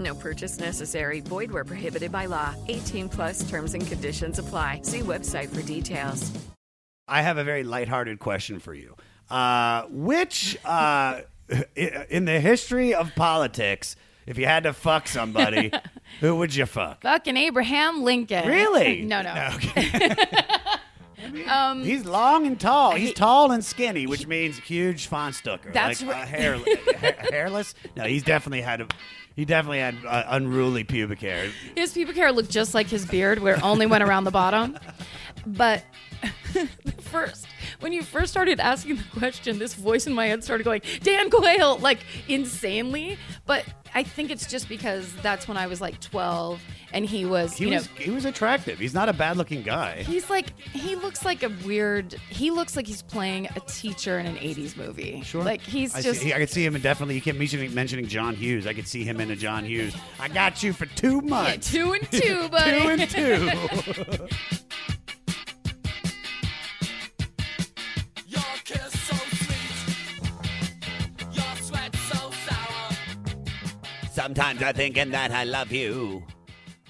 No purchase necessary. Void where prohibited by law. 18 plus terms and conditions apply. See website for details. I have a very lighthearted question for you. Uh, which, uh, in the history of politics, if you had to fuck somebody, who would you fuck? Fucking Abraham Lincoln. Really? no, no. He's long and tall. He's tall and skinny, which means huge Von Stucker. That's like, right. uh, hair, ha- hairless. No, he's definitely had a, he definitely had uh, unruly pubic hair. His pubic hair looked just like his beard, where it only went around the bottom. But first, when you first started asking the question, this voice in my head started going, Dan Quayle, like insanely. But I think it's just because that's when I was like 12 and he was, He you was know, he was attractive. He's not a bad looking guy. He's like he looks like a weird. He looks like he's playing a teacher in an '80s movie. Sure. like he's I just. See, I could see him in definitely. You kept mentioning, mentioning John Hughes. I could see him in a John Hughes. I got you for two Yeah, months. two and two, buddy. two and two. Sometimes I think thinking that I love you,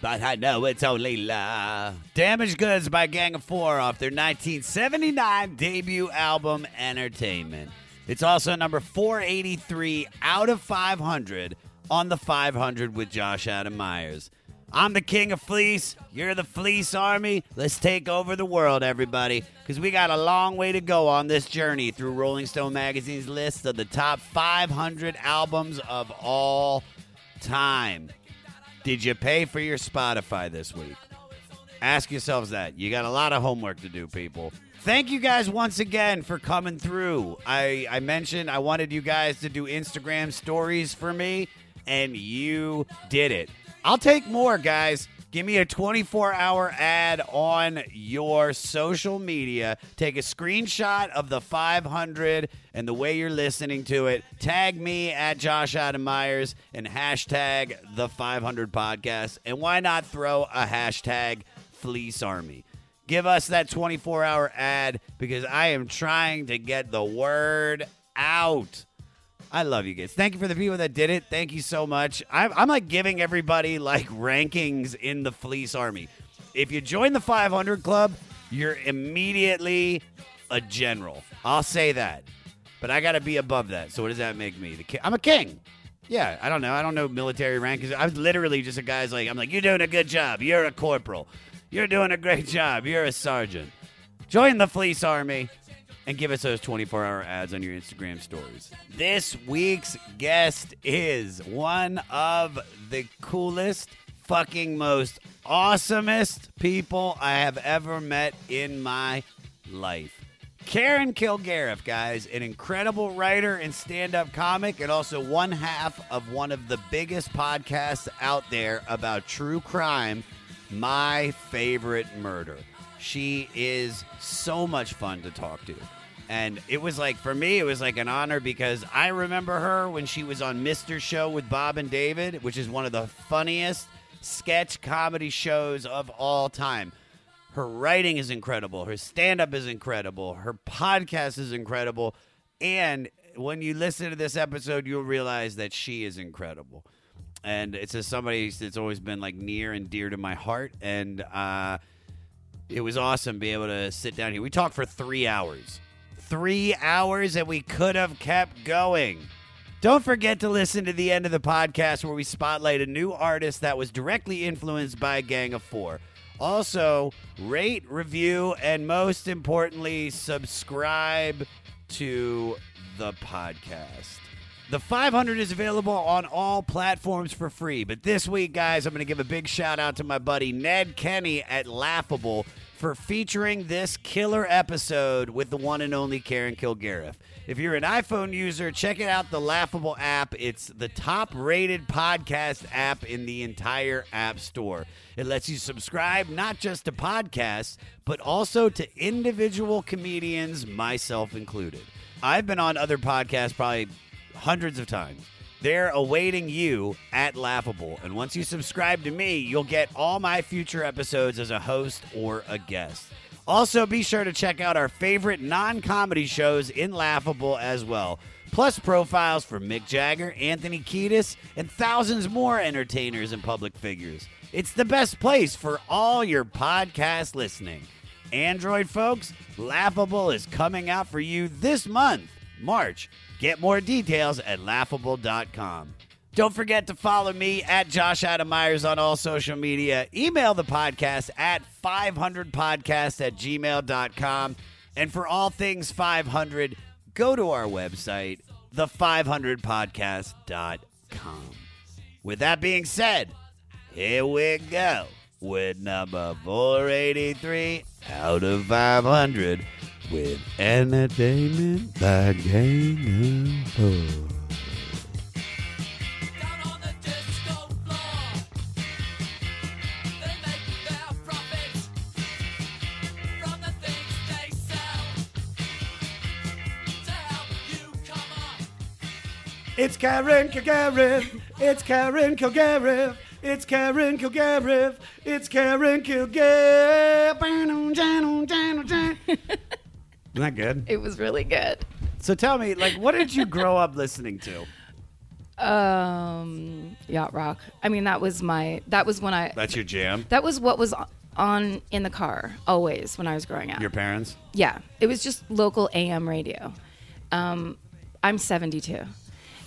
but I know it's only love. Damaged Goods by Gang of Four off their 1979 debut album, Entertainment. It's also number 483 out of 500 on the 500 with Josh Adam Myers. I'm the king of fleece. You're the fleece army. Let's take over the world, everybody, because we got a long way to go on this journey through Rolling Stone magazine's list of the top 500 albums of all time. Did you pay for your Spotify this week? Ask yourselves that. You got a lot of homework to do, people. Thank you guys once again for coming through. I, I mentioned I wanted you guys to do Instagram stories for me, and you did it. I'll take more, guys. Give me a 24 hour ad on your social media. Take a screenshot of the 500 and the way you're listening to it. Tag me at Josh Adam Myers and hashtag the 500 podcast. And why not throw a hashtag Fleece Army? Give us that 24 hour ad because I am trying to get the word out. I love you guys. Thank you for the people that did it. Thank you so much. I'm, I'm like giving everybody like rankings in the Fleece Army. If you join the 500 Club, you're immediately a general. I'll say that. But I got to be above that. So what does that make me? The ki- I'm a king. Yeah, I don't know. I don't know military rank. 'cause I'm literally just a guy's like, I'm like, you're doing a good job. You're a corporal. You're doing a great job. You're a sergeant. Join the Fleece Army and give us those 24 hour ads on your Instagram stories. This week's guest is one of the coolest, fucking most awesomest people I have ever met in my life. Karen Kilgariff, guys, an incredible writer and stand up comic, and also one half of one of the biggest podcasts out there about true crime, My Favorite Murder. She is so much fun to talk to. And it was like, for me, it was like an honor because I remember her when she was on Mr. Show with Bob and David, which is one of the funniest sketch comedy shows of all time. Her writing is incredible. Her stand up is incredible. Her podcast is incredible. And when you listen to this episode, you'll realize that she is incredible. And it's just somebody that's always been like near and dear to my heart. And uh, it was awesome being able to sit down here. We talked for three hours. Three hours, and we could have kept going. Don't forget to listen to the end of the podcast where we spotlight a new artist that was directly influenced by Gang of Four. Also, rate, review, and most importantly, subscribe to the podcast. The 500 is available on all platforms for free. But this week, guys, I'm going to give a big shout out to my buddy Ned Kenny at Laughable for featuring this killer episode with the one and only Karen Kilgariff. If you're an iPhone user, check it out the Laughable app. It's the top rated podcast app in the entire App Store. It lets you subscribe not just to podcasts, but also to individual comedians, myself included. I've been on other podcasts probably hundreds of times. They're awaiting you at Laughable. And once you subscribe to me, you'll get all my future episodes as a host or a guest. Also, be sure to check out our favorite non comedy shows in Laughable as well. Plus, profiles for Mick Jagger, Anthony Kiedis, and thousands more entertainers and public figures. It's the best place for all your podcast listening. Android folks, Laughable is coming out for you this month, March. Get more details at laughable.com. Don't forget to follow me at Josh Adam Myers on all social media. Email the podcast at 500podcast at gmail.com. And for all things 500, go to our website, the500podcast.com. With that being said, here we go with number 483 out of 500 with entertainment by Gang of Four. Down on the disco floor, they make their profits from the things they sell to help you come up. It's Karen Kilgariff. It's Karen Kilgariff. It's Karen Kilgariff. It's Karen Kilgariff. Isn't that good? It was really good. So tell me, like, what did you grow up listening to? Um, yacht rock. I mean, that was my. That was when I. That's your jam. That was what was on in the car always when I was growing up. Your parents? Yeah, it was just local AM radio. Um, I'm 72. You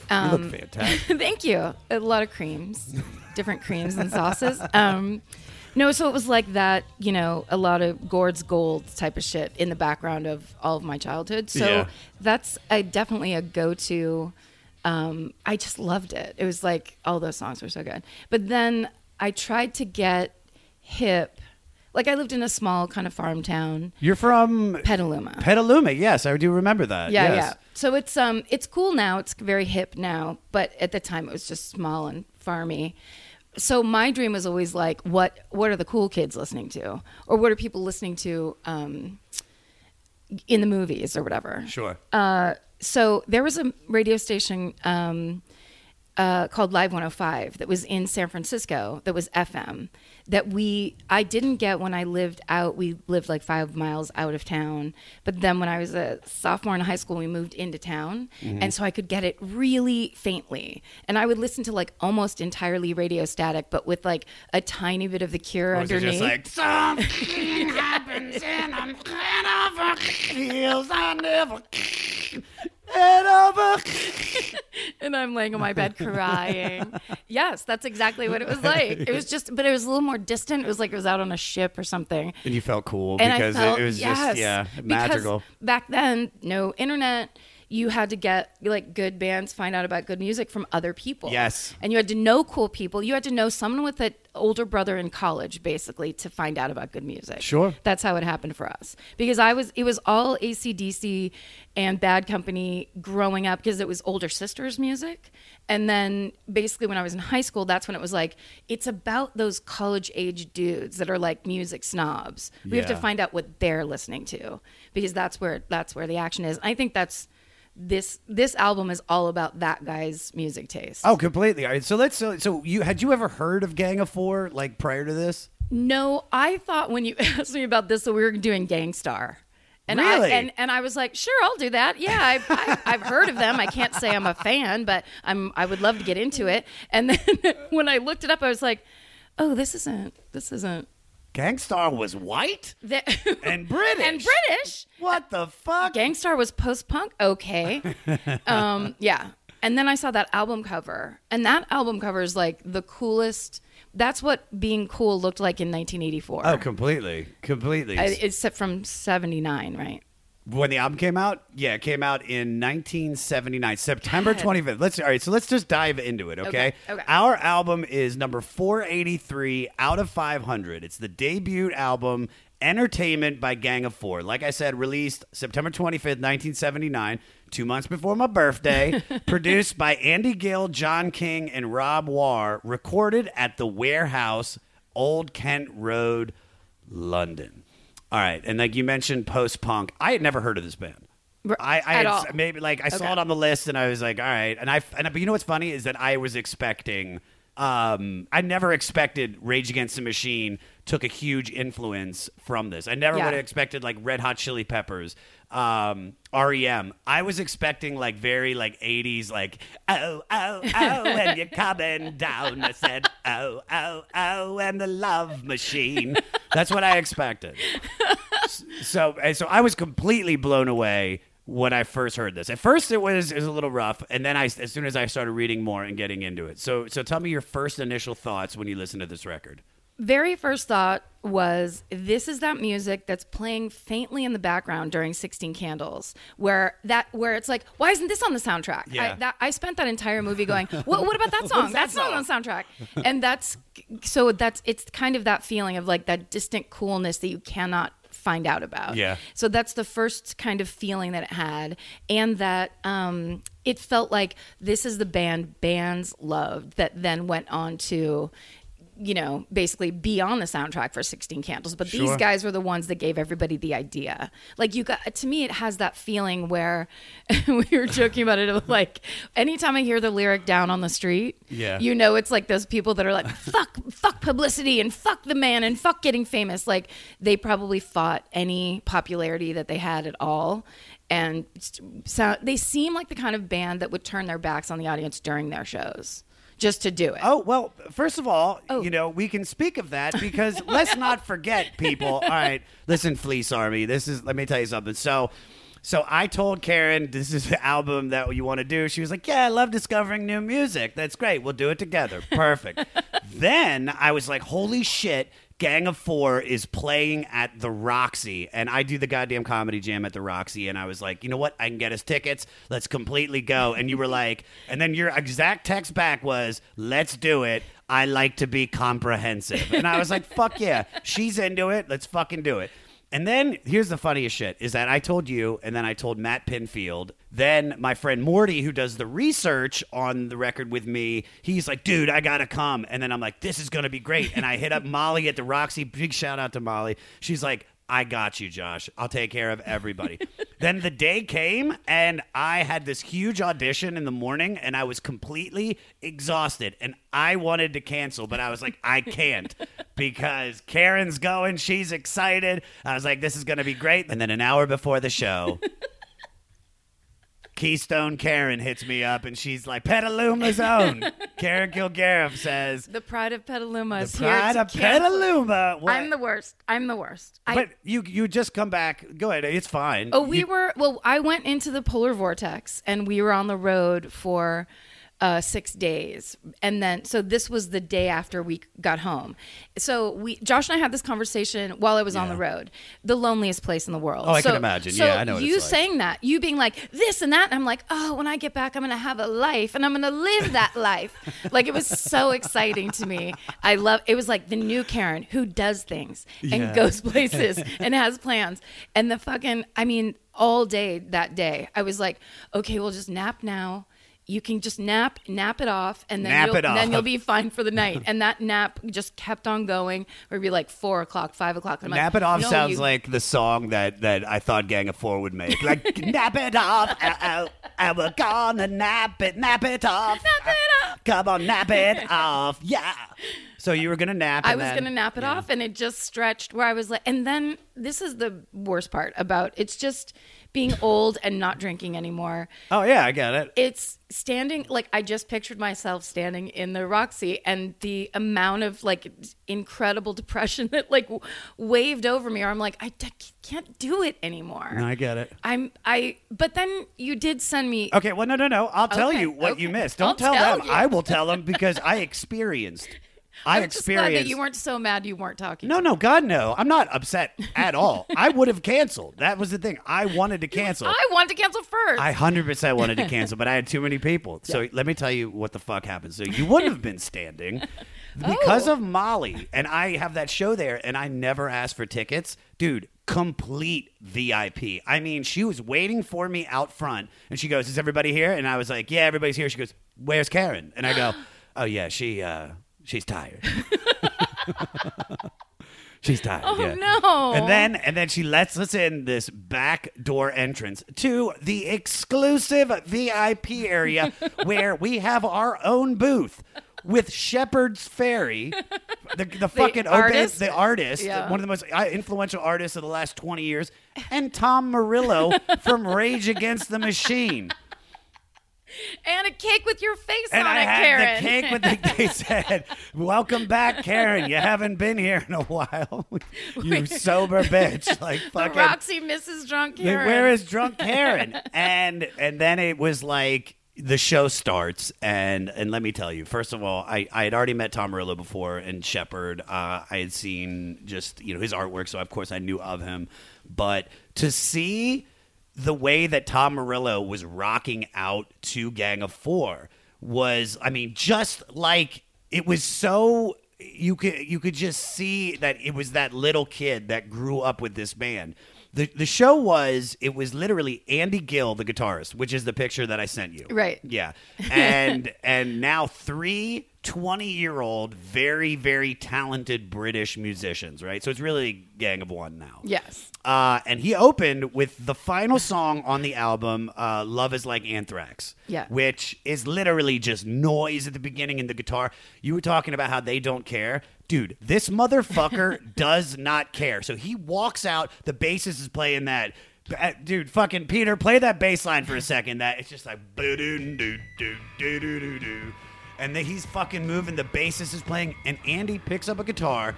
Um, look fantastic. Thank you. A lot of creams, different creams and sauces. Um, no, so it was like that, you know, a lot of Gord's Gold type of shit in the background of all of my childhood. So Yeah. that's a, definitely a go to. Um, I just loved it. It was like all those songs were so good. But then I tried to get hip. Like I lived in a small kind of farm town, You're from Petaluma. Petaluma. Yes, I do remember that. Yeah, yes. yeah. So it's um it's cool now. It's very hip now, but at the time it was just small and farmy. So my dream was always like, what what are the cool kids listening to, or what are people listening to um, in the movies or whatever. Sure. Uh, so there was a radio station um, uh, called Live 105 that was in San Francisco that was FM that we I didn't get when I lived out. We lived like five miles out of town, but then when I was a sophomore in high school, we moved into town, mm-hmm. and so I could get it really faintly, and I would listen to like almost entirely radio static, but with like a tiny bit of the Cure Or underneath. just like something happens and I'm kind of feels I never get over. and I'm laying on my bed crying. yes, that's exactly what it was like. It was just, but it was a little more distant. It was like it was out on a ship or something. And you felt cool And because felt, it was yes, just yeah because magical. Back then, no internet. You had to get like good bands, find out about good music from other people. Yes. and you had to know cool people. You had to know someone with an older brother in college, basically, to find out about good music. Sure. That's how it happened for us. Because I was, it was all ACDC and Bad Company growing up because it was older sisters' music. And then basically when I was in high school, that's when it was like, it's about those college age dudes that are like music snobs. We have to find out what they're listening to because that's where, that's where the action is. I think that's, this this album is all about that guy's music taste. Oh, completely. All right, so let's. So, so you had you ever heard of Gang of Four like prior to this? No, I thought when you asked me about this that we were doing Gang Starr. And Really? I and, and I was like, sure, I'll do that. Yeah, I've, I, I've heard of them. I can't say I'm a fan, but I'm I would love to get into it. And then when I looked it up, I was like, oh, this isn't this isn't Gang Starr was white that and British. and British. What the fuck? Gang Starr was post punk. Okay. um, yeah. And then I saw that album cover, and that album cover is like the coolest. That's what being cool looked like in 1984. oh, completely, completely. I- it's from 79, right? When the album came out, yeah, it came out in 1979, September 25th. Let's all right, so let's just dive into it, okay? Okay, okay. Our album is number 483 out of 500. It's the debut album Entertainment by Gang of 4. Like I said, released September 25th, 1979, 2 months before my birthday, produced by Andy Gill, Jon King, and Rob Warr, recorded at the Warehouse, Old Kent Road, London. All right, and like you mentioned, post punk. I had never heard of this band. I, I at had, all. maybe like I saw it on the list and I was like, all right. And I and but you know what's funny is that I was expecting. Um, I never expected Rage Against the Machine took a huge influence from this. I never Yeah. would have expected like Red Hot Chili Peppers, um, REM. I was expecting like very like '80s like oh oh oh and you're coming down. I said oh oh oh and the Love Machine. That's what I expected so so I was completely blown away when I first heard this. At first, it was it was a little rough, and then I, as soon as I started reading more and getting into it. So, so tell me your first initial thoughts when you listen to this record. Very first thought was this is that music that's playing faintly in the background during 16 Candles, where that where it's like, why isn't this on the soundtrack? Yeah. I, that, I spent that entire movie going, what, what about that song? that that's not on the soundtrack. And that's so that's it's kind of that feeling of like that distant coolness that you cannot find out about. Yeah. So that's the first kind of feeling that it had, and that um, it felt like this is the band bands loved that then went on to. You know, basically be on the soundtrack for 16 Candles, but these guys were the ones that gave everybody the idea. Like, you got to me, it has that feeling where we were joking about it. of Like, anytime I hear the lyric down on the street, Yeah. you know, it's like those people that are like, fuck, fuck publicity and fuck the man and fuck getting famous. Like they probably fought any popularity that they had at all. And so they seem like the kind of band that would turn their backs on the audience during their shows just to do it. Oh well, first of all, Oh. you know we can speak of that because let's not forget, people. All right, listen, Fleece Army. This is. Let me tell you something. So. So I told Karen this is the album that you want to do. She was like, "Yeah, I love discovering new music. That's great. We'll do it together. Perfect." then I was like, "Holy shit, Gang of Four is playing at the Roxy, and I do the goddamn comedy jam at the Roxy, and I was like, you know what? I can get us tickets. Let's completely go. And you were like, and then your exact text back was, let's do it. I like to be comprehensive. And I was like, fuck yeah. She's into it. Let's fucking do it. And then here's the funniest shit is that I told you, and then I told Matt Pinfield. Then my friend Morty, who does the research on the record with me, he's like, dude, I gotta come. And then I'm like, this is gonna be great. And I hit up Molly at the Roxy. Big shout out to Molly. She's like, I got you, Josh. I'll take care of everybody. then the day came, and I had this huge audition in the morning, and I was completely exhausted. And I wanted to cancel, but I was like, I can't because Karen's going. She's excited. I was like, this is going to be great. And then an hour before the show, Keystone Karen hits me up, and she's like, Petaluma's own. Karen Kilgariff says, The pride of Petaluma The is here pride of Petaluma. What? I'm the worst. I'm the worst. I, But you you just come back. Go ahead. It's fine. Oh, we You- were. Well, I went into the polar vortex, and we were on the road for uh, six days, and then so this was the day after we got home. So we, Josh and I, had this conversation while I was on the road. The loneliest place in the world. Oh, I can imagine. So Yeah, I know what you like. saying that, you being like this and that, and I'm like, oh, when I get back, I'm gonna have a life, and I'm gonna live that life. like it was so exciting to me. I love. It was like the new Karen who does things and Yeah. goes places and has plans. And the fucking, I mean, all day that day, I was like, okay, we'll just nap now. You can just nap, nap it off, and then Nap you'll, off. then you'll be fine for the night. And that nap just kept on going. Or be like four o'clock, five o'clock. And I'm Nap like, it off no, sounds you- like the song that, that I thought Gang of Four would make. Like nap it off, oh, oh, oh, we're gonna nap it, nap it off, Nap it uh, off. Come on, nap it off, yeah. So you were gonna nap. I was then- gonna nap it off, and it just stretched where I was like, and then this is the worst part about it's just being old and not drinking anymore. Oh yeah, I get it. it's standing like I just pictured myself standing in the Roxy and the amount of like incredible depression that like w- waved over me. Or I'm like, I d- can't do it anymore. No, I get it. I'm I. But then you did send me. Okay, well, no, no, no. I'll tell Okay, you what you okay. missed. Don't I'll tell, tell them. you. I will tell them because I experienced I I'm just glad that experienced. you weren't so mad you weren't talking. no, no, God, no. I'm not upset at all. I would have canceled. That was the thing. I wanted to cancel. I wanted to cancel first. I hundred percent wanted to cancel, but I had too many people. So let me tell you what the fuck happened. So you wouldn't have been standing because Oh. of Molly, and I have that show there, and I never asked for tickets, dude. Complete VIP. I mean, she was waiting for me out front, and she goes, "Is everybody here?" And I was like, "Yeah, everybody's here." She goes, "Where's Karen?" And I go, "Oh yeah, she uh, she's tired." She's tired. Oh, yeah. no. And then and then she lets us in this back door entrance to the exclusive VIP area where we have our own booth with Shepard Fairey, the, the fucking open- artist? the artist, Yeah. one of the most uh, influential artists of the last 20 years, and Tom Morello from Rage Against the Machine. And a cake with your face And on I it, had Karen. the cake with the they said, "Welcome back, Karen. You haven't been here in a while. you sober bitch." Like fucking. Roxy Mrs. Drunk Karen. where is drunk Karen? and and then it was like the show starts, and and let me tell you, first of all, I I had already met Tom Morello before and Shepard. Uh, I had seen just you know his artwork, so of course I knew of him. But to see the way that Tom Morello was rocking out to Gang of Four was, I mean, just like it was so you could you could just see that it was that little kid that grew up with this band. The the show was it was literally Andy Gill, the guitarist, which is the picture that I sent you. Right. Yeah. And and now three 20 year old, very, very talented British musicians, right? So it's really Gang of One now. Yes. Uh, and he opened with the final song on the album, uh, Love is Like Anthrax. Yeah. Which is literally just noise at the beginning in the guitar. You were talking about how they don't care. Dude, this motherfucker does not care. So he walks out, the bassist is playing that. Dude, fucking Peter, play that bass line for a second. That it's just like doo doo doo doo doo doo doo. And then he's fucking moving, the bassist is playing, and Andy picks up a guitar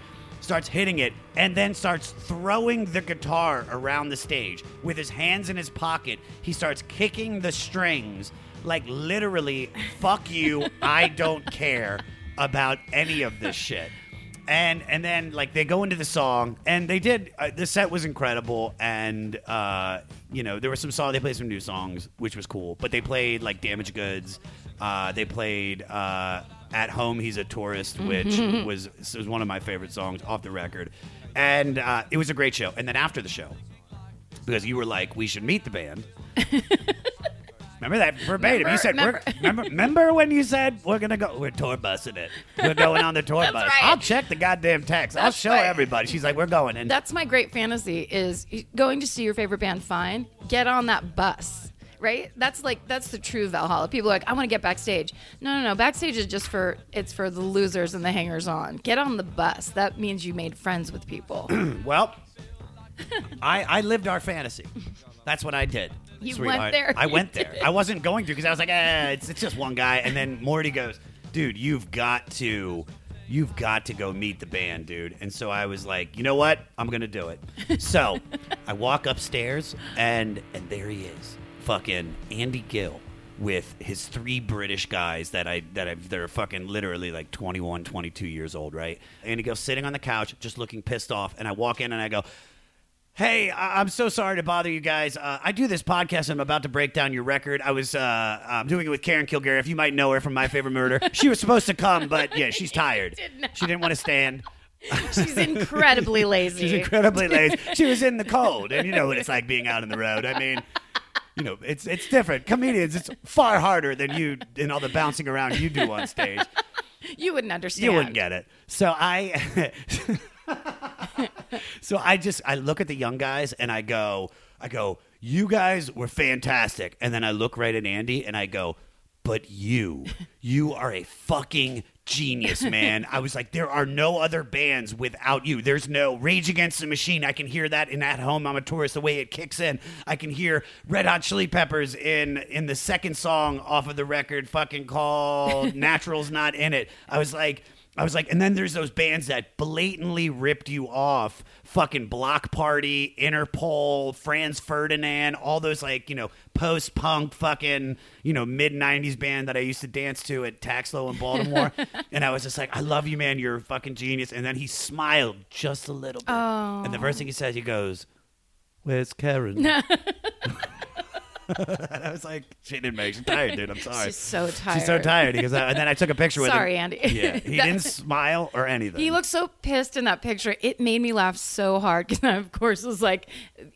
starts hitting it, and then starts throwing the guitar around the stage with his hands in his pocket. He starts kicking the strings, like literally, fuck you, I don't care about any of this shit. And and then like they go into the song, and they did. Uh, the set was incredible, and uh, you know there were some songs. They played some new songs, which was cool. But they played like Damaged Goods. Uh, they played uh, At Home. He's a tourist, which was was one of my favorite songs off the record, and uh, it was a great show. And then after the show, because you were like, we should meet the band. Remember that verbatim? you said, remember- we're, remember, remember when you said we're gonna go? We're tour busing it. We're going on the tour That's bus. right. I'll check the goddamn text. I'll That's show right. everybody. She's like, we're going. And That's my great fantasy is going to see your favorite band fine. Get on that bus. Right? That's like that's the true Valhalla. People are like, I want to get backstage. No, no, no. Backstage is just for it's for the losers and the hangers on. Get on the bus. That means you made friends with people. well, I I lived our fantasy. That's what I did. You sweetheart. went there. I went there. I wasn't going to because I was like, eh, it's it's just one guy. And then Morty goes, dude, you've got to. You've got to go meet the band, dude. And so I was like, you know what? I'm gonna do it. So I walk upstairs and and there he is, fucking Andy Gill with his three British guys that I that I they're fucking literally like 21, 22 years old, right? Andy Gill sitting on the couch, just looking pissed off, and I walk in and I go, Hey, I- I'm so sorry to bother you guys. Uh, I do this podcast. and I'm about to break down your record. I was uh, I'm doing it with Karen Kilgariff. If you might know her from My Favorite Murder, she was supposed to come, but yeah, she's tired. did. She didn't want to stand. She's incredibly lazy. She's incredibly lazy. She was in the cold, and you know what it's like being out on the road. I mean, you know, it's it's different. Comedians, it's far harder than you and all the bouncing around you do on stage. you wouldn't understand. You wouldn't get it. So I So I just I look at the young guys and I go I go, "You guys were fantastic." And then I look right at Andy and I go, "But you, you are a fucking genius, man." I was like, "There are no other bands without you. There's no Rage Against the Machine. I can hear that in At Home I'm a Tourist the way it kicks in. I can hear Red Hot Chili Peppers in in the second song off of the record fucking called Natural's Not in It. I was like I was like, and then there's those bands that blatantly ripped you off. Fucking Bloc Party, Interpol, Franz Ferdinand, all those like, you know, post punk fucking, you know, mid 90s band that I used to dance to at Taxlo in Baltimore. and I was just like, I love you, man. You're a fucking genius. And then he smiled just a little bit. And the first thing he oh. says, he goes, Where's Karen? and I was like, she didn't make. She's tired, dude. I'm sorry. She's so tired. She's so tired because and then I took a picture with him. Sorry, Andy. Yeah, he didn't smile or anything. He looked so pissed in that picture. It made me laugh so hard because I, of course, was like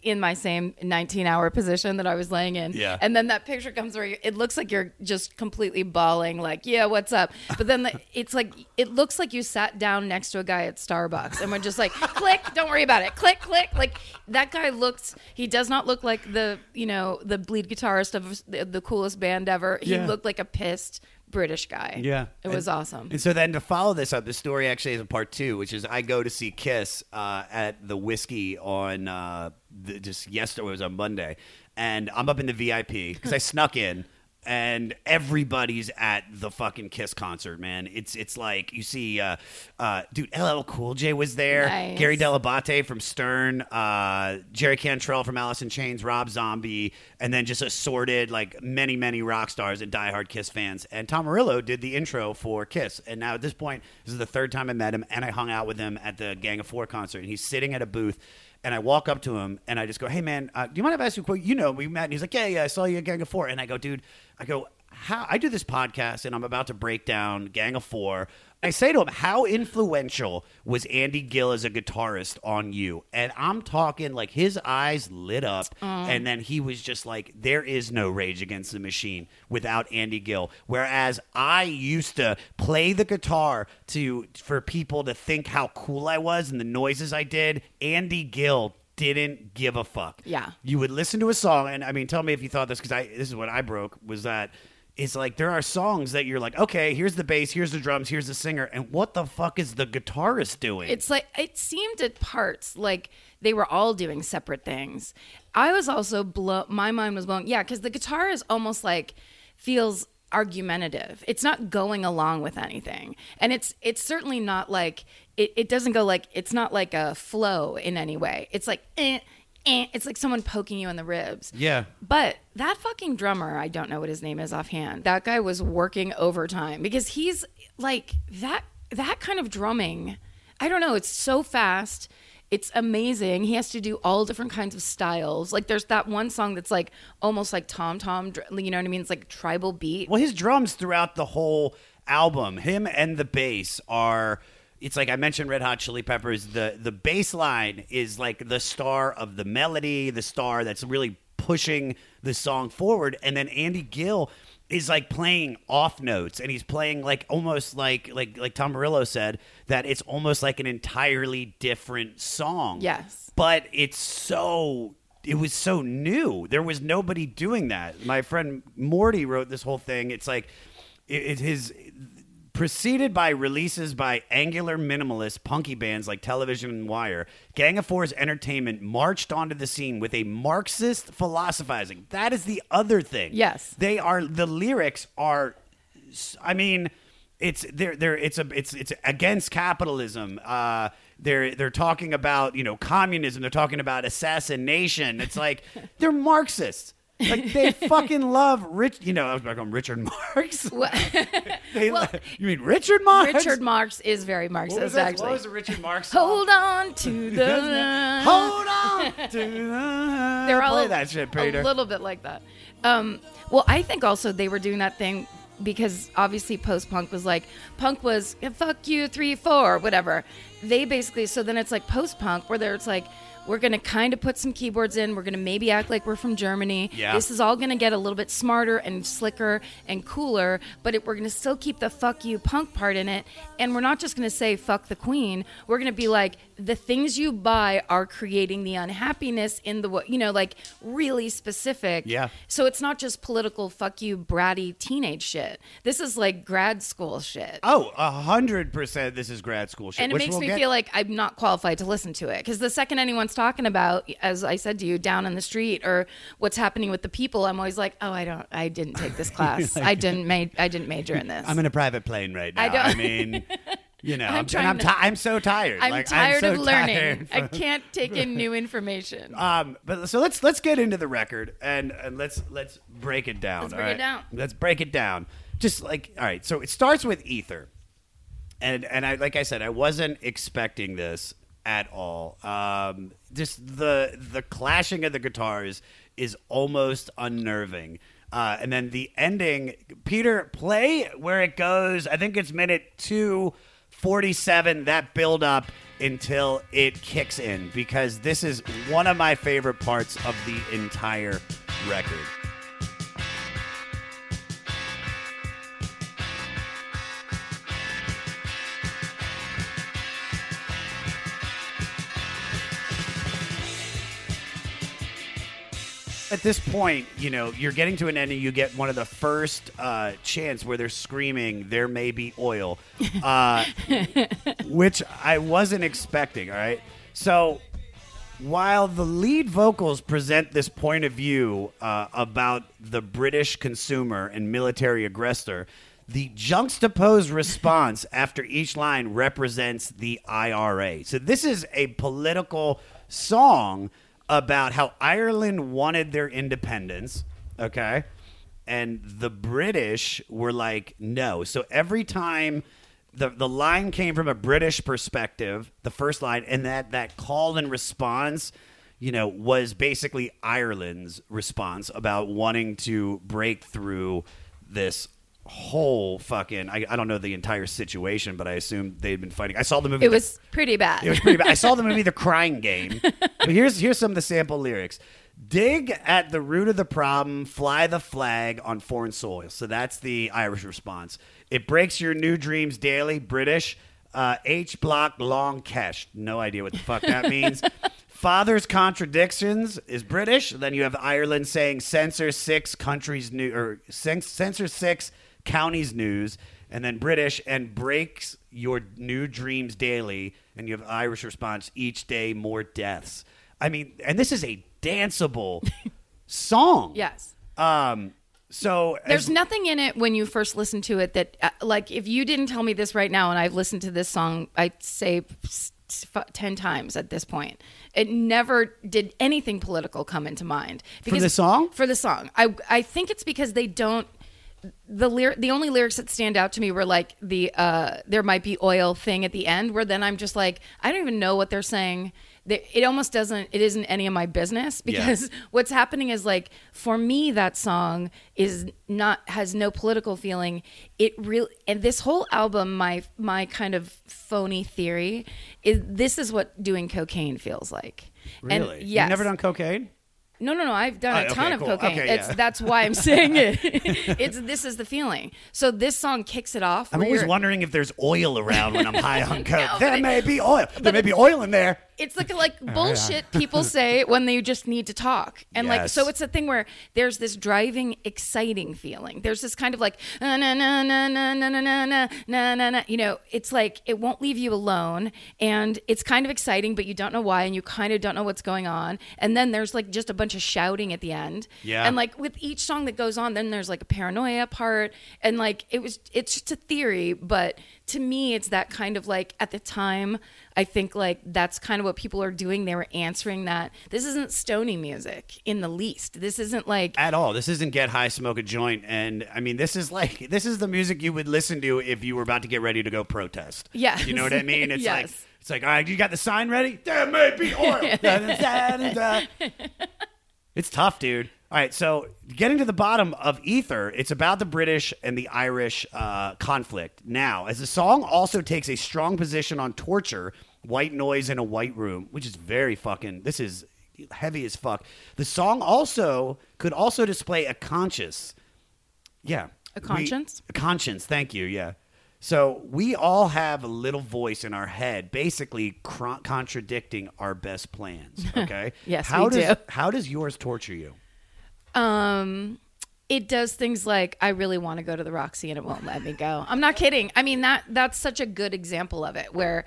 in my same 19 hour position that I was laying in. Yeah. And then that picture comes where you, it looks like you're just completely bawling, like, yeah, what's up? But then the, it's like, it looks like you sat down next to a guy at Starbucks and we're just like, click, don't worry about it. Click, click. Like that guy looks, he does not look like the, you know, the lead guitarist of the, the coolest band ever. He Yeah. looked like a pissed British guy. Yeah, It was And- awesome. And so then to follow this up, the story actually is a part two, which is I go to see Kiss uh, at the whiskey on uh, the, just yesterday. It was on Monday, and I'm up in the VIP because I snuck in. And everybody's at the fucking Kiss concert, man. It's it's like you see, uh, uh, dude. LL Cool J was there. Nice. Gary Dell'Abate from Stern, uh, Jerry Cantrell from Alice in Chains, Rob Zombie, and then just assorted like many, many rock stars and diehard Kiss fans. And Tom Morello did the intro for Kiss. And now at this point, this is the third time I met him, and I hung out with him at the Gang of Four concert. And he's sitting at a booth. And I walk up to him and I just go, "Hey man, uh, do you mind if I ask you a question? You know, we met." And he's like, "Yeah, yeah, I saw you at Gang of Four. And I go, "Dude, I go, how I do this podcast and I'm about to break down Gang of Four. I say to him, How influential was Andy Gill as a guitarist on you? And I'm talking like his eyes lit up, mm. and then he was just like, There is no Rage Against the Machine without Andy Gill. Whereas I used to play the guitar to for people to think how cool I was and the noises I did. Andy Gill didn't give a fuck. Yeah. You would listen to a song, and I mean, tell me if you thought this because I this is what I broke was that it's like there are songs that you're like, okay, here's the bass, here's the drums, here's the singer, and what the fuck is the guitarist doing? It's like it seemed at parts like they were all doing separate things. I was also blow. My mind was blown. Yeah, because the guitar is almost like feels argumentative. It's not going along with anything, and it's it's certainly not like it. It doesn't go like it's not like a flow in any way. It's like eh, eh. It's like someone poking you in the ribs. yeah. But that fucking drummer, I don't know what his name is offhand. That guy was working overtime because he's like that that kind of drumming. I don't know, it's so fast. It's amazing. He has to do all different kinds of styles. Like there's that one song that's like almost like tom tom, you know what I mean? It's like tribal beat. Well, his drums throughout the whole album, him and the bass are. It's like I mentioned Red Hot Chili Peppers. The the bass line is like the star of the melody, the star that's really pushing the song forward. And then Andy Gill is like playing off notes and he's playing like almost like like like Tom Morello said that it's almost like an entirely different song. Yes. But it's so it was so new. There was nobody doing that. My friend Morty wrote this whole thing. It's like it, it his preceded by releases by angular minimalist punky bands like Television and Wire, Gang of Four's entertainment marched onto the scene with a Marxist philosophizing. That is the other thing. Yes. They are the lyrics are I mean, it's they're they're it's a it's it's against capitalism. Uh, they're they're talking about you know communism. They're talking about assassination. It's like they're Marxists. Like they fucking love rich. You know, I was back on Richard Marx. They Well, lo- you mean Richard Marx? Richard Marx is very What was, Marxist, that? actually. what was Richard Marx? Hold on to the Hold on to the. they're all Play that shit, Peter. a little bit like that. Um, well, I think also they were doing that thing because obviously post punk was like punk was fuck you three four whatever. They basically so then it's like post punk where there it's like we're gonna kind of put some keyboards in. We're gonna maybe act like we're from Germany. Yeah. This is all gonna get a little bit smarter and slicker and cooler, but it, we're gonna still keep the fuck you punk part in it. And we're not just gonna say fuck the queen. We're gonna be like the things you buy are creating the unhappiness in the you know like really specific. Yeah. So it's not just political fuck you bratty teenage shit. This is like grad school shit. Oh, a hundred percent. This is grad school shit. and it makes we'll me get- feel like I'm not qualified to listen to it because the second anyone's talking about, as I said to you, down in the street or what's happening with the people, I'm always like, oh, I don't, I didn't take this class. I didn't ma- I didn't major in this. I'm in a private plane right now. I don't- I mean, You know, I'm I'm, trying I'm, ti- I'm so tired. I'm Like, tired so of learning. tired I can't take in new information. Um, but so let's let's get into the record and, and let's let's break it down. Let's break it down. Let's break it down. Just like all right, so it starts with Ether, and and I like I said, I wasn't expecting this at all. Um, just the the clashing of the guitars is almost unnerving. Uh, and then the ending, Peter, play where it goes. I think it's minute two forty-seven. That build up until it kicks in because this is one of my favorite parts of the entire record. At this point, you know, you're getting to an end and you get one of the first uh, chants where they're screaming, there may be oil, uh, which I wasn't expecting, all right? So while the lead vocals present this point of view uh, about the British consumer and military aggressor, the juxtaposed response after each line represents the IRA. So this is a political song about how Ireland wanted their independence, okay? And the British were like, no. So every time the the line came from a British perspective, the first line, and that that call and response, you know, was basically Ireland's response about wanting to break through this whole fucking I, I don't know the entire situation, but I assume they'd been fighting. I saw the movie It The- was pretty bad. it was pretty bad. I saw the movie The Crying Game. But here's here's some of the sample lyrics. Dig at the root of the problem, fly the flag on foreign soil. So that's the Irish response. It breaks your new dreams daily, British. Uh, H block Long Kesh. No idea what the fuck that means. Father's contradictions is British. Then you have Ireland saying censor six countries new or censor six counties news, and then British and breaks your new dreams daily, and you have Irish response each day more deaths. I mean, and this is a danceable song. yes. Um. So There's as- nothing in it when you first listen to it that, uh, like, if you didn't tell me this right now, and I've listened to this song, I'd say f- 10 times at this point, it never did anything political come into mind. For the song? For the song. I, I think it's because they don't. The lyr- the only lyrics that stand out to me were like the uh, there might be oil thing at the end, where then I'm just like I don't even know what they're saying. It almost doesn't. It isn't any of my business because what's happening is like for me that song is not has no political feeling it really and this whole album my my kind of phony theory is this is what doing cocaine feels like really, and yes you've never done cocaine. No, no, no. I've done Oh, a ton okay, of cool. cocaine. Okay, it's yeah. that's why I'm saying it. it's this is the feeling. So this song kicks it off. I'm always you're- wondering if there's oil around when I'm high on coke. No, there but it- may be oil. There may be oil in there. It's like like bullshit people say when they just need to talk, and like so it's a thing where there's this driving, exciting feeling. There's this kind of like na na na na na na na na na na na. You know, it's like it won't leave you alone, and it's kind of exciting, but you don't know why, and you kind of don't know what's going on. And then there's like just a bunch of shouting at the end. Yeah. And like with each song that goes on, then there's like a paranoia part, and like it was it's just a theory, but to me, it's that kind of like at the time. I think like that's kind of what people are doing. They were answering that this isn't stony music in the least. This isn't like at all. This isn't get high, smoke a joint, and I mean, this is like this is the music you would listen to if you were about to get ready to go protest. Yeah, you know what I mean. It's like it's like, all right, you got the sign ready? There may be oil. it's tough, dude. All right, so getting to the bottom of Ether, it's about the British and the Irish uh, conflict. Now, as the song also takes a strong position on torture, white noise in a white room, which is very fucking. This is heavy as fuck. The song also could also display a conscience. yeah, A we- conscience? a conscience. Thank you. Yeah. So we all have a little voice in our head, basically cr- contradicting our best plans. Okay. Yes, how we does, do. How does yours torture you? Um it does things like I really want to go to the Roxy and it won't let me go. I'm not kidding. I mean that that's such a good example of it where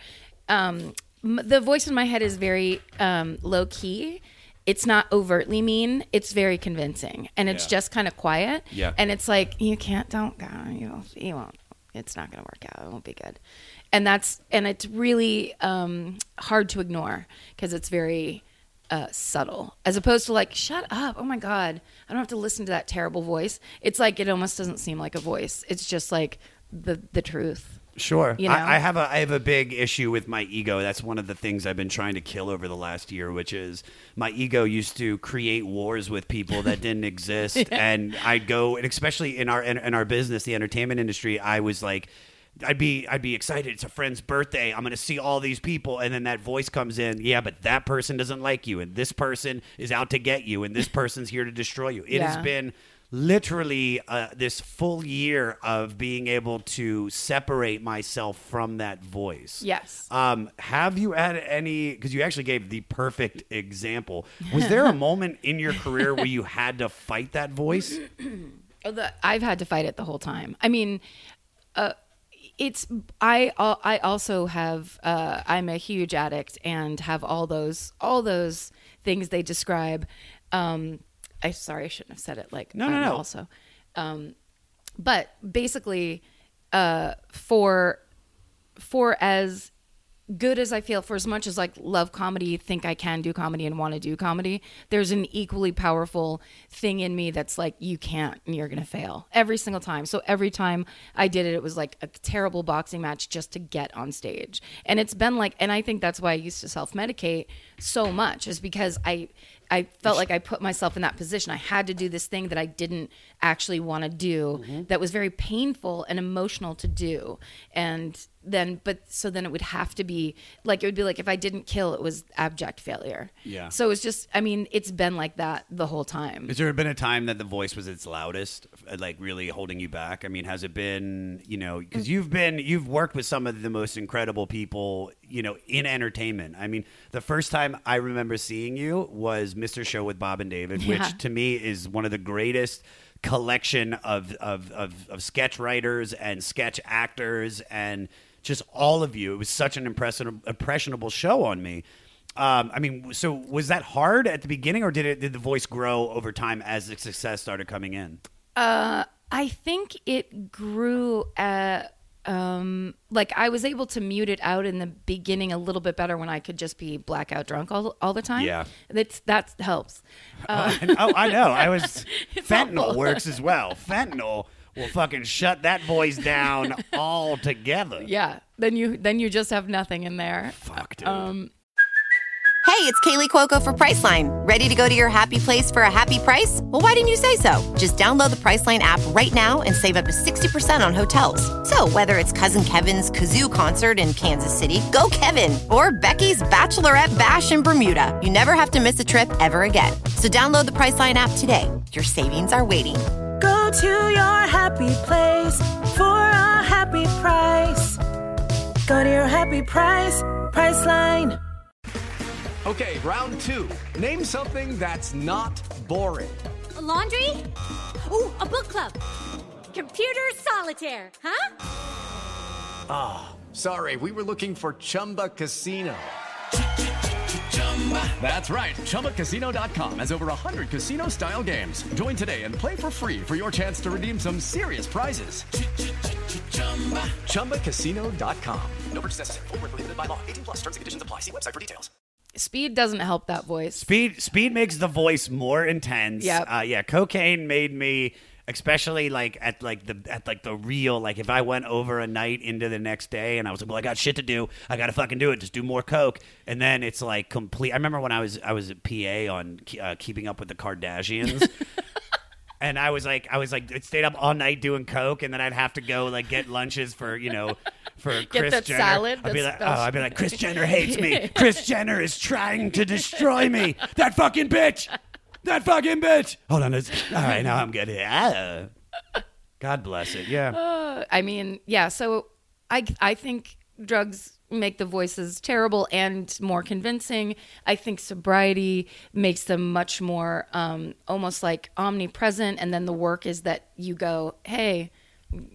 um m- the voice in my head is very um low key. It's not overtly mean. It's very convincing, and it's Yeah. just kind of quiet. Yeah. and it's like you can't, don't go. You won't. You won't. It's not going to work out. It won't be good. and that's and it's really um, hard to ignore because it's very uh, subtle, as opposed to like, shut up, oh my god, I don't have to listen to that terrible voice. It's like it almost doesn't seem like a voice. It's just like the the truth. Sure. You know? I, I have a I have a big issue with my ego. That's one of the things I've been trying to kill over the last year, which is my ego used to create wars with people that didn't exist, and I'd go, and especially in our in, in our business, the entertainment industry, I was like. I'd be I'd be excited. It's a friend's birthday. I'm going to see all these people, and then that voice comes in. Yeah, but that person doesn't like you, and this person is out to get you, and this person's here to destroy you. It has been literally uh, this full year of being able to separate myself from that voice. Yes. Um, have you had any? Because you actually gave the perfect example. Was there a moment in your career where you had to fight that voice? Oh, I've had to fight it the whole time. I mean, uh, it's I I also have uh, I'm a huge addict and have all those all those things they describe. Um, I sorry I shouldn't have said it like No, no, no. Also, um, but basically, uh, for for as good as I feel, for as much as like love comedy, think I can do comedy and want to do comedy, there's an equally powerful thing in me that's like, you can't and you're going to fail every single time. So every time I did it, it was like a terrible boxing match just to get on stage. And it's been like, and I think that's why I used to self medicate so much is because I, I felt like I put myself in that position. I had to do this thing that I didn't actually want to do mm-hmm. that was very painful and emotional to do. And then, but so then it would have to be like, it would be like if I didn't kill, it was abject failure. Yeah. So it's just, I mean, it's been like that the whole time. Has there been a time that the voice was its loudest, uh, like really holding you back? I mean, has it been, you know, because you've been, you've worked with some of the most incredible people, you know, in entertainment. I mean, the first time I remember seeing you was Mr. Show with Bob and David, Yeah. which to me is one of the greatest collection of, of, of, of sketch writers and sketch actors and just all of you. It was such an impressionable, impressionable show on me. Um, I mean, so was that hard at the beginning, or did it did the voice grow over time as the success started coming in? I think it grew at um like I was able to mute it out in the beginning a little bit better when I could just be blackout drunk all, all the time. Yeah. That's that helps. And- oh, I know. I was fentanyl awful. works as well. Fentanyl will fucking shut that voice down altogether. Yeah. Then you then you just have nothing in there. Fuck, dude. Um Hey, it's Kaley Cuoco for Priceline. Ready to go to your happy place for a happy price? Well, why didn't you say so? Just download the Priceline app right now and save up to 60% on hotels. So, whether it's Cousin Kevin's Kazoo concert in Kansas City, go Kevin, or Becky's Bachelorette Bash in Bermuda, you never have to miss a trip ever again. So, download the Priceline app today. Your savings are waiting. Go to your happy place for a happy price. Go to your happy price, Priceline. Okay, round two. Name something that's not boring. laundry? Ooh, a book club. Computer solitaire, huh? Ah, sorry, we were looking for Chumba Casino. That's right. ChumbaCasino.com has over 100 casino style games. Join today and play for free for your chance to redeem some serious prizes. ChumbaCasino.com. No purchase necessary. Void where prohibited by law. 18 plus terms and conditions apply. See website for details. speed doesn't help that voice. Speed speed makes the voice more intense. Yep. Uh, yeah, cocaine made me especially like at like the at like the real like if I went over a night into the next day and I was like, well, I got shit to do. I got to fucking do it. Just do more coke. And then it's like complete. I remember when I was I was a PA on uh, Keeping Up with the Kardashians. And I was like, I was like, it stayed up all night doing coke, and then I'd have to go like get lunches for you know, for Kris that Jenner. salad I'd be like, oh, I'd be like, Kris Jenner hates me. Kris Jenner is trying to destroy me. That fucking bitch. That fucking bitch. Hold on, it's, all right, now I'm good. Yeah. God bless it. Yeah. I mean, yeah. So I I think drugs make the voices terrible and more convincing. I think sobriety makes them much more um, almost like omnipresent. And then the work is that you go, hey.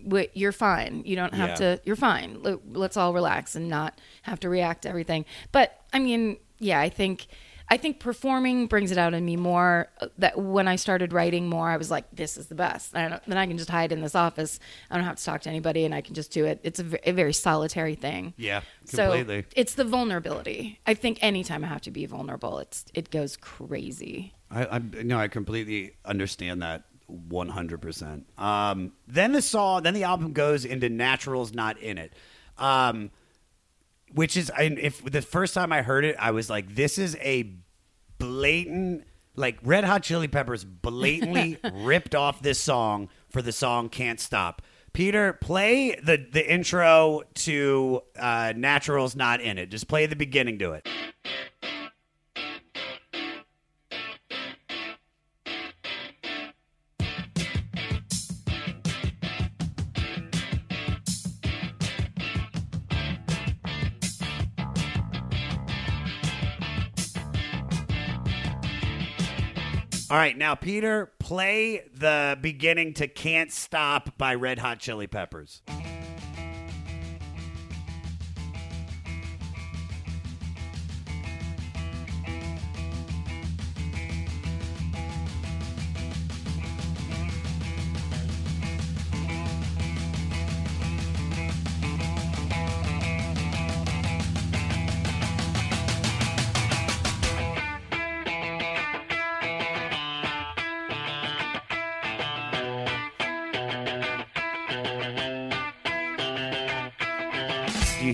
w- You're fine. You don't have Yeah. to. You're fine. Let- Let's all relax and not have to react to everything. But I mean, yeah, I think I think performing brings it out in me more. uh, That when I started writing more, I was like, "This is the best." I don't, then I can just hide in this office. I don't have to talk to anybody, and I can just do it. It's a, a very solitary thing. Yeah, So completely. it's the vulnerability. I think anytime I have to be vulnerable, it's it goes crazy. I, I no, I completely understand that one hundred percent. Um, then the song, then the album goes into "Naturals Not in It," um, which is, I, if the first time I heard it, I was like, "This is a blatant." Like Red Hot Chili Peppers blatantly ripped off this song for the song "Can't Stop." Peter, play the the intro to uh, "Naturals Not in It." Just play the beginning to it. All right, now Peter, play the beginning to "Can't Stop" by Red Hot Chili Peppers.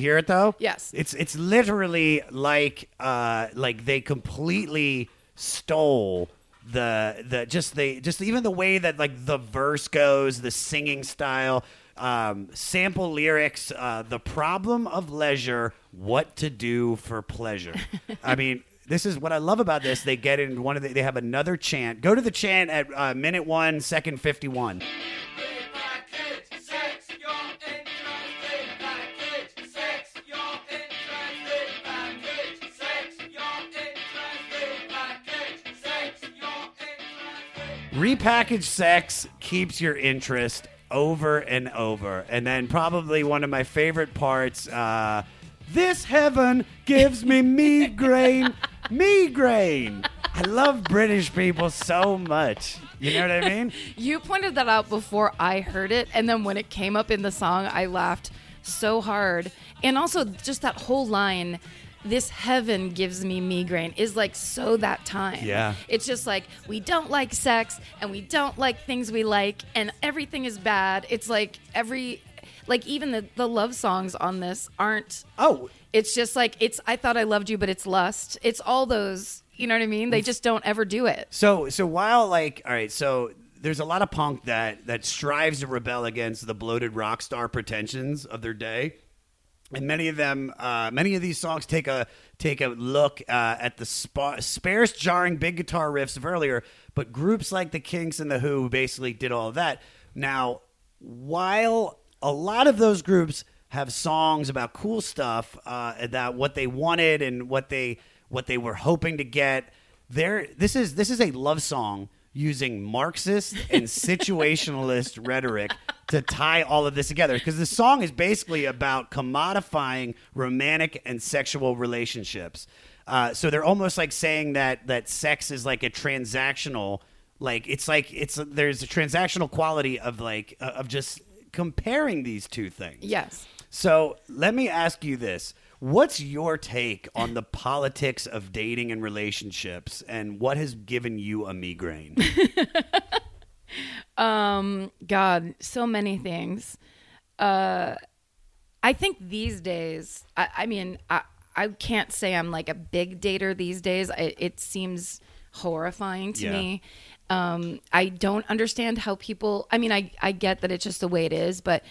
Hear it though? Yes. It's it's literally like uh like they completely stole the the just the just even the way that like the verse goes, the singing style, um sample lyrics, uh the problem of leisure, what to do for pleasure. I mean this is what I love about this. They get in one of the, they have another chant. Go to the chant at uh, minute one, second fifty one. Repackaged sex keeps your interest over and over. And then probably one of my favorite parts, uh, this heaven gives me migraine. migraine. I love British people so much. You know what I mean? You pointed that out before I heard it, and then when it came up in the song, I laughed so hard. And also, just that whole line, "This heaven gives me migraine," is like so that time. Yeah. It's just like we don't like sex, and we don't like things we like, and everything is bad. It's like every, like even the the love songs on this aren't. Oh, It's just like it's. I thought I loved you, but it's lust. It's all those. You know what I mean? They just don't ever do it. So so while like all right, so there's a lot of punk that that strives to rebel against the bloated rock star pretensions of their day. And many of them, uh, many of these songs take a take a look uh, at the spa- sparse, jarring big guitar riffs of earlier. But groups like the Kinks and the Who basically did all of that. Now, while a lot of those groups have songs about cool stuff, uh, what they wanted and what they what they were hoping to get, there this is this is a love song using Marxist and situationalist rhetoric to tie all of this together because the song is basically about commodifying romantic and sexual relationships. Uh, so they're almost like saying that that sex is like a transactional, like it's like it's there's a transactional quality of like uh, of just comparing these two things. Yes. So let me ask you this. What's your take on the politics of dating and relationships and what has given you a migraine? Um, God, so many things. Uh, I think these days, I, I mean, I, I can't say I'm like a big dater these days. I, it seems horrifying to Yeah. me. Um, I don't understand how people, I mean, I, I get that it's just the way it is, but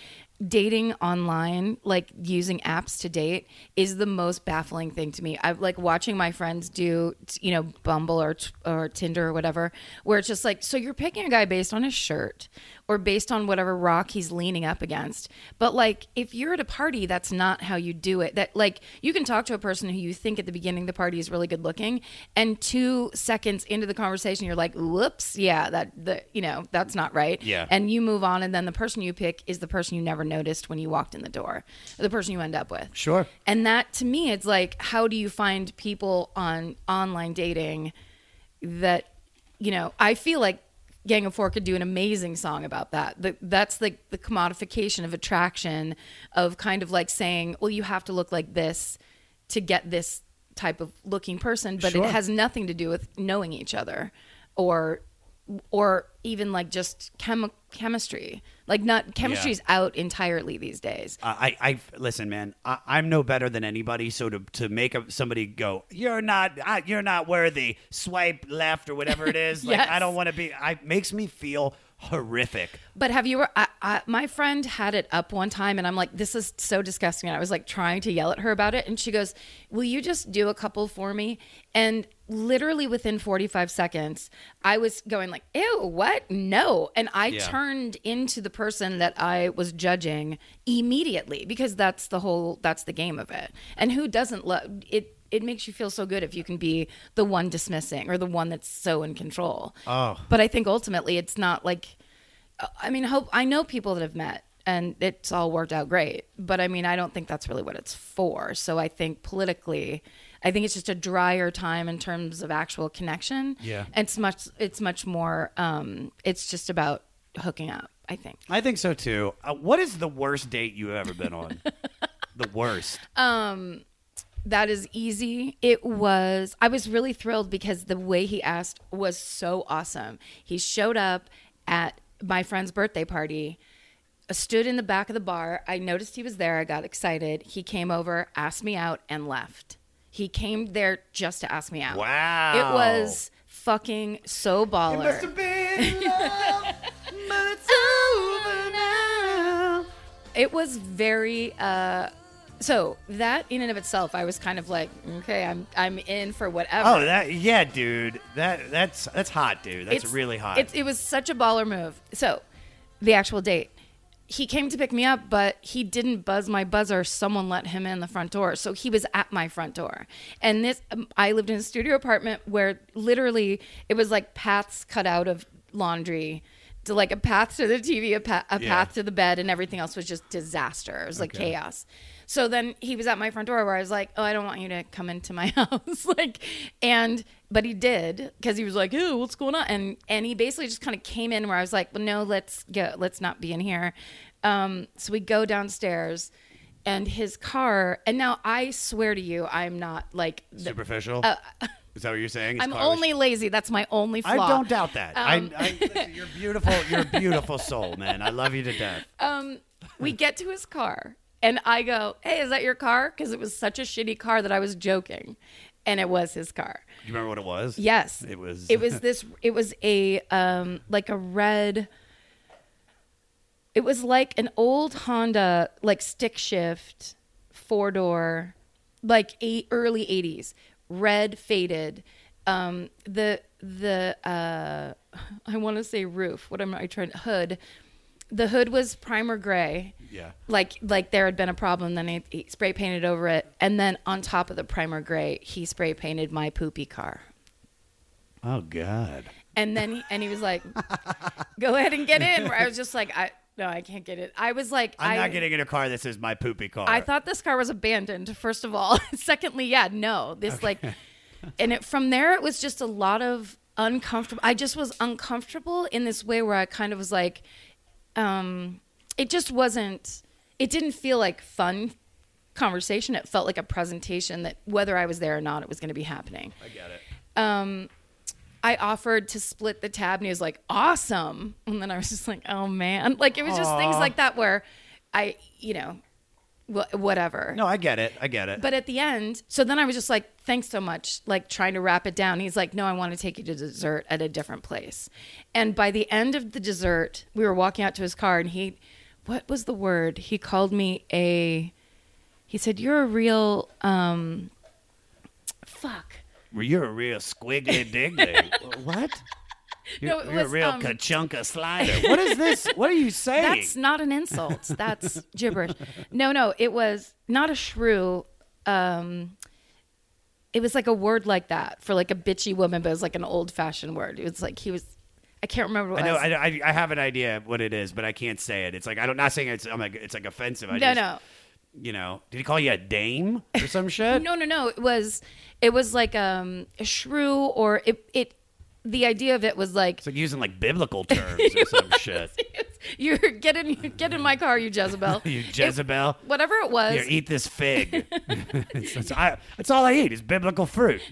dating online, like using apps to date, is the most baffling thing to me. I like watching my friends do, you know, Bumble or or Tinder or whatever, where it's just like, so you're picking a guy based on his shirt, or based on whatever rock he's leaning up against. But like if you're at a party, that's not how you do it. That like you can talk to a person who you think at the beginning of the party is really good looking, and two seconds into the conversation, you're like, "Whoops, yeah, that the you know that's not right." Yeah. and you move on, and then the person you pick is the person you never noticed when you walked in the door, or the person you end up with. Sure. And that to me, it's like, how do you find people on online dating that, you know, I feel like Gang of Four could do an amazing song about that. The, that's like the commodification of attraction, of kind of like saying, well, you have to look like this to get this type of looking person, but Sure. it has nothing to do with knowing each other or or even like just chemi- chemistry. Like not chemistry's out entirely these days. I, I listen, man. I, I'm no better than anybody. So to to make a, somebody go, you're not, I, you're not worthy. Swipe left or whatever it is. Like Yes. I don't want to be. I makes me feel horrific. But have you? I, I, my friend had it up one time, and I'm like, "This is so disgusting." And I was like trying to yell at her about it, and she goes, "Will you just do a couple for me?" And literally within 45 seconds, I was going like, "Ew, what? No!" And I Yeah. turned into the person that I was judging immediately because that's the whole that's the game of it. And who doesn't love it? It makes you feel so good if you can be the one dismissing or the one that's so in control. Oh. But I think ultimately it's not like I mean, hope I know people that have met and it's all worked out great. But I mean, I don't think that's really what it's for. So I think politically, I think it's just a drier time in terms of actual connection. Yeah. It's much it's much more um it's just about hooking up, I think. I think so too. Uh, what is the worst date you've ever been on? the worst. That is easy. It was, I was really thrilled because the way he asked was so awesome. He showed up at my friend's birthday party, uh, stood in the back of the bar. I noticed he was there. I got excited. He came over, asked me out, and left. He came there just to ask me out. Wow. It was fucking so baller. been love, but it's over now. it was very uh so that in and of itself i was kind of like okay i'm i'm in for whatever Oh, that yeah, dude. That that's that's hot, dude. That's It's- really hot. It, it was such a baller move. So, the actual date. He came to pick me up, but he didn't buzz my buzzer. Someone let him in the front door. So he was at my front door. And this, um, I lived in a studio apartment where literally it was like paths cut out of laundry to like a path to the TV, a, pa- a Yeah. path to the bed, and everything else was just disaster. It was like chaos. So then he was at my front door where I was like, "Oh, I don't want you to come into my house." like, and but he did because he was like, "Oh, what's going on?" And and he basically just kind of came in where I was like, "Well, no, let's go. Let's not be in here." Um, so we go downstairs, and his car. And now I swear to you, I'm not like the- Superficial. is that what you're saying? His I'm car was- only lazy. That's my only flaw. I don't doubt that. Um, I, I, listen, you're beautiful. You're a beautiful soul, man. I love you to death. Um, we get to his car and I go, "Hey, is that your car?" Because it was such a shitty car that I was joking, and it was his car. Do you remember what it was? Yes, It was. It was this. It was a um like a red. It was like an old Honda, like stick shift, four door, like eight early '80s, red faded. Um, the the uh, I want to say roof. What am I trying? Hood. The hood was primer gray. Yeah. like like there had been a problem then he, he spray painted over it. And then on top of the primer gray he spray painted my poopy car. Oh God. and then he, and he was like go ahead and get in. Where i was just like i no i can't get it. I was like I'm I, not getting in a car. That says my poopy car. I thought this car was abandoned first of all. Secondly yeah no this like and it from there it was just a lot of uncomfortable i just was uncomfortable in this way where i kind of was like um it just wasn't it didn't feel like fun conversation it felt like a presentation that whether i was there or not it was going to be happening I get it. um I offered to split the tab and he was like, awesome. And then I was just like, oh man. Like it was just things like that where I, you know, wh- whatever. No, I get it. I get it. But at the end, so then I was just like, thanks so much, like trying to wrap it down. He's like, no, I want to take you to dessert at a different place. And by the end of the dessert, we were walking out to his car and he, what was the word? He called me a, he said, you're a real, um, fuck. Well, you're a real squiggly diggly. what? You're, No, it you're a real um, kachunka slider. What is this? What are you saying? That's not an insult. That's gibberish. No, no, it was not a shrew. Um, it was like a word like that for like a bitchy woman, but it was like an old fashioned word. It was like he was. I can't remember what I know. I, I, I have an idea what it is, but I can't say it. It's like I don't. Not saying it's. I'm like it's like offensive. I no, just, no. You know, did he call you a dame or some shit? No, no, no. It was it was like um a shrew or it it the idea of it was like It's like using like biblical terms or some shit. you get in get in my car, you Jezebel. You It- Jezebel. whatever it was. Here, eat this fig. it's, it's- I- that's all I eat is biblical fruit.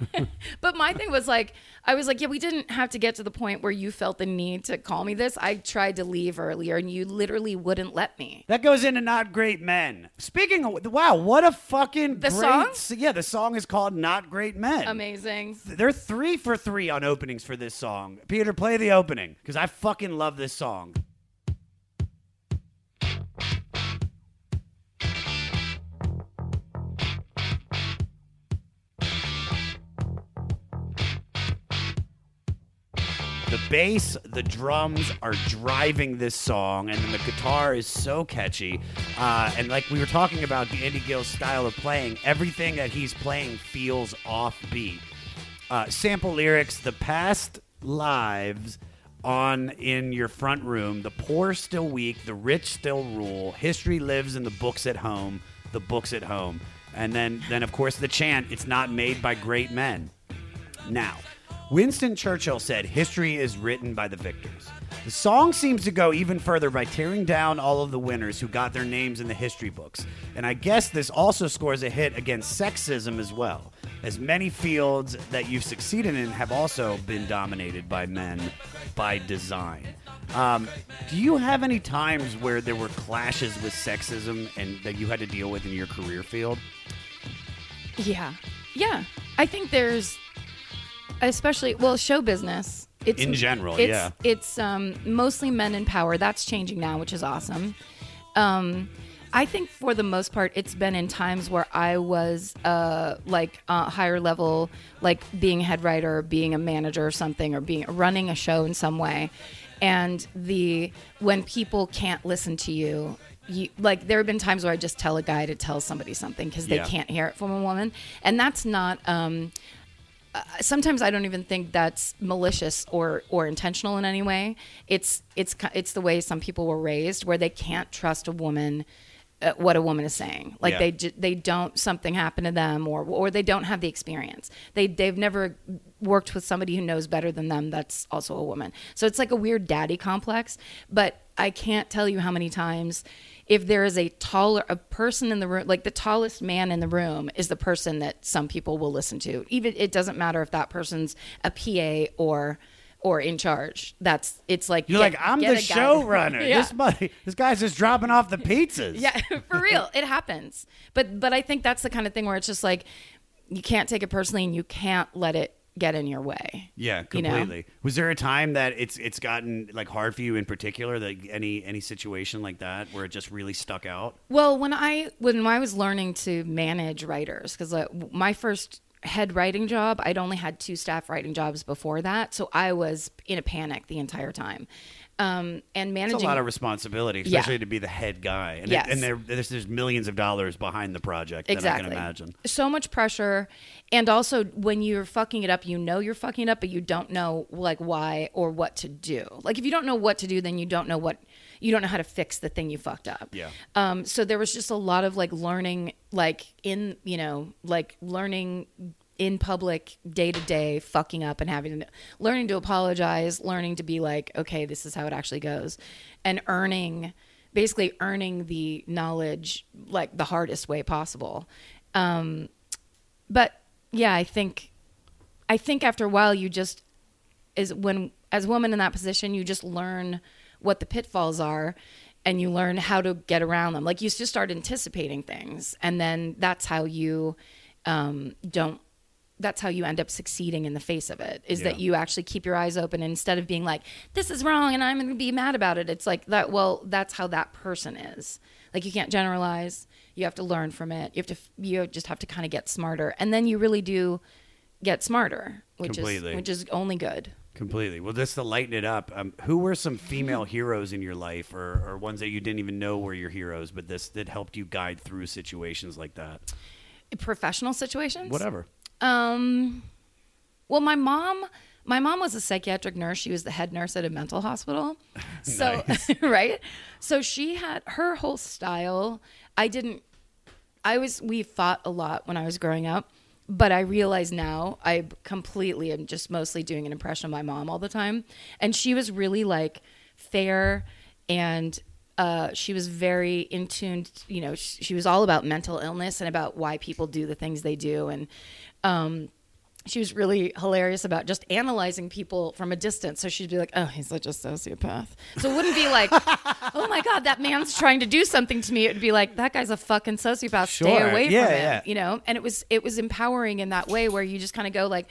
But my thing was like, I was like, yeah, we didn't have to get to the point where you felt the need to call me this. I tried to leave earlier, and you literally wouldn't let me. That goes into Not Great Men. Speaking of, wow, what a fucking The great song? Yeah, the song is called Not Great Men. Amazing. They're three for three on openings for this song. Peter, play the opening because I fucking love this song. Bass, the drums are driving this song, and then the guitar is so catchy. Uh, and like we were talking about Andy Gill's style of playing, everything that he's playing feels offbeat. Uh, sample lyrics, the past lives on in your front room, the poor still weak, the rich still rule, history lives in the books at home, the books at home. And then, then of course, the chant, it's not made by great men. Now, Winston Churchill said, History is written by the victors. The song seems to go even further by tearing down all of the winners who got their names in the history books. And I guess this also scores a hit against sexism as well, as many fields that you've succeeded in have also been dominated by men by design. Um, do you have any times where there were clashes with sexism and that you had to deal with in your career field? Yeah, yeah. I think there's, especially well, show business. It's In general, it's, yeah. It's um, mostly men in power. That's changing now, which is awesome. Um, I think for the most part, it's been in times where I was uh, like uh, higher level, like being a head writer, being a manager or something, or being running a show in some way. And the when people can't listen to you, you like there have been times where I just tell a guy to tell somebody something because they Yeah. can't hear it from a woman, and that's not. Um, uh, sometimes I don't even think that's malicious or or intentional in any way. It's it's it's the way some people were raised, where they can't trust a woman. Uh, what a woman is saying, like Yeah. they they don't something happened to them, or or they don't have the experience. They they've never worked with somebody who knows better than them. That's also a woman. So it's like a weird daddy complex. But I can't tell you how many times if there is a taller a person in the room like the tallest man in the room is the person that some people will listen to even it doesn't matter if that person's a pa or or in charge that's it's like You're get- like, I'm the showrunner. Yeah. This buddy, this guy's just dropping off the pizzas. yeah for real it happens but but i think that's the kind of thing where it's just like you can't take it personally and you can't let it get in your way Yeah, you know? completely. Was there a time that it's it's gotten like hard for you in particular, that any any situation like that where it just really stuck out? Well, when I when I was learning to manage writers, because uh, my first head writing job, I'd only had two staff writing jobs before that, so I was in a panic the entire time. Um, and It's managing a lot of responsibility, Yeah. especially to be the head guy. And, it- and there, there's, there's millions of dollars behind the project that I exactly can imagine. so much pressure, and also when you're fucking it up, you know you're fucking it up, but you don't know like why or what to do. Like if you don't know what to do, then you don't know what you don't know how to fix the thing you fucked up. Yeah. Um, so there was just a lot of like learning, like in you know, like learning in public, day to day, fucking up and having to learning to apologize, learning to be like, okay, this is how it actually goes, and earning, basically earning the knowledge like the hardest way possible. Um, but yeah, I think, I think after a while, you just is when as a woman in that position, you just learn what the pitfalls are and you learn how to get around them. Like you just start anticipating things, and then that's how you um, don't. That's how you end up succeeding in the face of it. Is that you actually keep your eyes open instead of being like, "This is wrong," and I'm going to be mad about it. It's like that. Well, that's how that person is. Like you can't generalize. You have to learn from it. You have to. You just have to kind of get smarter, and then you really do get smarter, which Completely. is which is only good. Completely. Well, just to lighten it up, um, who were some female heroes in your life, or, or ones that you didn't even know were your heroes, but this that helped you guide through situations like that? Professional situations? Whatever. Um, well, my mom, my mom was a psychiatric nurse. She was the head nurse at a mental hospital. So, right. So she had her whole style. I didn't. I was. We fought a lot when I was growing up, but I realize now I completely am just mostly doing an impression of my mom all the time, and she was really like fair and uh, she was very in tune. You know, she, she was all about mental illness and about why people do the things they do, and um, she was really hilarious about just analyzing people from a distance. So she'd be like, "Oh, he's such a sociopath." So it wouldn't be like, "Oh my god, that man's trying to do something to me." It would be like, "That guy's a fucking sociopath. Stay away Yeah, from him." yeah. You know. And it was it was empowering in that way where you just kind of go like.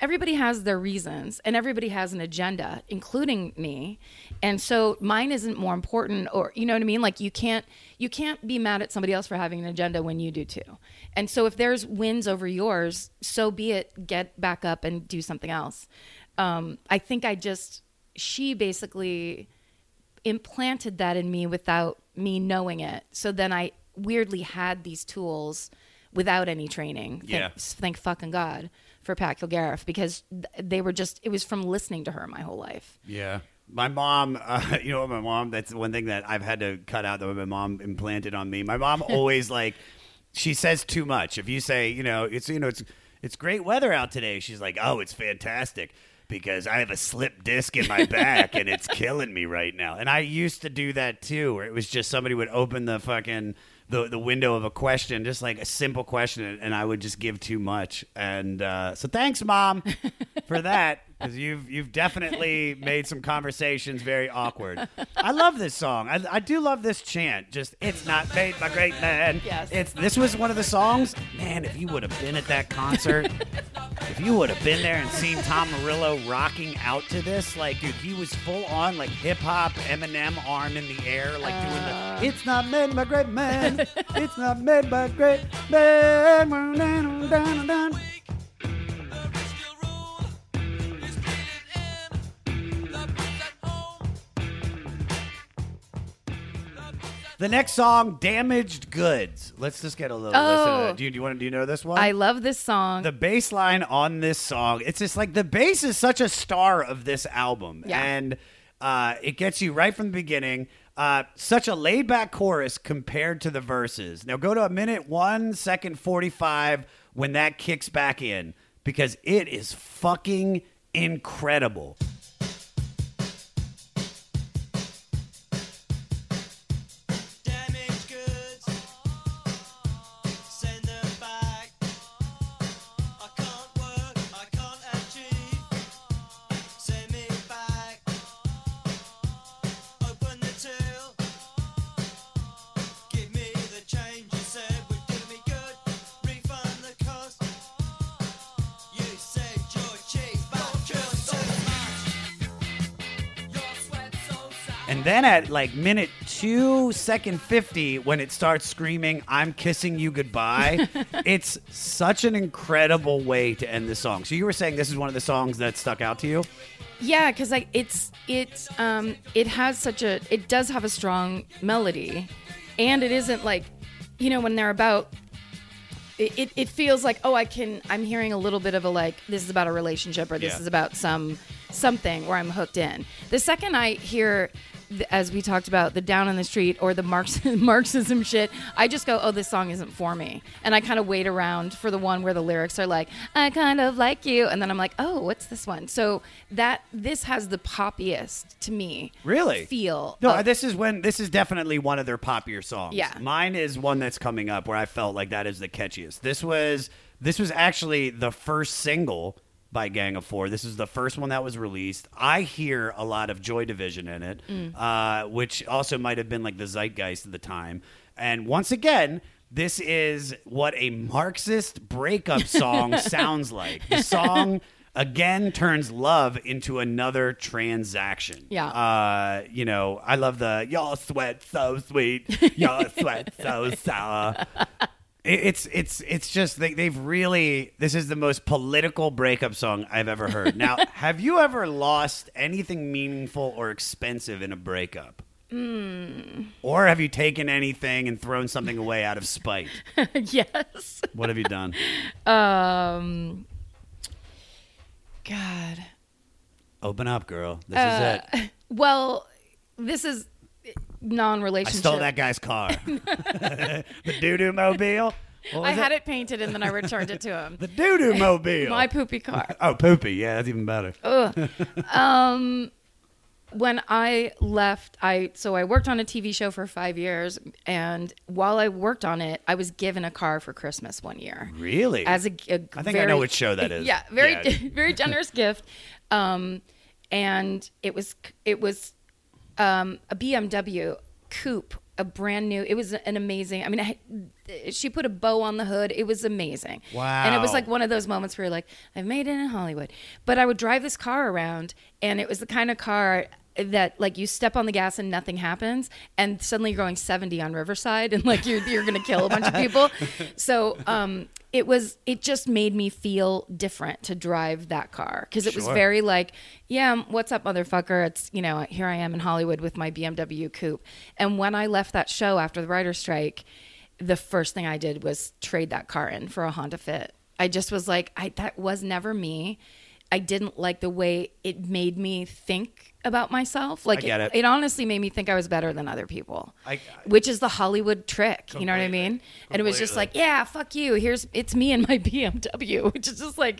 Everybody has their reasons and everybody has an agenda, including me. And so mine isn't more important or you know what I mean? Like you can't you can't be mad at somebody else for having an agenda when you do too. And so if there's wins over yours, so be it. Get back up and do something else. Um, I think I just she basically implanted that in me without me knowing it. So then I weirdly had these tools without any training. Thank, Yeah. thank fucking God for Pat Kilgariff because they were just, it was from listening to her my whole life. Yeah. My mom, uh, you know my mom, that's one thing that I've had to cut out that my mom implanted on me. My mom always like, she says too much. If you say, you know, it's, you know, it's, it's great weather out today. She's like, oh, it's fantastic because I have a slip disc in my back and it's killing me right now. And I used to do that too, where it was just somebody would open the fucking, the, the window of a question, just like a simple question, and I would just give too much. And uh, so thanks, mom, for that because you've you've definitely made some conversations very awkward. I love this song. I, I do love this chant. Just it's not made by great men. Yes. It's this was one of the songs. Man, if you would have been at that concert, if you would have been there and seen Tom Morello rocking out to this, like dude, he was full on like hip hop Eminem arm in the air, like doing Uh. the It's not made by great men. it's not made by great men. The next song, "Damaged Goods." Let's just get a little listen to Oh. that. Do you, do you want? To do you know this one? I love this song. the bass line on this song it's just like the bass is such a star of this album Yeah. and uh, it gets you right from the beginning uh, such a laid back chorus compared to the verses now go to a minute one second 45 when that kicks back in because it is fucking incredible then at like minute two, second 50, when it starts screaming, I'm kissing you goodbye, it's such an incredible way to end the song. So you were saying this is one of the songs that stuck out to you? Yeah, because like it's it's um it has such a it does have a strong melody, and it isn't like, you know, when they're about. It, it, it feels like oh I can I'm hearing a little bit of a like this is about a relationship or this Yeah. is about some something where I'm hooked in. The second I hear as we talked about the down in the street or the Marx- Marxism shit, I just go oh this song isn't for me, and I kind of wait around for the one where the lyrics are like I kind of like you, and then I'm like oh what's this one? So that this has the poppiest to me Really? feel. No, of- this is when this is definitely one of their poppier songs. Yeah. Mine is one that's coming up where I felt like that is the catchiest. This was this was actually the first single by Gang of Four. This is the first one that was released. I hear a lot of Joy Division in it, uh, which also might have been like the zeitgeist at the time. And once again, this is what a Marxist breakup song sounds like. The song again turns love into another transaction. Yeah. Uh, you know, I love the y'all sweat so sweet, y'all sweat so sour. It- It's it's it's just they, they've really this is the most political breakup song I've ever heard. Now, have you ever lost anything meaningful or expensive in a breakup? Or have you taken anything and thrown something away out of spite? yes. What have you done? Um. God. Open up, girl. This Uh, is it. Well, this is I non-relationship. I stole that guy's car. the doo doo mobile. What was I had it painted and then I returned it to him. The doo doo mobile. My poopy car. oh, poopy. Yeah, that's even better. Um, when I left, I so I worked on a TV show for five years, and while I worked on it, I was given a car for Christmas one year. Really? As a, a I think I know which show that is. Yeah, very Yeah. very generous gift. Um, and it was it was um, a BMW coupe, a brand new. It was an amazing. I mean, I, she put a bow on the hood. It was amazing. Wow. And it was like one of those moments where you're like, I've made it in Hollywood. But I would drive this car around, and it was the kind of car that like you step on the gas and nothing happens and suddenly you're going 70 on riverside and like you're, you're gonna kill a bunch of people. So um it was it just made me feel different to drive that car because it was very like yeah what's up motherfucker? It's you know here i am in hollywood with my bmw coupe. And when i left that show after the writer's strike the first thing i did was trade that car in for a honda fit. I just was like i that was never me i didn't like the way it made me think about myself like get it. it honestly made me think i was better than other people I- which is the hollywood trick you know what i Completely. mean and it was just like yeah fuck you here's it's me and my bmw which is just like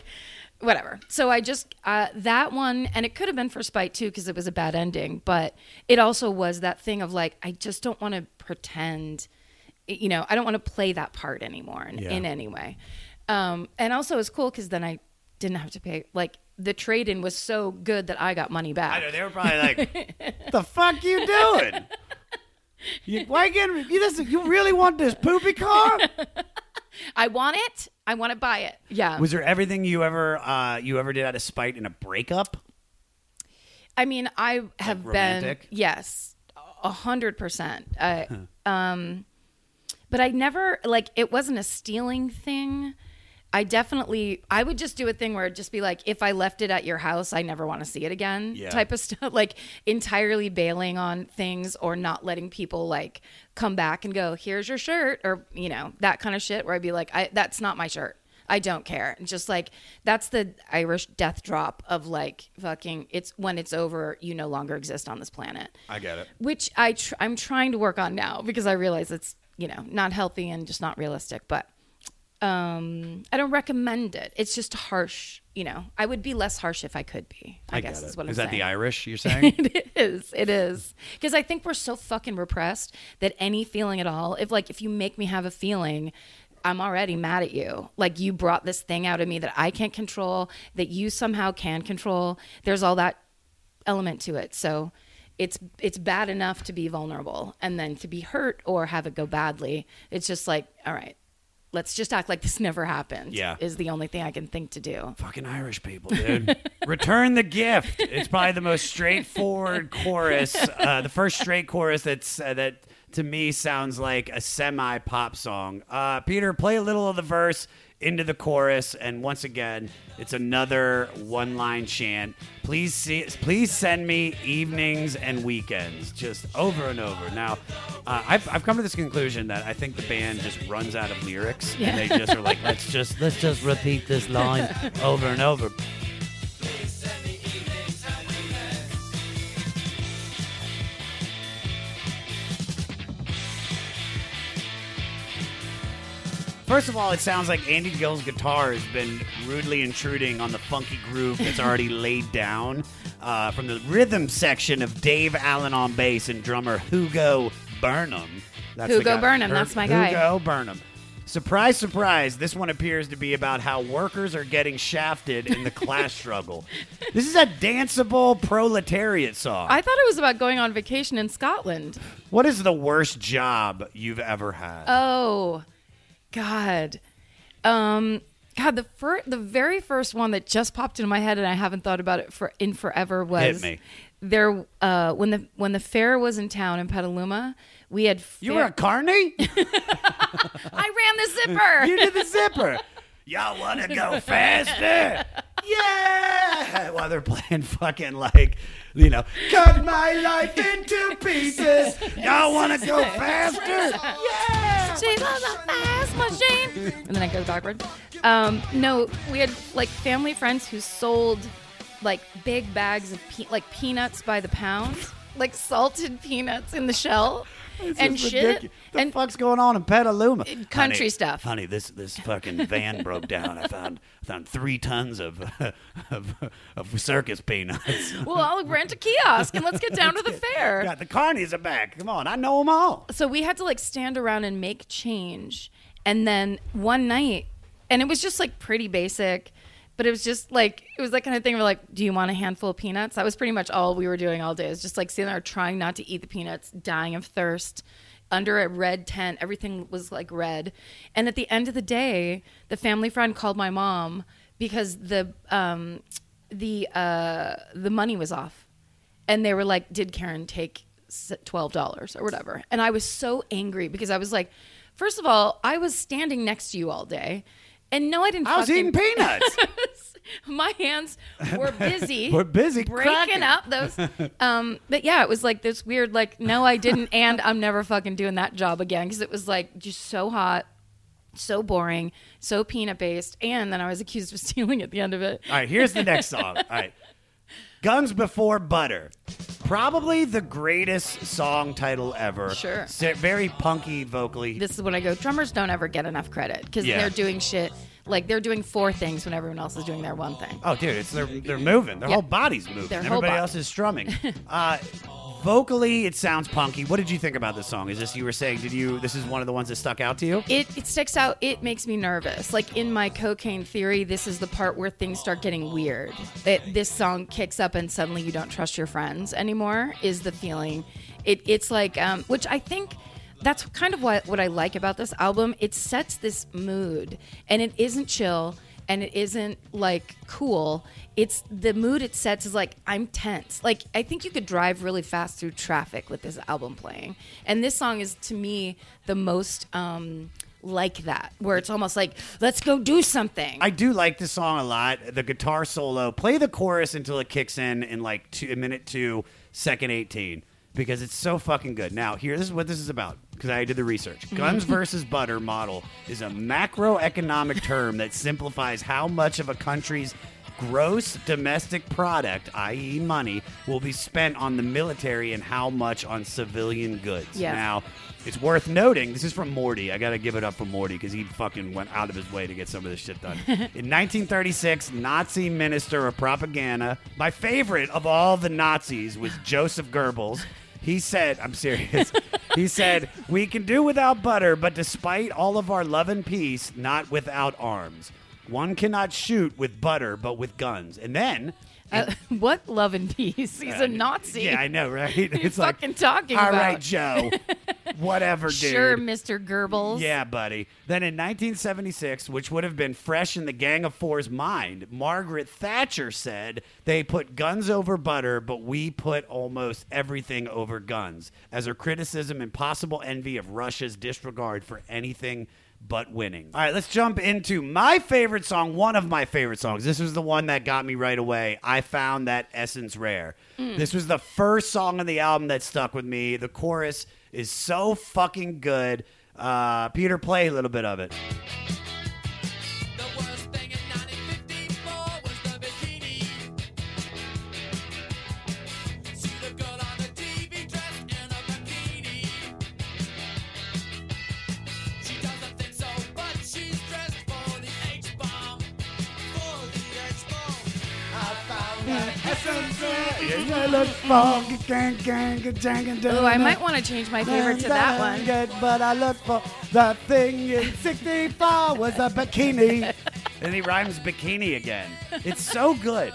whatever so i just uh, that one and it could have been for spite too because it was a bad ending but it also was that thing of like i just don't want to pretend you know i don't want to play that part anymore in, Yeah. in any way um, and also it's cool because then i didn't have to pay like the trade-in was so good that i got money back I know they were probably like, "The fuck you doing? You, why getting you this? You really want this poopy car? I want it i want to buy it yeah Was there everything you ever uh, you ever did out of spite in a breakup? I mean, I have been romantic? yes, a hundred percent. Um, but I never like it wasn't a stealing thing. I definitely I would just do a thing where it'd just be like if I left it at your house, I never want to see it again. Yeah. Type of stuff like entirely bailing on things or not letting people like come back and go, "Here's your shirt," or you know that kind of shit. Where I'd be like, I, "That's not my shirt." I don't care. And Just like that's the Irish death drop of like fucking. It's when it's over, you no longer exist on this planet. I get it. Which I tr- I'm trying to work on now because I realize it's you know not healthy and just not realistic. But um, I don't recommend it. It's just harsh. You know, I would be less harsh if I could be. I, guess is what I'm Is that saying. the Irish you're saying? it is. It is. Because I think we're so fucking repressed that any feeling at all, if like if you make me have a feeling, I'm already mad at you. Like you brought this thing out of me that I can't control, that you somehow can control. There's all that element to it. So it's it's bad enough to be vulnerable and then to be hurt or have it go badly. It's just like, all right, let's just act like this never happened. Yeah. Is the only thing I can think to do. Fucking Irish people, dude. Return the gift. It's probably the most straightforward chorus. Uh, the first straight chorus that's uh, that to me sounds like a semi pop song. Uh, Peter, play a little of the verse into the chorus, and once again, it's another one line chant. Please see, please send me evenings and weekends, just over and over. Now, uh, I've, I've come to this conclusion that I think the band just runs out of lyrics, and they just are like, let's just let's just repeat this line over and over. First of all, it sounds like Andy Gill's guitar has been rudely intruding on the funky groove that's already laid down uh, from the rhythm section of Dave Allen on bass and drummer Hugo Burnham. That's Hugo Burnham, Her- that's my guy. Hugo Burnham. Surprise, surprise, this one appears to be about how workers are getting shafted in the class struggle. This is a danceable proletariat song. I thought it was about going on vacation in Scotland. what is the worst job you've ever had? Oh, God. Um, God, the fir- the very first one that just popped into my head, and I haven't thought about it for in forever was there uh, when the when the fair was in town in Petaluma, we had You were a carny? I ran the zipper. you did the zipper. Y'all want to go faster? Yeah! While they're playing fucking like, you know, cut my life into pieces. Y'all want to go faster? Yeah! She was a fast machine. And then it goes backward. Um, no, we had like family friends who sold like big bags of pe- like peanuts by the pound, like salted peanuts in the shell and It's shit. ridiculous. The And fuck's going on in Petaluma? country Honey, stuff. Honey, this this fucking van broke down. I found I found three tons of of, of circus peanuts. well, I'll rent a kiosk and let's get down to the fair. God, the carnies are back. Come on, I know them all. so we had to like stand around and make change and then one night and it was just like pretty basic but it was just like it was that kind of thing where like do you want a handful of peanuts? That was pretty much all we were doing all day it was just like sitting there trying not to eat the peanuts dying of thirst under a red tent everything was like red. And at the end of the day the family friend called my mom because the um the uh the money was off. And they were like, "Did Karen take twelve dollars or whatever?" And I was so angry because I was like, first of all, I was standing next to you all day, and no, I didn't. I was fucking- eating peanuts. My hands were busy. We're busy breaking cracking. up those. Um, but yeah, it was like this weird, like, no, I didn't, and I'm never fucking doing that job again because it was like just so hot. So boring, so peanut based, and then I was accused of stealing at the end of it. All right, here's the next song. All right. Guns Before Butter. Probably the greatest song title ever. Sure. Very punky vocally. this is when I go, drummers don't ever get enough credit because Yeah. they're doing shit like they're doing four things when everyone else is doing their one thing. Oh, dude, it's they're they're moving. Their Yeah. whole body's moving. Their whole Everybody body. else is strumming. uh, vocally, it sounds punky. What did you think about this song? Is this you were saying? Did you? This is one of the ones that stuck out to you? It, it sticks out. It makes me nervous. Like in my cocaine theory, this is the part where things start getting weird. It, this song kicks up and suddenly you don't trust your friends anymore. Is the feeling? It, it's like, um, which I think that's kind of what what I like about this album. It sets this mood, and it isn't chill. And it isn't like cool. It's the mood it sets is like I'm tense. Like I think you could drive really fast through traffic with this album playing. And this song is to me the most um like that, where it's almost like, let's go do something. I do like this song a lot. The guitar solo. Play the chorus until it kicks in in like two, a minute two, second eighteen, because it's so fucking good. Now, here, this is what this is about. Because I did the research. Guns versus butter model is a macroeconomic term that simplifies how much of a country's gross domestic product, i.e., money, will be spent on the military and how much on civilian goods. Yeah. Now, it's worth noting, this is from Morty. I got to give it up for Morty because he fucking went out of his way to get some of this shit done. In 1936, Nazi minister of propaganda, my favorite of all the Nazis was Joseph Goebbels. He said, I'm serious. he said, We can do without butter, but despite all of our love and peace, not without arms. One cannot shoot with butter, but with guns. And then. Uh, what love and peace? He's a Nazi. Yeah, I know, right? What are you It's like, fucking talking All about? right, Joe. Whatever, dude. Sure, Mr. Goebbels. Yeah, buddy. Then in 1976, which would have been fresh in the Gang of Four's mind, Margaret Thatcher said they put guns over butter, but we put almost everything over guns, as her criticism and possible envy of Russia's disregard for anything but winning. All right, let's jump into my favorite song, one of my favorite songs. This was the one that got me right away. I found that essence rare. This was the first song on the album that stuck with me. The chorus is so fucking good. Uh, Peter, play a little bit of it. Oh, I might want to change my favorite to that one. But I look for the thing in 64 was a bikini. and he rhymes bikini again. It's so good.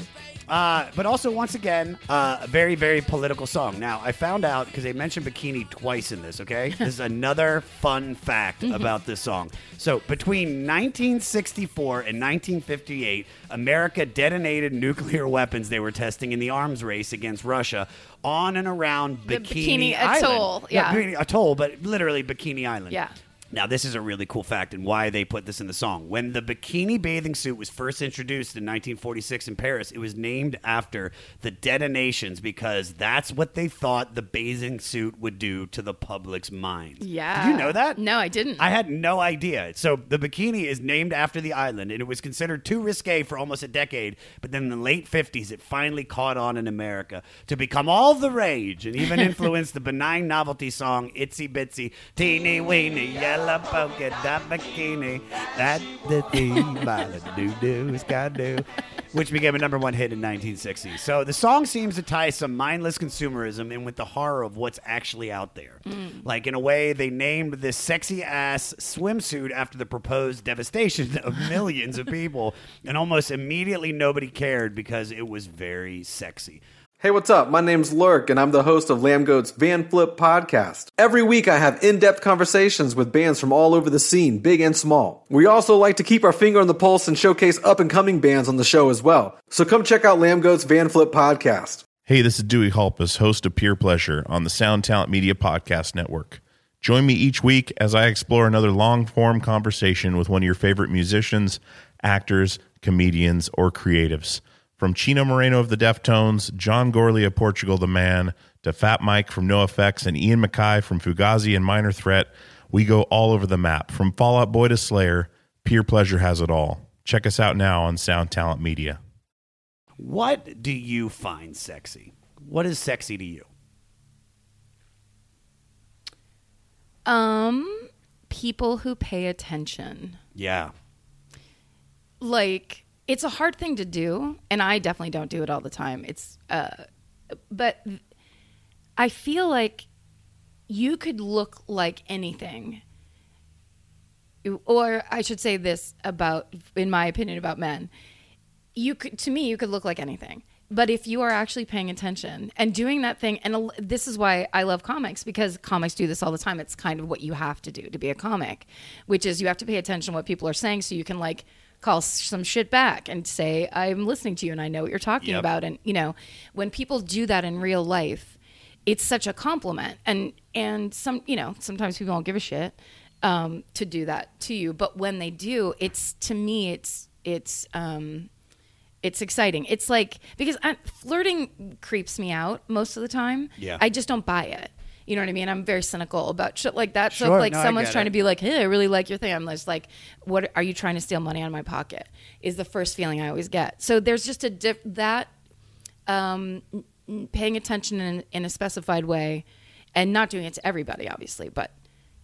Uh, but also, once again, uh, a very, very political song. Now, I found out because they mentioned bikini twice in this, okay? this is another fun fact about this song. So, between 1964 and 1958, America detonated nuclear weapons they were testing in the arms race against Russia on and around Bikini, Bikini Island. Atoll, No, yeah. Bikini Atoll, but literally Bikini Island. Yeah. Now, this is a really cool fact and why they put this in the song. When the bikini bathing suit was first introduced in 1946 in Paris, it was named after the detonations because that's what they thought the bathing suit would do to the public's mind. Yeah. Did you know that? No, I didn't. I had no idea. So the bikini is named after the island, and it was considered too risque for almost a decade. But then in the late 50s, it finally caught on in America to become all the rage and even influenced the benign novelty song Itsy Bitsy Teeny Weeny Yellow Polka Dot Bikini. That's the thing by the doo doo doo. Which became a number one hit in 1960. So the song seems to tie some mindless consumerism in with the horror of what's actually out there. Mm. Like, in a way, they named this sexy ass swimsuit after the proposed devastation of millions of people, and almost immediately nobody cared because it was very sexy. Hey, what's up? My name's Lurk, and I'm the host of Lambgoat's Van Flip podcast. Every week, I have in depth conversations with bands from all over the scene, big and small. We also like to keep our finger on the pulse and showcase up and coming bands on the show as well. So come check out Lambgoat's Van Flip podcast. Hey, this is Dewey Halpus, host of Peer Pleasure on the Sound Talent Media Podcast Network. Join me each week as I explore another long form conversation with one of your favorite musicians, actors, comedians, or creatives. From Chino Moreno of the Deftones, John Gourley of Portugal the Man, to Fat Mike from NoFX and Ian MacKaye from Fugazi and Minor Threat, we go all over the map. From Fall Out Boy to Slayer, Peer Pleasure has it all. Check us out now on Sound Talent Media. What do you find sexy? What is sexy to you? Um, people who pay attention. Yeah. Like it's a hard thing to do, and I definitely don't do it all the time. It's uh, but I feel like you could look like anything. Or I should say this about, in my opinion, about men. You could, to me, you could look like anything. But if you are actually paying attention and doing that thing, and this is why I love comics because comics do this all the time. It's kind of what you have to do to be a comic, which is you have to pay attention to what people are saying so you can like call some shit back and say, I'm listening to you and I know what you're talking Yep. about. And, you know, when people do that in real life, it's such a compliment. And, and some, you know, sometimes people don't give a shit um, to do that to you. But when they do, it's, to me, it's, it's, um, it's exciting. It's like because I, flirting creeps me out most of the time. Yeah. I just don't buy it. You know what I mean? I'm very cynical about shit like that. So Sure, if like no, someone's trying it. to be like, "Hey, I really like your thing," I'm just like, "What are you trying to steal money out of my pocket?" Is the first feeling I always get. So there's just a diff that um, paying attention in, in a specified way, and not doing it to everybody, obviously. But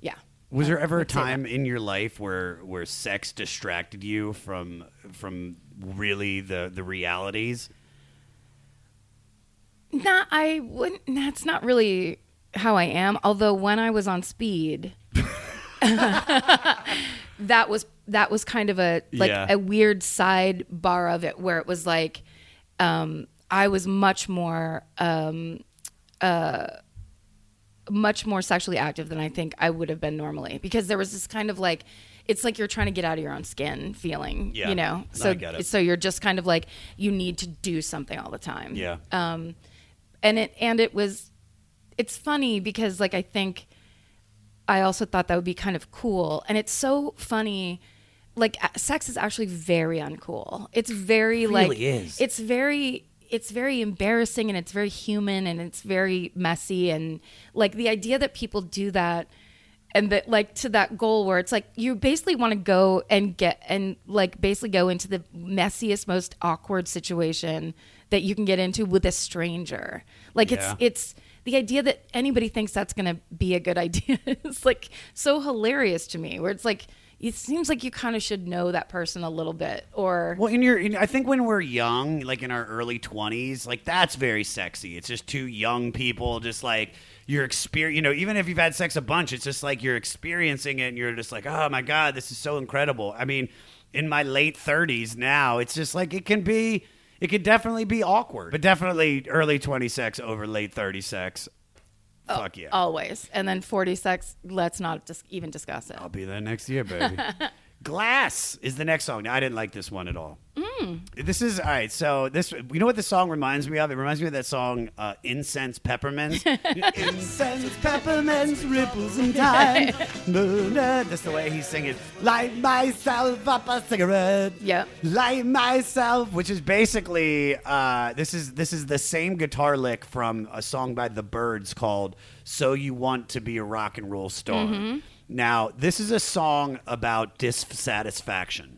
yeah, Was there ever a I'd say that. time in your life where where sex distracted you from from really the the realities? Nah, I wouldn't. That's not really how I am. Although when I was on speed, that was that was kind of a like Yeah. a weird sidebar of it, where it was like um, I was much more um, uh, much more sexually active than I think I would have been normally because there was this kind of like it's like you're trying to get out of your own skin feeling, Yeah. you know. So I get it. so you're just kind of like you need to do something all the time. Yeah. Um, and it and it was it's funny because like I think I also thought that would be kind of cool, and it's so funny. Like sex is actually very uncool. It's very It like is. it's very it's very embarrassing and it's very human and it's very messy and like the idea that people do that and that like to that goal where it's like you basically want to go and get and like basically go into the messiest most awkward situation that you can get into with a stranger like Yeah. it's it's the idea that anybody thinks that's going to be a good idea is like so hilarious to me where it's like it seems like you kind of should know that person a little bit or Well, in your, in, I think when we're young, like in our early twenties, like that's very sexy. It's just two young people, just like your experience. You know, even if you've had sex a bunch, it's just like you're experiencing it, and you're just like, oh my god, this is so incredible. I mean, in my late thirties now, it's just like it can be. It could definitely be awkward, but definitely early 20 sex over late 30 sex. Oh, Fuck yeah. Always. And then 40 sex, let's not dis- even discuss it. I'll be there next year, baby. Glass is the next song. Now, I didn't like this one at all. Mm. Mm. This is all right. So this, you know what this song reminds me of? It reminds me of that song, uh, "Incense Peppermints." Incense peppermints, ripples in time. That's the way he's singing. Light myself up a cigarette. Yep. Light myself, which is basically uh, this is this is the same guitar lick from a song by the Byrds called "So You Want to Be a Rock and Roll Star." Mm-hmm. Now, this is a song about dissatisfaction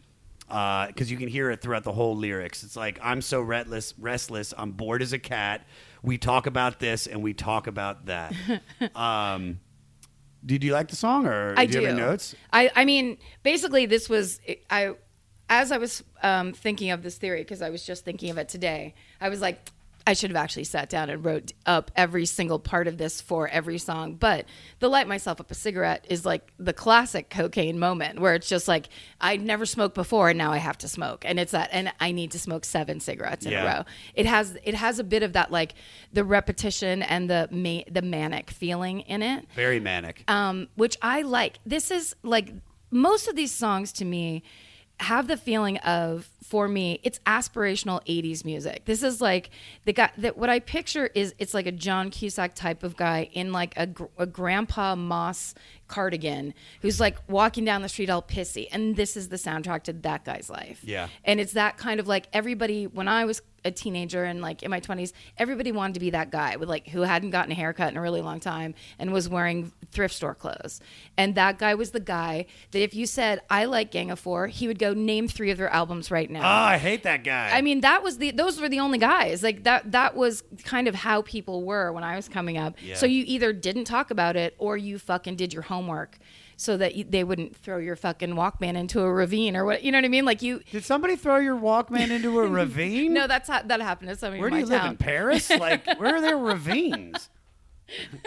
because you can hear it throughout the whole lyrics. It's like I'm so restless, restless. I'm bored as a cat. We talk about this and we talk about that. um, did you like the song or I do you do. have any notes? I, I mean, basically, this was I. As I was um, thinking of this theory, because I was just thinking of it today, I was like, I should have actually sat down and wrote up every single part of this for every song. But the light myself up a cigarette is like the classic cocaine moment where it's just like I'd never smoked before and now I have to smoke, and it's that, and I need to smoke seven cigarettes in Yeah. a row. It has it has a bit of that like the repetition and the ma- the manic feeling in it Very manic. um, which I like. This is like most of these songs to me have the feeling of for me it's aspirational 80s music. This is like the guy that what i picture is it's like a john cusack type of guy in like a, a grandpa moss cardigan who's like walking down the street all pissy and this is the soundtrack to that guy's life Yeah. and it's that kind of like everybody when I was a teenager and like in my 20s, everybody wanted to be that guy with like who hadn't gotten a haircut in a really long time and was wearing thrift store clothes. And that guy was the guy that if you said I like Gang of 4, he would go name 3 of their albums right now. Oh, I hate that guy. I mean, that was the those were the only guys. Like that that was kind of how people were when I was coming up. Yeah. So you either didn't talk about it or you fucking did your homework so that you, they wouldn't throw your fucking Walkman into a ravine or what, you know what I mean? Like you Did somebody throw your Walkman into a ravine? No, that's how, that happened to somebody Where do you live in Paris? Like, where are there ravines?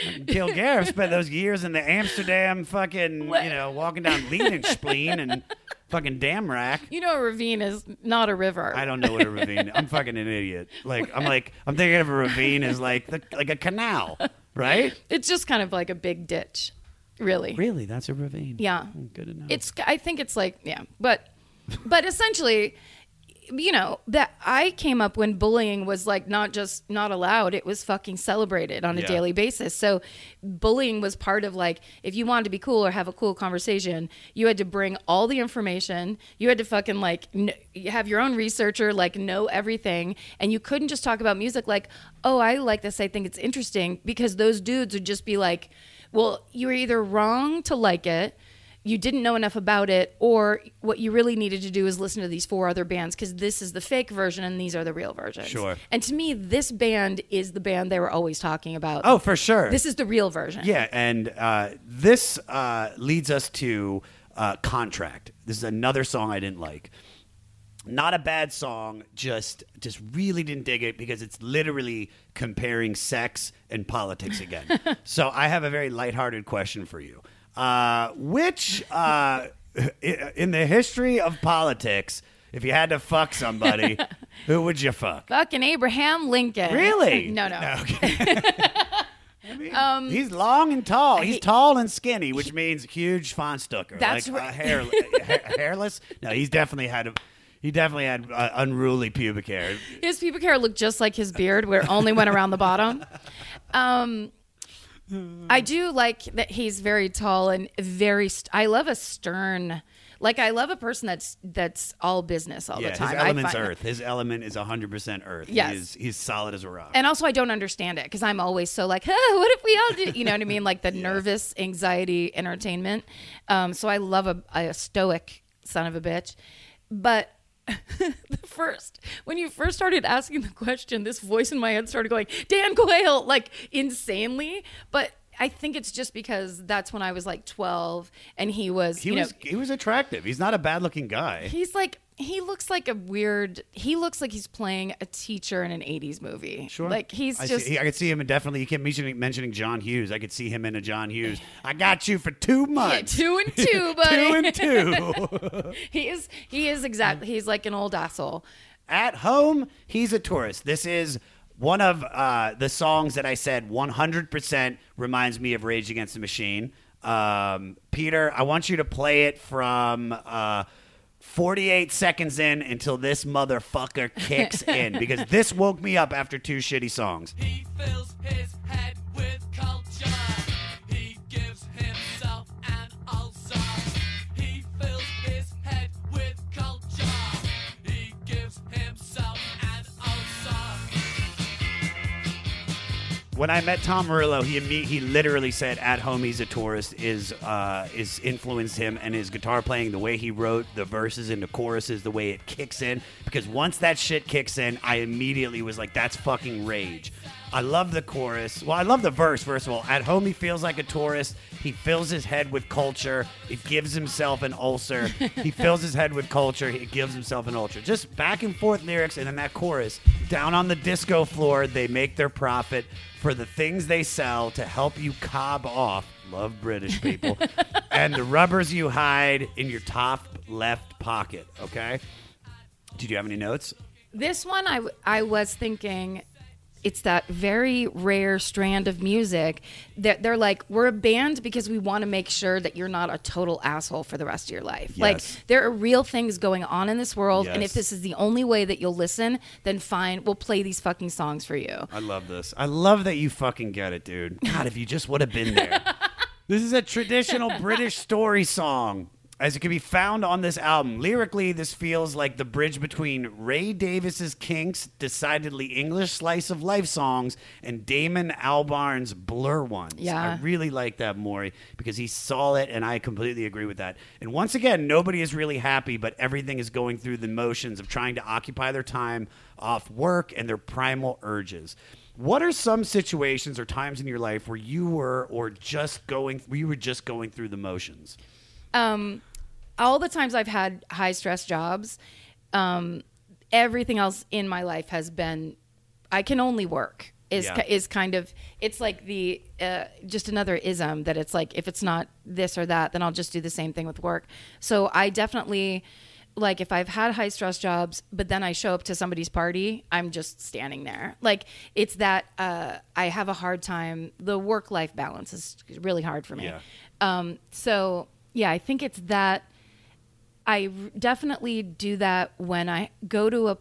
Kilgariff spent those years in the Amsterdam fucking, you know, walking down Spleen and fucking Damrak. You know, a ravine is not a river. I don't know what a ravine. I'm fucking an idiot. Like I'm like I'm thinking of a ravine as like the, like a canal, right? It's just kind of like a big ditch, really. Really, that's a ravine. Yeah. Good know. It's. I think it's like yeah, but but essentially, you know that I came up when bullying was like not just not allowed; it was fucking celebrated on a Yeah. daily basis. So bullying was part of like if you wanted to be cool or have a cool conversation, you had to bring all the information. You had to fucking like have your own researcher, like know everything, and you couldn't just talk about music like, oh, I like this, I think it's interesting, because those dudes would just be like, well, you were either wrong to like it you didn't know enough about it, or what you really needed to do is listen to these four other bands because this is the fake version and these are the real versions. Sure. And to me, this band is the band they were always talking about. Oh, for sure. This is the real version. Yeah, and uh, this uh, leads us to uh, "Contract." This is another song I didn't like. Not a bad song, just just really didn't dig it because it's literally comparing sex and politics again. so I have a very lighthearted question for you. Uh, which uh, in the history of politics, if you had to fuck somebody, who would you fuck? Fucking Abraham Lincoln. Really? no, no. Um He's long and tall. He's he- tall and skinny, which means huge Fonstucker. That's like right. uh, hair, ha- hairless. No, he's definitely had a, he definitely had uh, unruly pubic hair. His pubic hair looked just like his beard, where it only went around the bottom. Um, I do like that he's very tall and very. St- I love a stern. Like I love a person that's that's all business all yeah, the time. his I element's find- Earth. His element is hundred percent Earth. Yes. he is, he's solid as a rock. And also, I don't understand it because I'm always so like, huh, what if we all do? You know what I mean? Like the nervous anxiety entertainment. Um, so I love a, a stoic son of a bitch. But the first, when you first started asking the question, this voice in my head started going, Dan Quayle, like insanely. But I think it's just because that's when I was like 12 and he was, he you was know, he was attractive. He's not a bad looking guy. He's like he looks like a weird. He looks like he's playing a teacher in an '80s movie. Sure. like he's I just. see, I could see him in definitely. You kept mentioning, mentioning John Hughes. I could see him in a John Hughes. I got you for two Yeah, months. two and two, buddy. two and two. he is. He is exactly. He's like an old asshole. At home, he's a tourist. This is one of uh, the songs that I said 100% reminds me of Rage Against the Machine. Um, Peter, I want you to play it from uh, 48 seconds in until this motherfucker kicks in because this woke me up after two shitty songs. He fills his head with culture. He gives When I met Tom Morello, he he literally said, "At home, he's a tourist." Is uh, is influenced him and his guitar playing, the way he wrote the verses and the choruses, the way it kicks in. Because once that shit kicks in, I immediately was like, "That's fucking rage." I love the chorus. Well, I love the verse. First of all, at home he feels like a tourist. He fills his head with culture. It gives himself an ulcer. he fills his head with culture. It gives himself an ulcer. Just back and forth lyrics, and then that chorus. Down on the disco floor, they make their profit for the things they sell to help you cob off. Love British people. and the rubbers you hide in your top left pocket. Okay. Did you have any notes? This one, I, w- I was thinking it's that very rare strand of music that they're like, we're a band because we want to make sure that you're not a total asshole for the rest of your life. Like, there are real things going on in this world. And if this is the only way that you'll listen, then fine, we'll play these fucking songs for you. I love this. I love that you fucking get it, dude. God, if you just would have been there. this is a traditional British story song. As it can be found on this album, lyrically, this feels like the bridge between Ray Davies's Kinks' decidedly English slice of life songs and Damon Albarn's Blur ones. Yeah. I really like that, Maury, because he saw it, and I completely agree with that. And once again, nobody is really happy, but everything is going through the motions of trying to occupy their time off work and their primal urges. What are some situations or times in your life where you were, or just going, we were just going through the motions? um, all the times I've had high stress jobs, um, everything else in my life has been, I can only work. Is, Yeah. is kind of it's like the uh, just another ism that it's like if it's not this or that then I'll just do the same thing with work. So I definitely like if I've had high stress jobs, but then I show up to somebody's party, I'm just standing there. Like it's that uh, I have a hard time. The work life balance is really hard for me. Yeah. Um, so yeah, I think it's that. I definitely do that when I go to a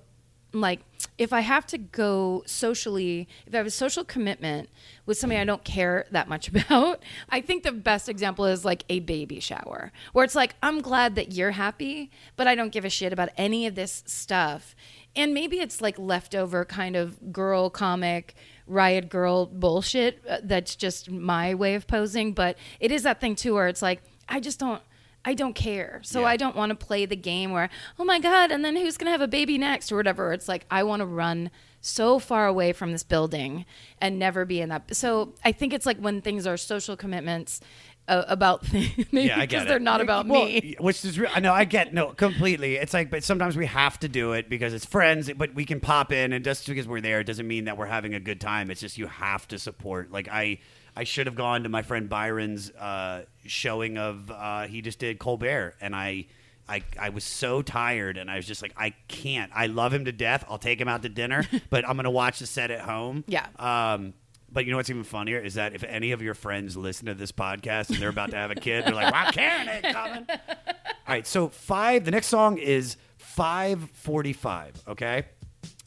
like if I have to go socially, if I have a social commitment with somebody I don't care that much about, I think the best example is like a baby shower, where it's like, I'm glad that you're happy, but I don't give a shit about any of this stuff. And maybe it's like leftover kind of girl comic, riot girl bullshit uh, that's just my way of posing, but it is that thing too where it's like, I just don't. I don't care. So I don't want to play the game where, oh my God, and then who's going to have a baby next or whatever. It's like, I want to run so far away from this building and never be in that. So I think it's like when things are social commitments uh, about things, maybe yeah, because they're not about Well, me. Which is real. I know. I get no completely. It's like, but sometimes we have to do it because it's friends. But we can pop in, and just because we're there doesn't mean that we're having a good time. It's just you have to support. Like I, I should have gone to my friend Byron's uh, showing of uh, he just did Colbert, and I. I, I was so tired and I was just like I can't I love him to death I'll take him out to dinner but I'm gonna watch the set at home Yeah. um, but you know what's even funnier is that if any of your friends listen to this podcast and they're about to have a kid, they're like, "Wow, Karen ain't coming." All right, so five. The next song is five forty-five. Okay.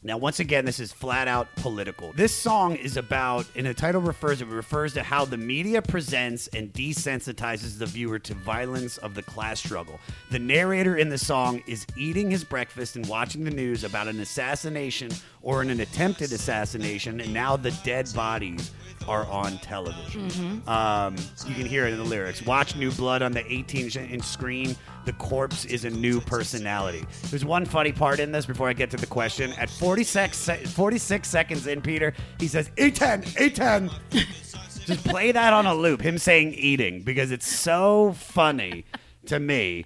Now, once again, this is flat out political. This song is about, and the title refers it refers to how the media presents and desensitizes the viewer to violence of the class struggle. The narrator in the song is eating his breakfast and watching the news about an assassination or in an attempted assassination, and now the dead bodies are on television. Mhm. Um, you can hear it in the lyrics. Watch New Blood on the 18 inch screen. The corpse is a new personality. There's one funny part in this before I get to the question. At 46, se- 46 seconds in, Peter, he says, A10, A10. Just play that on a loop, him saying eating, because it's so funny to me.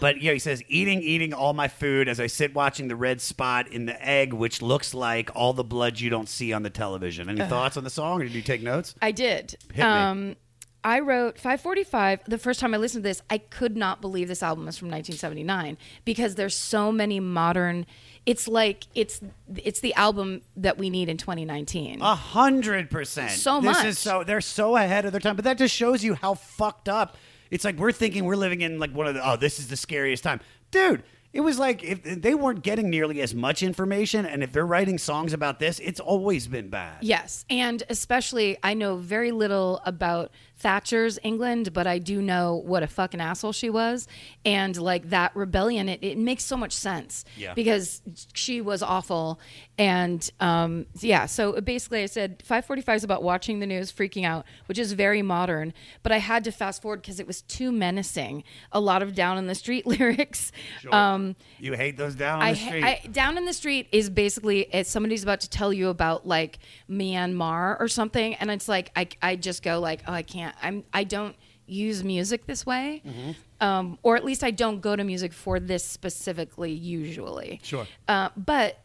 But yeah, he says, eating, eating all my food as I sit watching the red spot in the egg, which looks like all the blood you don't see on the television. Any thoughts on the song, or did you take notes? I did. Hit me. Um, I wrote 545. The first time I listened to this, I could not believe this album is from 1979 because there's so many modern. It's like it's it's the album that we need in 2019. A hundred percent. So this much. is so they're so ahead of their time. But that just shows you how fucked up. It's like we're thinking we're living in like one of the oh this is the scariest time, dude. It was like if they weren't getting nearly as much information, and if they're writing songs about this, it's always been bad. Yes, and especially I know very little about Thatcher's England, but I do know what a fucking asshole she was, and like that rebellion. It, it makes so much sense Yeah. because she was awful, and um, yeah. So basically, I said 5:45 is about watching the news, freaking out, which is very modern. But I had to fast forward because it was too menacing. A lot of down in the street lyrics. Um, You hate those down on I, the street. I down in the street is basically it's somebody's about to tell you about like Myanmar or something, and it's like I I just go like oh I can't I'm I don't use music this way, Mm-hmm. um, or at least I don't go to music for this specifically usually. Sure. Uh, but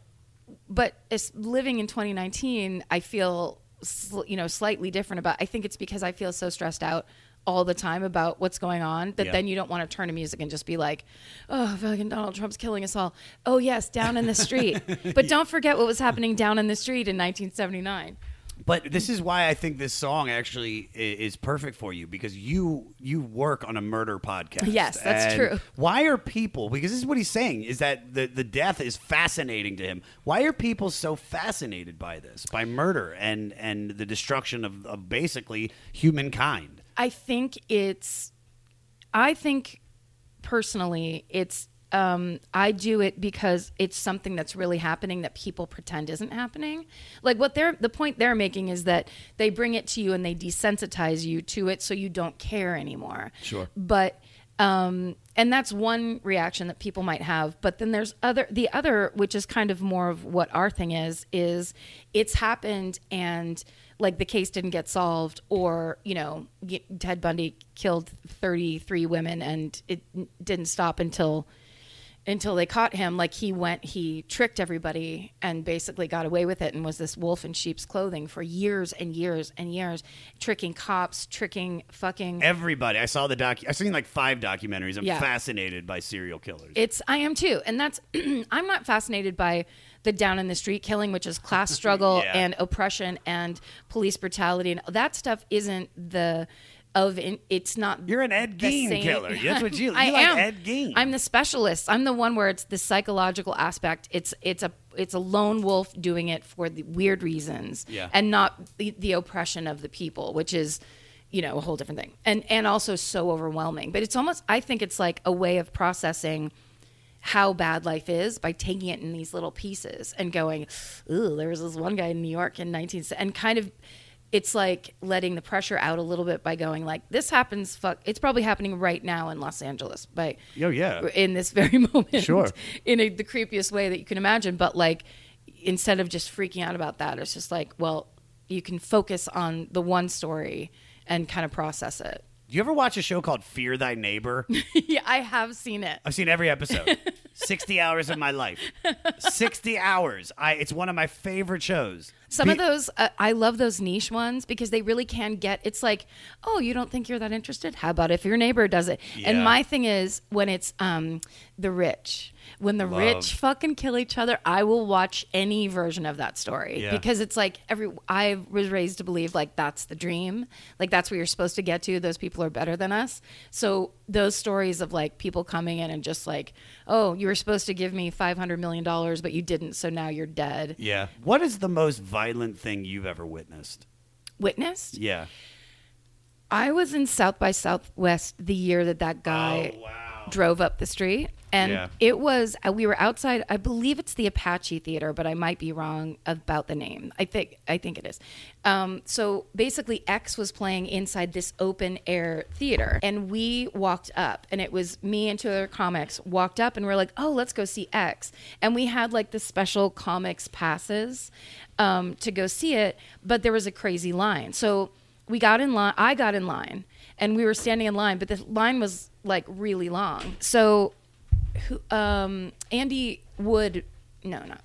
but it's living in 2019, I feel sl- you know slightly different about. I think it's because I feel so stressed out all the time about what's going on that Yeah. then you don't want to turn to music and just be like, oh, fucking Donald Trump's killing us all. Oh yes, down in the street. but don't forget what was happening down in the street in 1979. But this is why I think this song actually is perfect for you because you you work on a murder podcast. Yes, that's And true. Why are people? Because this is what he's saying is that the the death is fascinating to him. Why are people so fascinated by this, by murder and and the destruction of, of basically humankind? I think it's, I think personally, it's, um, I do it because it's something that's really happening that people pretend isn't happening. Like what they're, the point they're making is that they bring it to you and they desensitize you to it so you don't care anymore. Sure. But, um, and that's one reaction that people might have. But then there's other, the other, which is kind of more of what our thing is, is it's happened and like the case didn't get solved or you know ted bundy killed 33 women and it didn't stop until until they caught him like he went he tricked everybody and basically got away with it and was this wolf in sheep's clothing for years and years and years tricking cops tricking fucking Everybody, I saw the doc. I've seen like five documentaries. I'm Yeah. fascinated by serial killers. It's I am too, and that's I'm not fascinated by the down in the street killing, which is class struggle Yeah. and oppression and police brutality, and that stuff isn't the of in, it's not. You're an Ed the Gein same- killer. That's what you- you I like am. Ed Gein. I'm the specialist. I'm the one where it's the psychological aspect. It's it's a it's a lone wolf doing it for the weird reasons, Yeah. and not the, the oppression of the people, which is you know a whole different thing, and and also so overwhelming. But it's almost I think it's like a way of processing how bad life is by taking it in these little pieces and going, ooh, there was this one guy in New York in 19 and kind of it's like letting the pressure out a little bit by going like this happens fuck it's probably happening right now in Los Angeles by Oh, yeah. in this very moment Sure. in a, the creepiest way that you can imagine but like instead of just freaking out about that it's just like well you can focus on the one story and kind of process it Do you ever watch a show called Fear Thy Neighbor? yeah I have seen it I've seen every episode. 60 hours of my life. 60 hours. I it's one of my favorite shows. Some of those, uh, I love those niche ones because they really can get. It's like, oh, you don't think you're that interested? How about if your neighbor does it? And my thing is when it's um the rich, when the Love. rich fucking kill each other, I will watch any version of that story Yeah. because it's like every. I was raised to believe like that's the dream, like that's where you're supposed to get to. Those people are better than us. So those stories of like people coming in and just like, oh, you were supposed to give me five hundred million dollars, but you didn't, so now you're dead. Yeah. What is the most violent thing you've ever witnessed? Witnessed. Yeah. I was in South by Southwest the year that that guy oh, drove up the street, and Yeah. it was uh, we were outside. I believe it's the Apache Theater, but I might be wrong about the name. I think I think it is. Um, so basically, X was playing inside this open air theater, and we walked up, and it was me and two other comics walked up, and we're like, "Oh, let's go see X," and we had like the special comics passes um, to go see it, but there was a crazy line, so we got in line i got in line and we were standing in line but the line was like really long so who, um, andy wood no no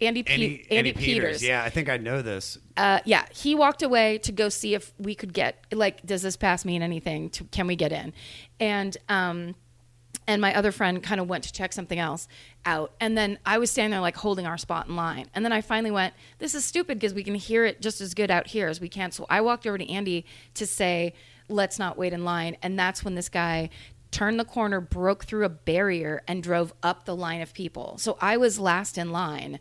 Andy, Pe- Andy, Andy, Andy Peters. Yeah, I think I know this. Uh, yeah, he walked away to go see if we could get like, does this pass mean anything? To, can we get in? And um, and my other friend kind of went to check something else out, and then I was standing there like holding our spot in line, and then I finally went, this is stupid because we can hear it just as good out here as we can. So I walked over to Andy to say, let's not wait in line, and that's when this guy turned the corner, broke through a barrier, and drove up the line of people. So I was last in line,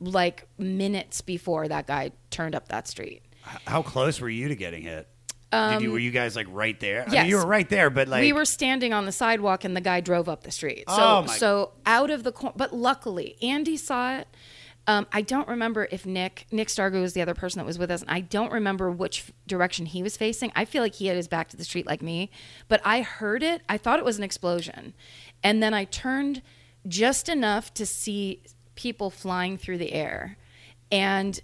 like minutes before that guy turned up that street. How close were you to getting hit? Did you, were you guys like right there? I mean, Um, yes. you were right there, but like we were standing on the sidewalk and the guy drove up the street. So Oh, my- so out of the corner, but luckily Andy saw it. Um, I don't remember if Nick Nick Stargo was the other person that was with us, and I don't remember which direction he was facing. I feel like he had his back to the street like me, but I heard it. I thought it was an explosion, and then I turned just enough to see people flying through the air, and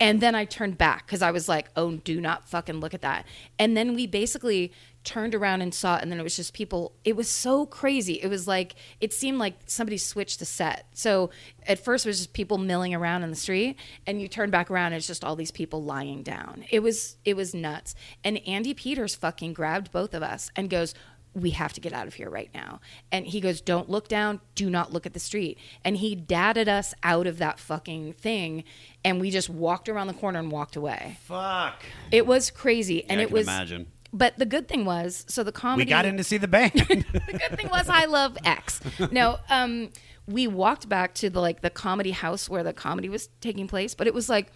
and then I turned back because I was like, oh, do not fucking look at that. And then we basically turned around and saw it. And then it was just people. It was so crazy. It was like, it seemed like somebody switched the set. So at first it was just people milling around in the street. And you turn back around and it's just all these people lying down. It was, it was nuts. And Andy Peters fucking grabbed both of us and goes, we have to get out of here right now. And he goes, Don't look down. Do not look at the street. And he dadded us out of that fucking thing. And we just walked around the corner and walked away. fuck. It was crazy. and I it was. imagine. But the good thing was, so the comedy. We got in to see the band. the good thing was I love X. No, um, we walked back to the like the comedy house where the comedy was taking place, but it was like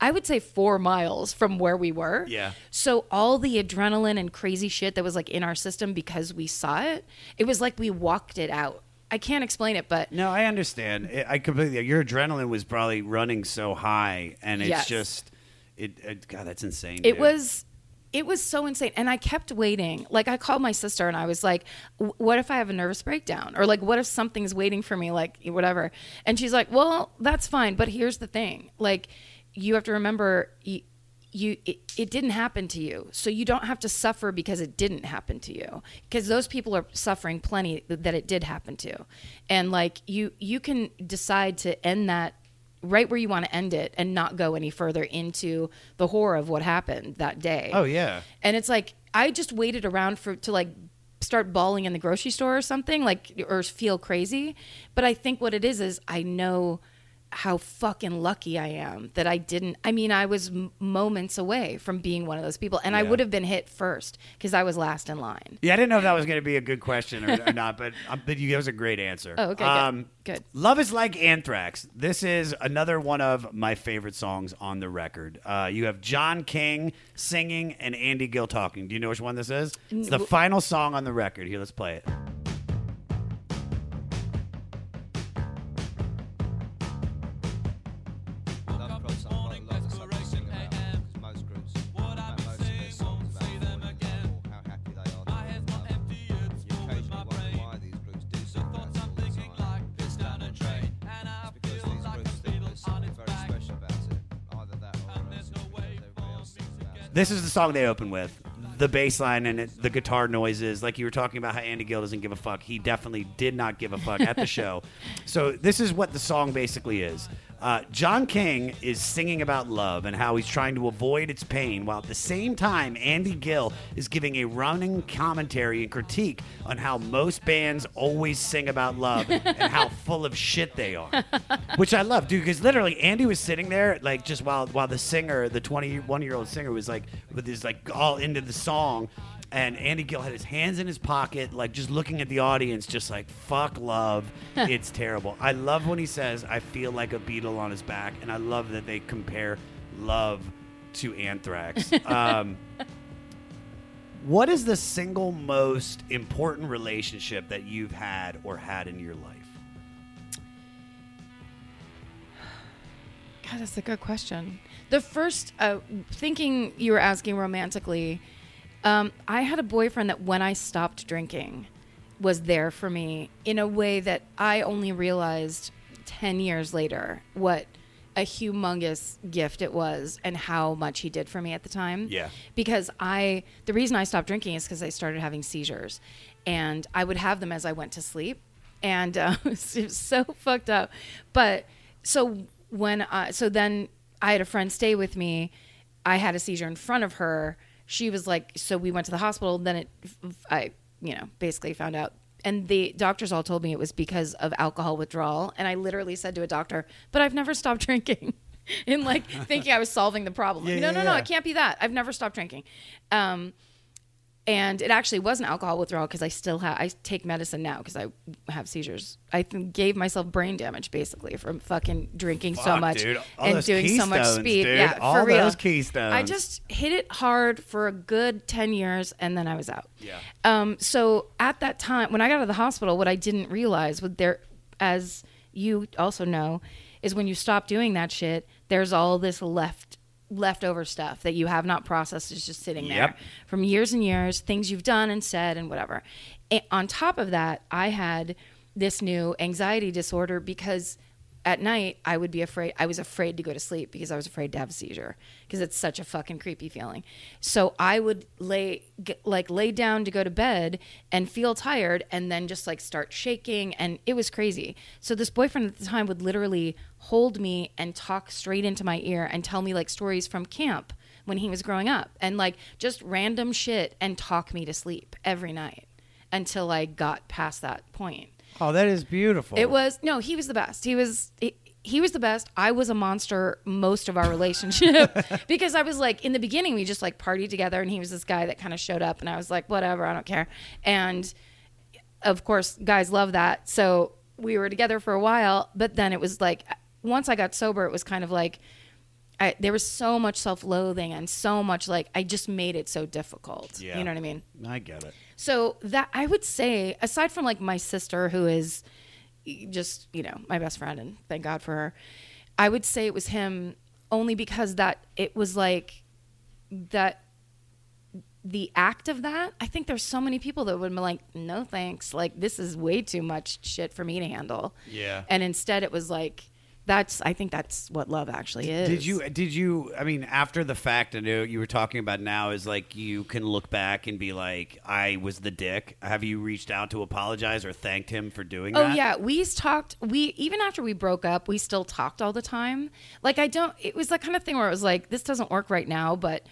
I would say four miles from where we were. Yeah. So all the adrenaline and crazy shit that was like in our system because we saw it, it was like we walked it out. I can't explain it, but no, I understand. I- completely. Your adrenaline was probably running so high, and it's Yes. just, it, it. God, that's insane. it dude. was it was so insane. And i kept waiting. Like i called my sister and i was like what if i have a nervous breakdown? Or like what if something's waiting for me? Like whatever. And she's like well that's fine. But here's the thing. Like you have to remember you, you it, it didn't happen to you. So you don't have to suffer because it didn't happen to you. Because those people are suffering plenty that it did happen to. And like you you can decide to end that right where you want to end it and not go any further into the horror of what happened that day. Oh yeah. And it's like I just waited around for to like start bawling in the grocery store or something like or feel crazy, but I think what it is is I know how fucking lucky I am that I didn't I mean I was m- moments away from being one of those people and I would have been hit first cuz I was last in line. Yeah, I didn't know if that was going to be a good question or, or not, but um, but you gave us a great answer. Oh, okay, good. Um, Good. Love is like Anthrax. This is another one of my favorite songs on the record. Uh, you have Jon King singing and Andy Gill talking. Do you know which one this is? It's the final song on the record. Here, let's play it. This is the song they open with. The bass line and it, the guitar noises, like you were talking about how Andy Gill doesn't give a fuck. He definitely did not give a fuck at the show. So this is what the song basically is. Uh, Jon King is singing about love and how he's trying to avoid its pain, while at the same time, Andy Gill is giving a running commentary and critique on how most bands always sing about love and how full of shit they are. Which I love, dude, because literally Andy was sitting there, like, just while while the singer, the 21 year old singer, was like, with his, like, all into the song. And Andy Gill had his hands in his pocket, like just looking at the audience, just like fuck love. it's terrible. I love when he says, "I feel like a beetle on his back," and I love that they compare love to anthrax. um, what is the single most important relationship that you've had or had in your life? God, that's a good question. The first, uh, thinking you were asking romantically, um, I had a boyfriend that when I stopped drinking was there for me in a way that I only realized 10 years later what a humongous gift it was and how much he did for me at the time. Yeah. Because I, the reason I stopped drinking is because I started having seizures and I would have them as I went to sleep. And uh, it was so fucked up. But so when I, so then I had a friend stay with me. I had a seizure in front of her. She was like, so we went to the hospital. Then it, I, you know, basically found out. And the doctors all told me it was because of alcohol withdrawal. And I literally said to a doctor, but I've never stopped drinking. In like thinking I was solving the problem. Like, Yeah, no, yeah, no, no, yeah. it can't be that. I've never stopped drinking. Um, and it actually wasn't alcohol withdrawal because I still have I take medicine now because I have seizures. I th- gave myself brain damage basically from fucking drinking so much dude. All and doing so much speed. dude. Yeah, All for real. those Keystones. I just hit it hard for a good ten years and then I was out. Yeah. Um. So at that time, when I got out of the hospital, what I didn't realize was there, as you also know, is when you stop doing that shit, there's all this left leftover stuff that you have not processed is just sitting there Yep. from years and years, things you've done and said and whatever. A- on top of that, I had this new anxiety disorder because at night I would be afraid I was afraid to go to sleep because I was afraid to have a seizure because it's such a fucking creepy feeling. So I would lay like lay down to go to bed and feel tired and then just like start shaking and it was crazy. So this boyfriend at the time would literally hold me and talk straight into my ear and tell me like stories from camp when he was growing up and like just random shit and talk me to sleep every night until I got past that point. Oh, that is beautiful. It was no, he was the best. He was he, he was the best. I was a monster most of our relationship because I was like in the beginning we just like partied together and he was this guy that kind of showed up and I was like whatever, I don't care. And of course, guys love that. So we were together for a while, but then it was like once I got sober, it was kind of like I, there was so much self-loathing and so much like I just made it so difficult. Yeah. You know what I mean? I get it. So that I would say, aside from like my sister, who is just you know my best friend, and thank God for her, I would say it was him only because that it was like that the act of that. I think there's so many people that would be like, no thanks, like this is way too much shit for me to handle. Yeah. And instead, it was like that's. I think that's what love actually is. Did you? Did you? I mean, after the fact, I know you were talking about now is like you can look back and be like, I was the dick. Have you reached out to apologize or thanked him for doing that? Oh that? yeah, we talked. We even after we broke up, we still talked all the time. Like I don't. It was that kind of thing where it was like, this doesn't work right now, but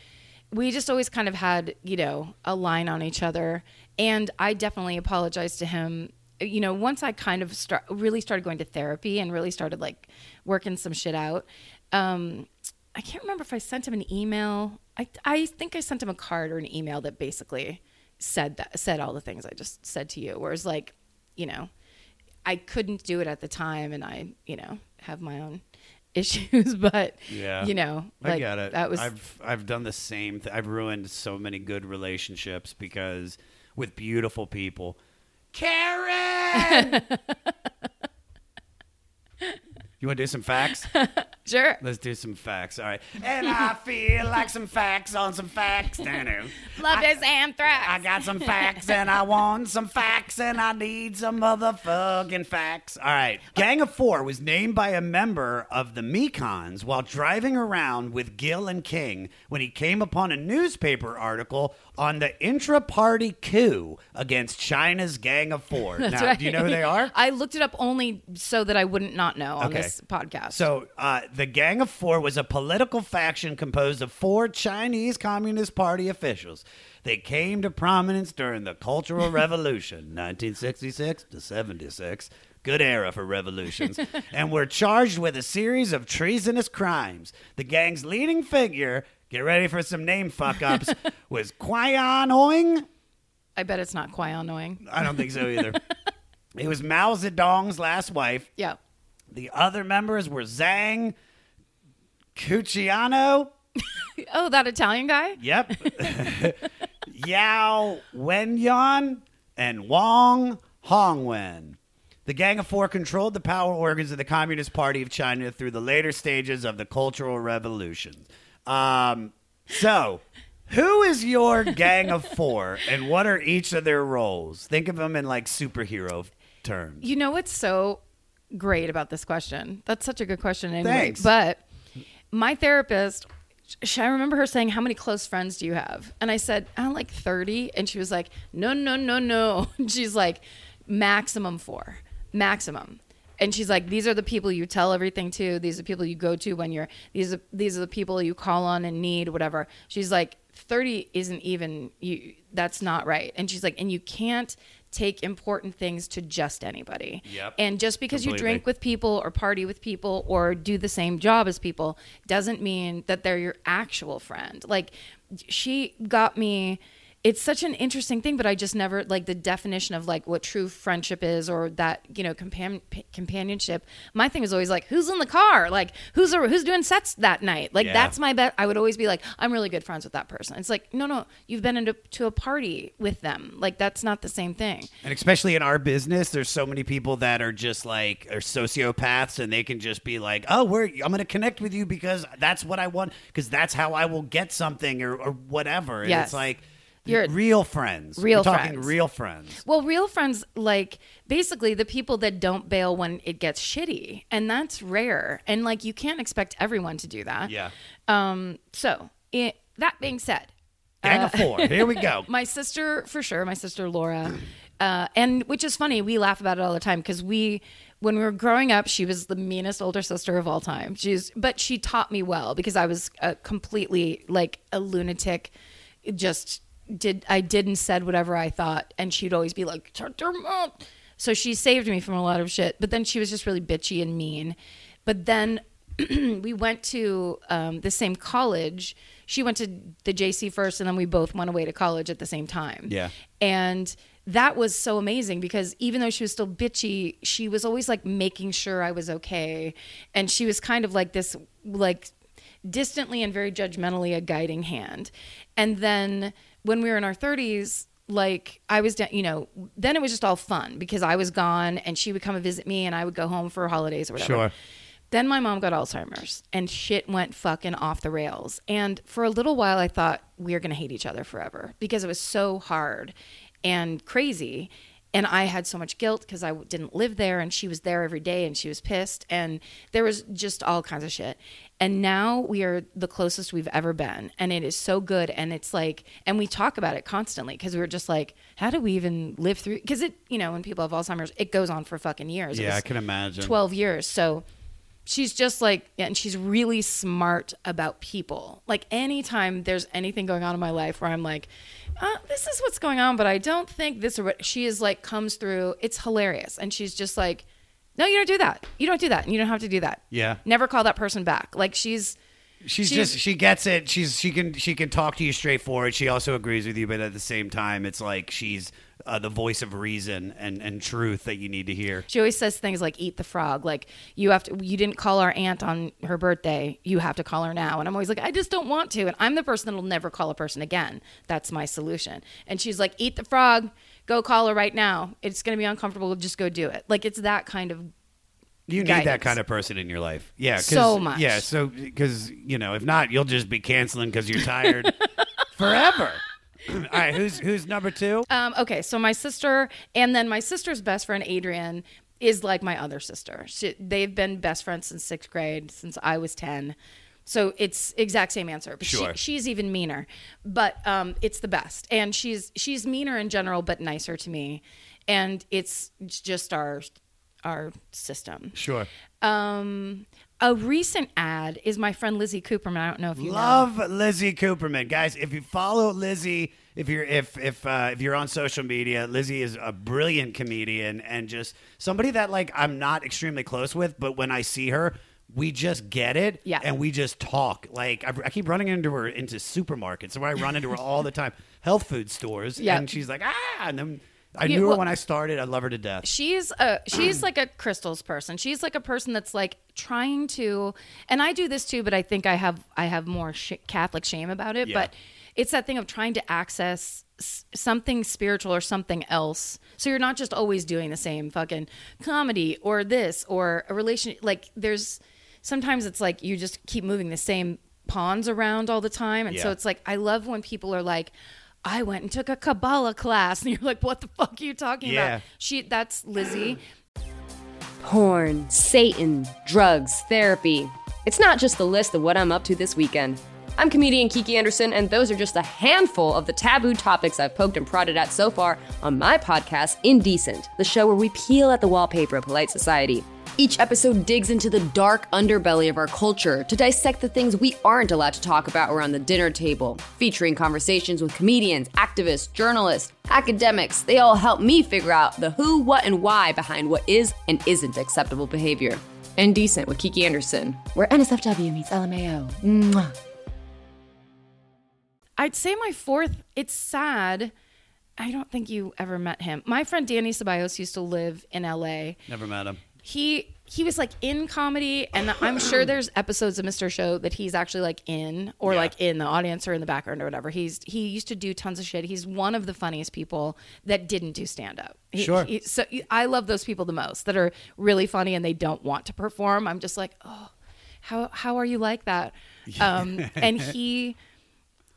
we just always kind of had you know a line on each other. And I definitely apologized to him. You know, once I kind of start really started going to therapy and really started like working some shit out. Um, I can't remember if I sent him an email. I I think I sent him a card or an email that basically said that said all the things I just said to you. Whereas like, you know, I couldn't do it at the time, and I, you know, have my own issues. But Yeah, you know, I like get it. that was I've I've done the same. Th- I've ruined so many good relationships because with beautiful people. Karen, you want to do some facts? sure. Let's do some facts. All right. And I feel like some facts on some facts. No. love is anthrax. I got some facts and I want some facts and I need some motherfucking facts. All right. Gang of Four was named by a member of the Mekons while driving around with Gill and King when he came upon a newspaper article on the intra party coup against China's Gang of Four. That's now, right. do you know who they are? I looked it up only so that I wouldn't not know on Okay. this podcast. So, uh, the Gang of Four was a political faction composed of four Chinese Communist Party officials. They came to prominence during the Cultural Revolution, 1966 to 76. Good era for revolutions, and were charged with a series of treasonous crimes. The gang's leading figure, get ready for some name fuck ups, was Quian Oing. I bet it's not annoying. I don't think so either. it was Mao Zedong's last wife. Yeah. The other members were Zhang Cucciano. Oh, that Italian guy. Yep. Yao Wenyan and Wang Hongwen. The Gang of Four controlled the power organs of the Communist Party of China through the later stages of the Cultural Revolution. Um, so, who is your Gang of Four, and what are each of their roles? Think of them in like superhero terms. You know what's so great about this question? That's such a good question anyway. Thanks. But my therapist, I remember her saying, How many close friends do you have? And I said, I'm like 30. And she was like, No, no, no, no. She's like, Maximum four, maximum. and she's like, these are the people you tell everything to. These are the people you go to when you're. These are these are the people you call on and need whatever. She's like, thirty isn't even you. That's not right. And she's like, and you can't take important things to just anybody. Yep. And just because you drink with people or party with people or do the same job as people doesn't mean that they're your actual friend. Like she got me it's such an interesting thing but I just never like the definition of like what true friendship is or that, you know, compan- p- companionship. My thing was always like who's in the car? Like who's who's doing sets that night? Like Yeah. that's my bet. I would always be like I'm really good friends with that person. It's like no, no, you've been into to a party with them. Like that's not the same thing. And especially in our business, there's so many people that are just like are sociopaths, and they can just be like, "Oh, we're I'm going to connect with you because that's what I want, because that's how I will get something or, or whatever." And Yes. it's like You're- real friends, real We're talking friends. real friends. Well, real friends, like basically the people that don't bail when it gets shitty, and that's rare. And like you can't expect everyone to do that. Yeah. Um. So it, that being said, Gang uh, of four. Here we go. my sister, for sure, my sister Laura, uh, and which is funny, we laugh about it all the time because we, when we were growing up, she was the meanest older sister of all time. She's, but she taught me well because I was completely like a lunatic, just did I did and said whatever I thought, and she'd always be like, "Shut your mouth." So she saved me from a lot of shit. But then she was just really bitchy and mean. But then we went to um, the same college. She went to the JC first, and then we both went away to college at the same time. Yeah. And that was so amazing because even though she was still bitchy, she was always like making sure I was okay. And she was kind of like this, like distantly and very judgmentally a guiding hand. And then when we were in our 30s, like I was, you know, then it was just all fun because I was gone and she would come and visit me and I would go home for holidays or whatever. Sure. Then my mom got Alzheimer's and shit went fucking off the rails. And for a little while, I thought we are going to hate each other forever because it was so hard and crazy. And I had so much guilt because I didn't live there and she was there every day and she was pissed. And there was just all kinds of shit. And now we are the closest we've ever been. And it is so good. And it's like, and we talk about it constantly because we were just like, how do we even live through? Because it, you know, when people have Alzheimer's, it goes on for fucking years. Yeah, I can imagine. 12 years. So she's just like and she's really smart about people like anytime there's anything going on in my life where i'm like uh, this is what's going on but i don't think this or what she is like comes through it's hilarious and she's just like no you don't do that you don't do that and you don't have to do that Yeah. never call that person back like she's She's, She's- just she gets it. She's she can she can talk to you straightforward. She also agrees with you, but at the same time, it's like she's uh, the voice of reason and and truth that you need to hear. She always says things like "eat the frog," like you have to. You didn't call our aunt on her birthday. You have to call her now. And I'm always like, I just don't want to. And I'm the person that'll never call a person again. That's my solution. And she's like, "Eat the frog. Go call her right now. It's gonna be uncomfortable. Just go do it." Like it's that kind of. You need that kind of person in your life. Yeah, So much. Yeah, so because you know, if not, you'll just be canceling because you're tired forever. All right, who's who's number two? Um, okay, so my sister, and then my sister's best friend Adrian is like my other sister. She, they've been best friends since sixth grade, since I was ten. So it's exact same answer. But Sure. she, she's even meaner, but um, it's the best. And she's she's meaner in general, but nicer to me. And it's just our our system. Sure. Um, a recent ad is my friend Lizzie Cooperman. I don't know if you know. Love Lizzie Cooperman, guys. If you follow Lizzie, if you're if if uh, if you're on social media, Lizzie is a brilliant comedian and just somebody that like I'm not extremely close with, but when I see her. We just get it, Yeah. and we just talk. Like I, I keep running into her into supermarkets, where I run into her all the time, health food stores, Yeah. and she's like, ah, and then I Yeah, knew her well- when I started. I love her to death. she's a she's like a crystals person she's like a person that's like trying to and i do this too but i think i have i have more sh- catholic shame about it Yeah. but it's that thing of trying to access something spiritual or something else so you're not just always doing the same fucking comedy or this or a relation like there's sometimes it's like you just keep moving the same pawns around all the time and so it's like i love when people are like I went and took a Kabbalah class, and you're like, "What the fuck are you talking Yeah. about?" She, that's Lizzie. Porn, Satan, drugs, therapy. It's not just the list of what I'm up to this weekend. I'm comedian Kiki Anderson, and those are just a handful of the taboo topics I've poked and prodded at so far on my podcast, Indecent, the show where we peel at the wallpaper of polite society. Each episode digs into the dark underbelly of our culture to dissect the things we aren't allowed to talk about around the dinner table, featuring conversations with comedians, activists, journalists, academics. They all help me figure out the who, what, and why behind what is and isn't acceptable behavior. Indecent with Kiki Anderson, where NSFW meets LMAO. Mwah. I'd say my fourth, it's sad. I don't think you ever met him. My friend Danny Ceballos used to live in LA. Never met him. He he was like in comedy and I'm sure there's episodes of Mr. Show that he's actually like in or like in the audience or in the background or whatever. He's he used to do tons of shit. He's one of the funniest people that didn't do stand up. Sure. he- so I love those people the most that are really funny and they don't want to perform. I'm just like, "Oh, how how are you like that?" Um and he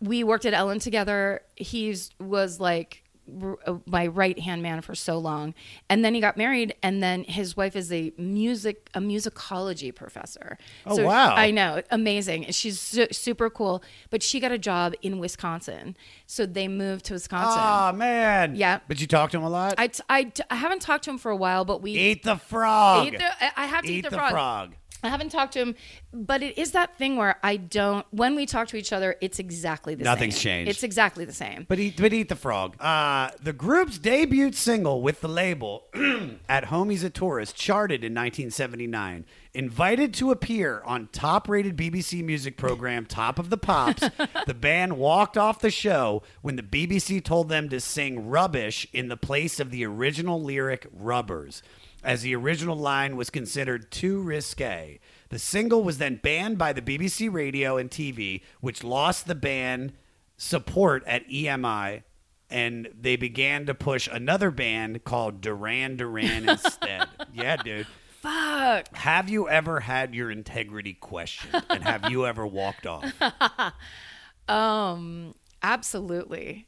we worked at Ellen together. He's was like Uh, my right hand man for so long, and then he got married, and then his wife is a music a musicology professor. Oh, wow. I know, amazing. She's su- super cool, but she got a job in Wisconsin, so they moved to Wisconsin. Oh man. Yeah. But you talk to him a lot. I, t- I, t- I haven't talked to him for a while, but we Eat the frog. Eat the- I- I have to eat, Eat the, the frog. frog. I haven't talked to him, but it is that thing where I don't. When we talk to each other, it's exactly the Nothing's same. Nothing's changed. It's exactly the same. But eat, but eat the frog. Uh, the group's debut single with the label "At Home He's a Tourist" charted in 1979. Invited to appear on top-rated BBC music program Top of the Pops, the band walked off the show when the BBC told them to sing "Rubbish" in the place of the original lyric "Rubbers." As the original line was considered too risque. The single was then banned by the BBC radio and TV, which lost the band support at EMI, and they began to push another band called Duran Duran instead. yeah, dude. Fuck. Have you ever had your integrity questioned? And have you ever walked off? Um, absolutely.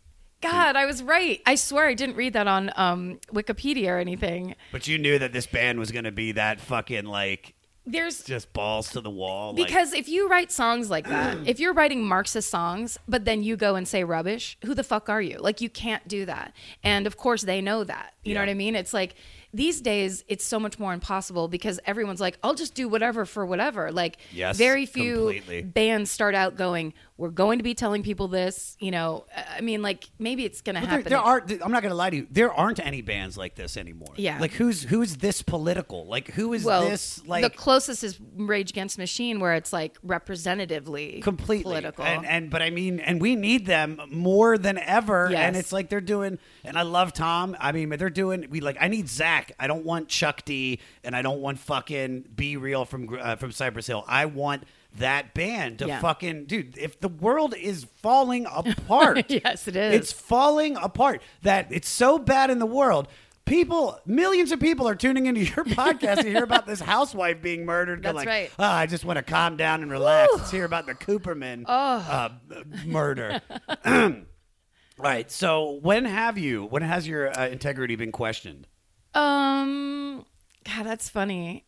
God, I was right. I swear I didn't read that on um, Wikipedia or anything. But you knew that this band was going to be that fucking like There's just balls to the wall. like- because if you write songs like that, if you're writing Marxist songs, but then you go and say rubbish, who the fuck are you? Like you can't do that. And of course they know that. You know what I mean? It's like these days it's so much more impossible because everyone's like, I'll just do whatever for whatever. Like Yes, very few completely. bands start out going, We're going to be telling people this, you know. Uh, I mean, like maybe it's gonna But happen. there are. I'm not going to lie to you. There aren't any bands like this anymore. Yeah. Like who's who's this political? Like who is well, this like the closest is Rage Against Machine, where it's like representatively completely political. And, and but I mean, and we need them more than ever. Yes. And it's like they're doing. And I love Tom. I mean, they're doing. We like. I need Zach. I don't want Chuck D. And I don't want fucking B-Real from uh, from Cypress Hill. I want. That band to Yeah. fucking dude. If the world is falling apart, yes, it is. It's falling apart. That it's so bad in the world. People, millions of people are tuning into your podcast to hear about this housewife being murdered. That's like, right. "Oh, I just want to calm down and relax. Let's hear about the Cooperman Oh. uh, murder. right. So when have you? When has your uh, integrity been questioned? Um, God, that's funny.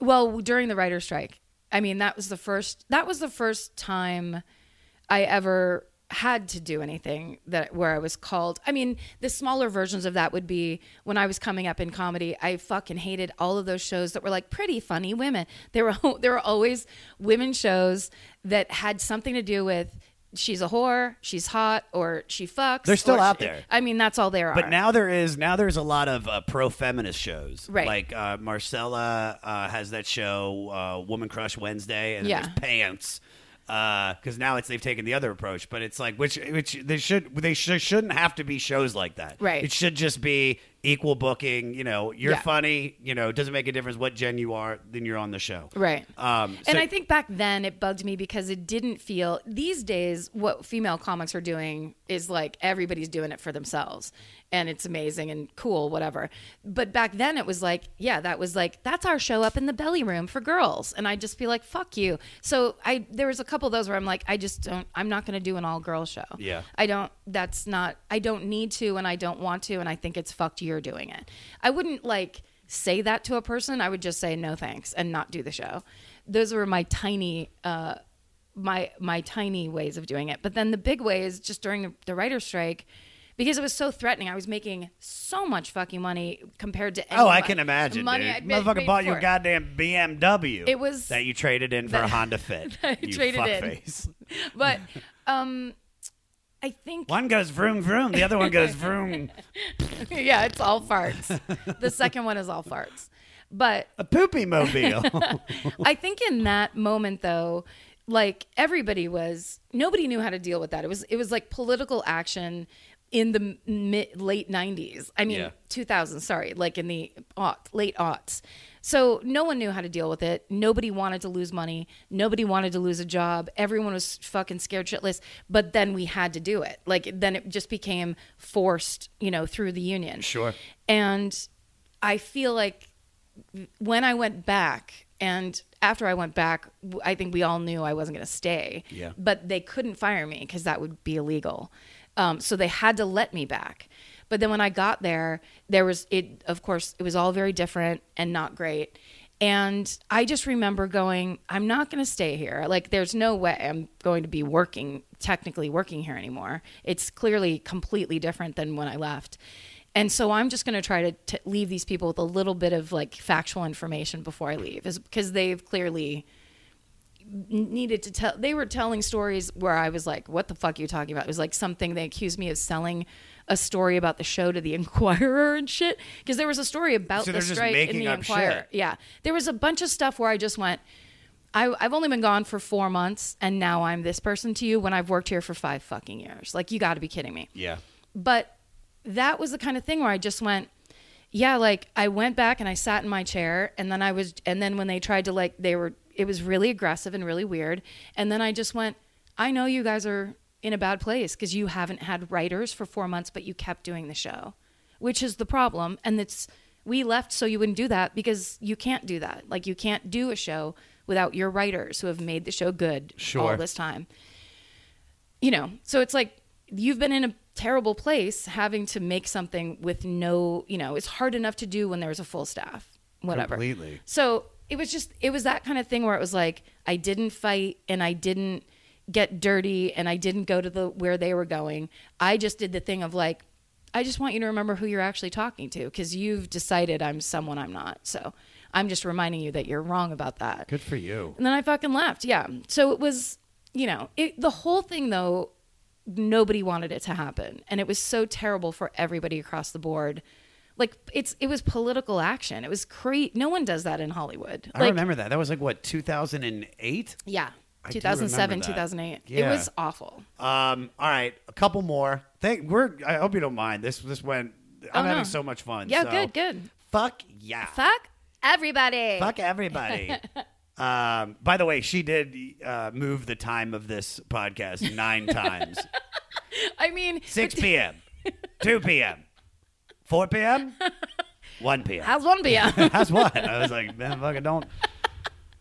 Well, during the writer strike, I mean, that was the first. That was the first time I ever had to do anything that where I was called. I mean, the smaller versions of that would be when I was coming up in comedy. I fucking hated all of those shows that were like pretty funny women. There were there were always women shows that had something to do with. She's a whore. She's hot, or she fucks. They're still or out there. I mean, that's all there are. But now there is now there's a lot of uh, pro feminist shows. Right. Like uh, Marcella uh, has that show, uh, Woman Crush Wednesday, and Yeah. there's Pants. Because now it's they've taken the other approach, but it's like which which they should they sh- shouldn't have to be shows like that. Right. It should just be equal booking. You know, you're Yeah. funny. You know, it doesn't make a difference what gen you are. Then you're on the show. Right. Um, and I think back then it bugged me because it didn't feel these days what female comics are doing is like everybody's doing it for themselves and it's amazing and cool whatever. But back then it was like, yeah, that was like that's our show up in the belly room for girls and I'd just be like, fuck you. So I there was a couple of those where I'm like I just don't I'm not going to do an all girl show. Yeah. I don't that's not I don't need to and I don't want to and I think it's fucked you're doing it. I wouldn't like say that to a person. I would just say no thanks and not do the show. Those were my tiny uh my my tiny ways of doing it. But then the big way is just during the, the writer's strike because it was so threatening. I was making so much fucking money compared to Oh, I anyone- can imagine, money dude. I'd Motherfucker bought you a goddamn BMW. It was- that you traded in for a Honda Fit. You traded in. fuckface. But um, I think One goes vroom vroom, the other one goes vroom. yeah, it's all farts. the second one is all farts. But a poopy mobile. I think in that moment though, like everybody was nobody knew how to deal with that. It was it was like political action in the mid, late 90s. I mean Yeah. 2000, sorry, like in the aught, late aughts. So no one knew how to deal with it. Nobody wanted to lose money. Nobody wanted to lose a job. Everyone was fucking scared shitless. But then we had to do it. Like then it just became forced, you know, through the union. Sure. And I feel like when I went back and after I went back, I think we all knew I wasn't going to stay. Yeah. But they couldn't fire me because that would be illegal. Um, so they had to let me back. But then when I got there, there was it. Of course, it was all very different and not great. And I just remember going, I'm not going to stay here. Like, there's no way I'm going to be working, technically working here anymore. It's clearly completely different than when I left. And so I'm just going to try to t- leave these people with a little bit of like factual information before I leave, is because they've clearly needed to tell. They were telling stories where I was like, "What the fuck are you talking about?" It was like something they accused me of selling a story about the show to the Inquirer and shit. Because there was a story about So the strike in the up Inquirer. shit. Yeah, there was a bunch of stuff where I just went. I, I've only been gone for four months, and now I'm this person to you when I've worked here for five fucking years. Like, you got to be kidding me. yeah. But that was the kind of thing where I just went, yeah, like I went back and I sat in my chair and then I was, and then when they tried to like, they were, it was really aggressive and really weird. And then I just went, I know you guys are in a bad place because you haven't had writers for four months, but you kept doing the show, which is the problem. And it's, we left so you wouldn't do that because you can't do that. Like you can't do a show without your writers who have made the show good all this time you know, so it's like you've been in a terrible place having to make something with no, you know, it's hard enough to do when there's a full staff, whatever. Completely. So it was just, it was that kind of thing where it was like, I didn't fight and I didn't get dirty and I didn't go to the where they were going. I just did the thing of like, I just want you to remember who you're actually talking to because you've decided I'm someone I'm not. So I'm just reminding you that you're wrong about that. Good for you. And then I fucking left. Yeah. So it was, you know, it, the whole thing though, nobody wanted it to happen, and it was so terrible for everybody across the board. Like it's it was political action. It was crazy. No one does that in Hollywood. I like, remember that. That was like what 2008. Yeah. I 2007, remember that. 2008. It was awful. Um. All right, a couple more. Thank. We're. I hope you don't mind. This. This went. I'm Oh, no. having so much fun. Yeah, so good, good. Fuck yeah. Fuck everybody. Fuck everybody. um. By the way, she did uh, move the time of this podcast nine times. I mean, 6 p.m., 2 p.m., 4 p.m., 1 p.m. How's 1 p.m.? How's what? I was like, man, fucking don't.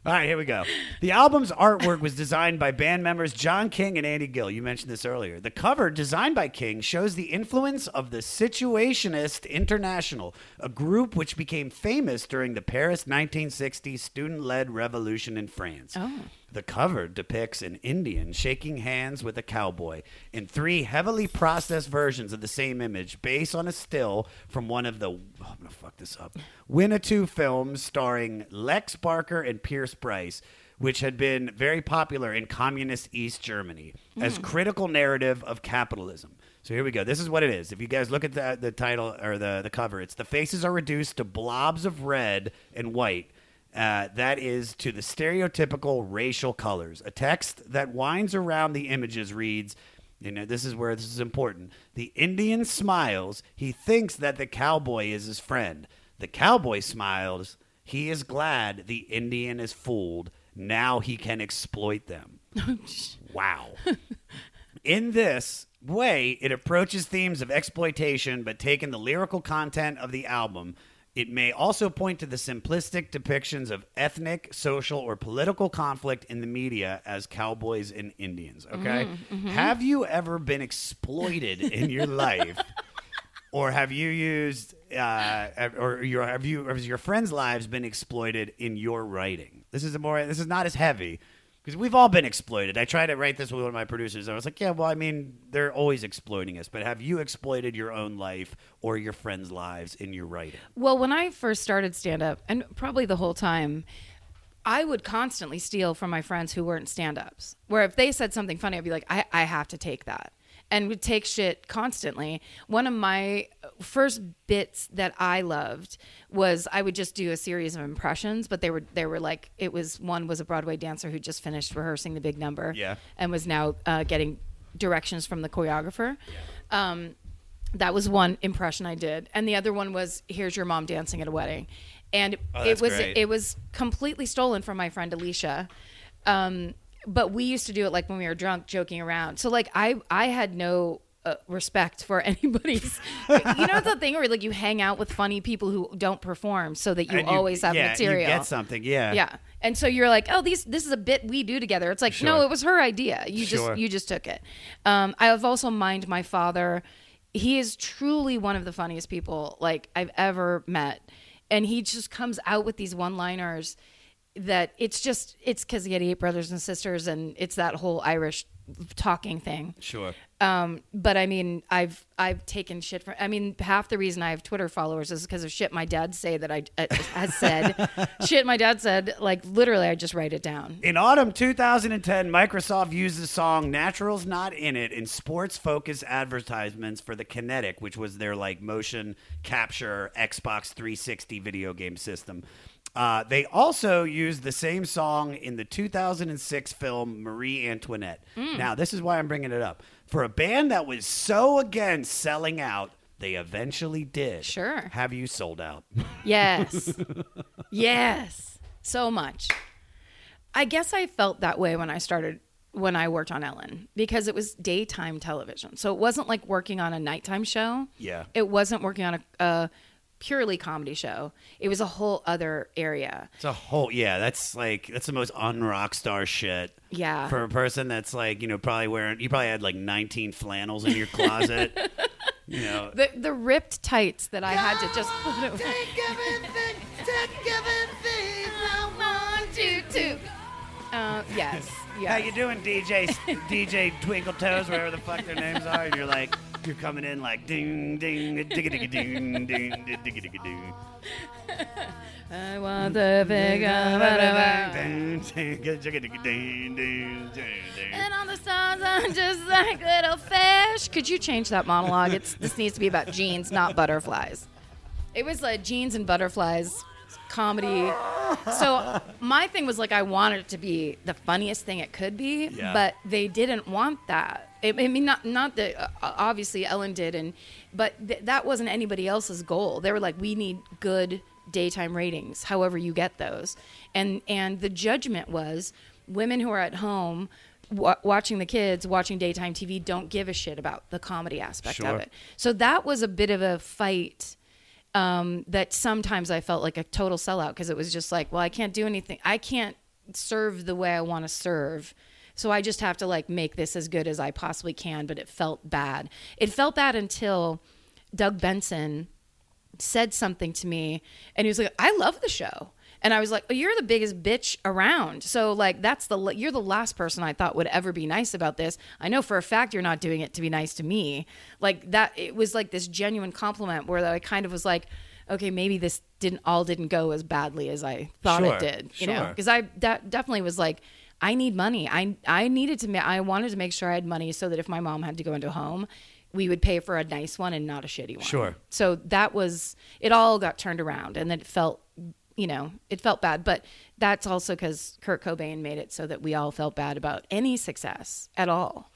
All right, here we go. The album's artwork was designed by band members Jon King and Andy Gill. You mentioned this earlier. The cover, designed by King, shows the influence of the Situationist International, a group which became famous during the Paris 1960 student led revolution in France. Oh. The cover depicts an Indian shaking hands with a cowboy in three heavily processed versions of the same image based on a still from one of the oh, I'm gonna fuck this up Winnetou films starring Lex Barker and Pierre Brice, which had been very popular in communist East Germany as Hmm. critical narrative of capitalism. So here we go. This is what it is. If you guys look at the, the title or the, the cover, it's the faces are reduced to blobs of red and white. Uh, that is to the stereotypical racial colors. A text that winds around the images reads, you know, this is where this is important. The Indian smiles. He thinks that the cowboy is his friend. The cowboy smiles. He is glad the Indian is fooled. Now he can exploit them. wow. In this way, it approaches themes of exploitation, but taking the lyrical content of the album. It may also point to the simplistic depictions of ethnic, social, or political conflict in the media as cowboys and Indians. Okay? Mhm, mhm. Have you ever been exploited in your life? or have you used, uh, or your, have you, has your friends' lives been exploited in your writing? This is a more, this is not as heavy, Because we've all been exploited. I tried to write this with one of my producers. And I was like, yeah, well, I mean, they're always exploiting us. But have you exploited your own life or your friends' lives in your writing? Well, when I first started stand up, and probably the whole time, I would constantly steal from my friends who weren't stand ups. Where if they said something funny, I'd be like, I, I have to take that. And would take shit constantly. One of my first bits that I loved was I would just do a series of impressions, but they were they were like it was one was a Broadway dancer who just finished rehearsing the big number, Yeah. and was now uh, getting directions from the choreographer. Um, that was one impression I did, and the other one was "Here's your mom dancing at a wedding," and Oh, it was great. it was completely stolen from my friend Alicia. Um, but we used to do it like when we were drunk, joking around. So like I I had no. Uh, respect for anybody's, you know the thing where like you hang out with funny people who don't perform, so that you, And always have yeah, material. You get something, yeah. Yeah. And so you're like, oh, these this is a bit we do together. It's like, Sure. no, it was her idea. You Sure. just you just took it. Um, I have also mined my father. He is truly one of the funniest people like I've ever met, and he just comes out with these one-liners that it's just it's because he had eight brothers and sisters, and it's that whole Irish talking thing. Sure. Um, but I mean, I've I've taken shit from. I mean, half the reason I have Twitter followers is because of shit my dad say that I uh, has said. shit my dad said. Like literally, I just write it down. In autumn 2010, Microsoft used the song Natural's Not In It in sports focused advertisements for the Kinect, which was their like motion capture Xbox 360 video game system. Uh, they also used the same song in the 2006 film Marie Antoinette. Mm. Now, this is why I'm bringing it up. For a band that was so against selling out, they eventually did. Sure. Have you sold out? Yes, yes, so much. I guess I felt that way when I started when I worked on Ellen because it was daytime television, so it wasn't like working on a nighttime show. Yeah. It wasn't working on a, a purely comedy show. It was a whole other area. It's a whole yeah. That's like that's the most unrock star shit. Yeah. For a person that's like you know probably wearing you probably had like 19 flannels in your closet. you know. The the ripped tights that I had to just put away. One, two, two. Uh, yes. Yes. How you doing, DJ DJ Twinkle Toes, whatever the fuck their names are, and you're like you're coming in like ding ding digga ding ding digga ding. I want the big And on the stars, I'm just like little fish. Could you change that monologue? It's this needs to be about jeans, not butterflies. It was like jeans and butterflies comedy. So my thing was like I wanted it to be the funniest thing it could be, Yeah. but they didn't want that. I mean, not not that uh, obviously Ellen did, and but th- that wasn't anybody else's goal. They were like, we need good daytime ratings, however you get those, and and the judgment was women who are at home. Wa- watching the kids watching daytime TV don't give a shit about the comedy aspect Sure. of it. So that was a bit of a fight um, that sometimes I felt like a total sellout because it was just like, well, I can't do anything. I can't serve the way I want to serve. So I just have to like make this as good as I possibly can. But it felt bad. It felt bad until Doug Benson said something to me and he was like, I love the show. And I was like, oh, you're the biggest bitch around. So like that's the you're the last person I thought would ever be nice about this. I know for a fact you're not doing it to be nice to me. Like that it was like this genuine compliment where I kind of was like, okay, maybe this didn't all didn't go as badly as I thought Sure, it did, you know? Because I that definitely was like I need money. I I needed to ma- I wanted to make sure I had money so that if my mom had to go into a home, we would pay for a nice one and not a shitty one. Sure. So that was it. All got turned around, and then it felt, you know, it felt bad. But that's also because Kurt Cobain made it so that we all felt bad about any success at all.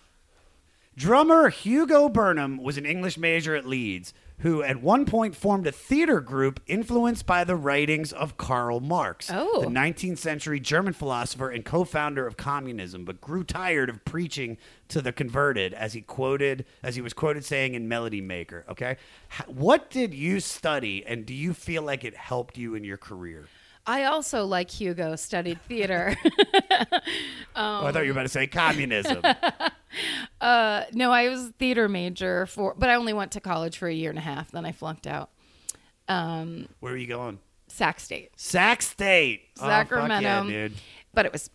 Drummer Hugo Burnham was an English major at Leeds who at one point formed a theater group influenced by the writings of Karl Marx, Oh. the 19th century German philosopher and co-founder of communism, but grew tired of preaching to the converted as he quoted as he was quoted saying in Melody Maker, okay? What did you study and do you feel like it helped you in your career? I also, like Hugo, studied theater. oh, I thought you were about to say communism. uh, no, I was theater major for, but I only went to college for a year and a half. Then I flunked out. Um, Where are you going? Sac State. Sac State. Oh, fuck Sacramento. yeah, dude. But it was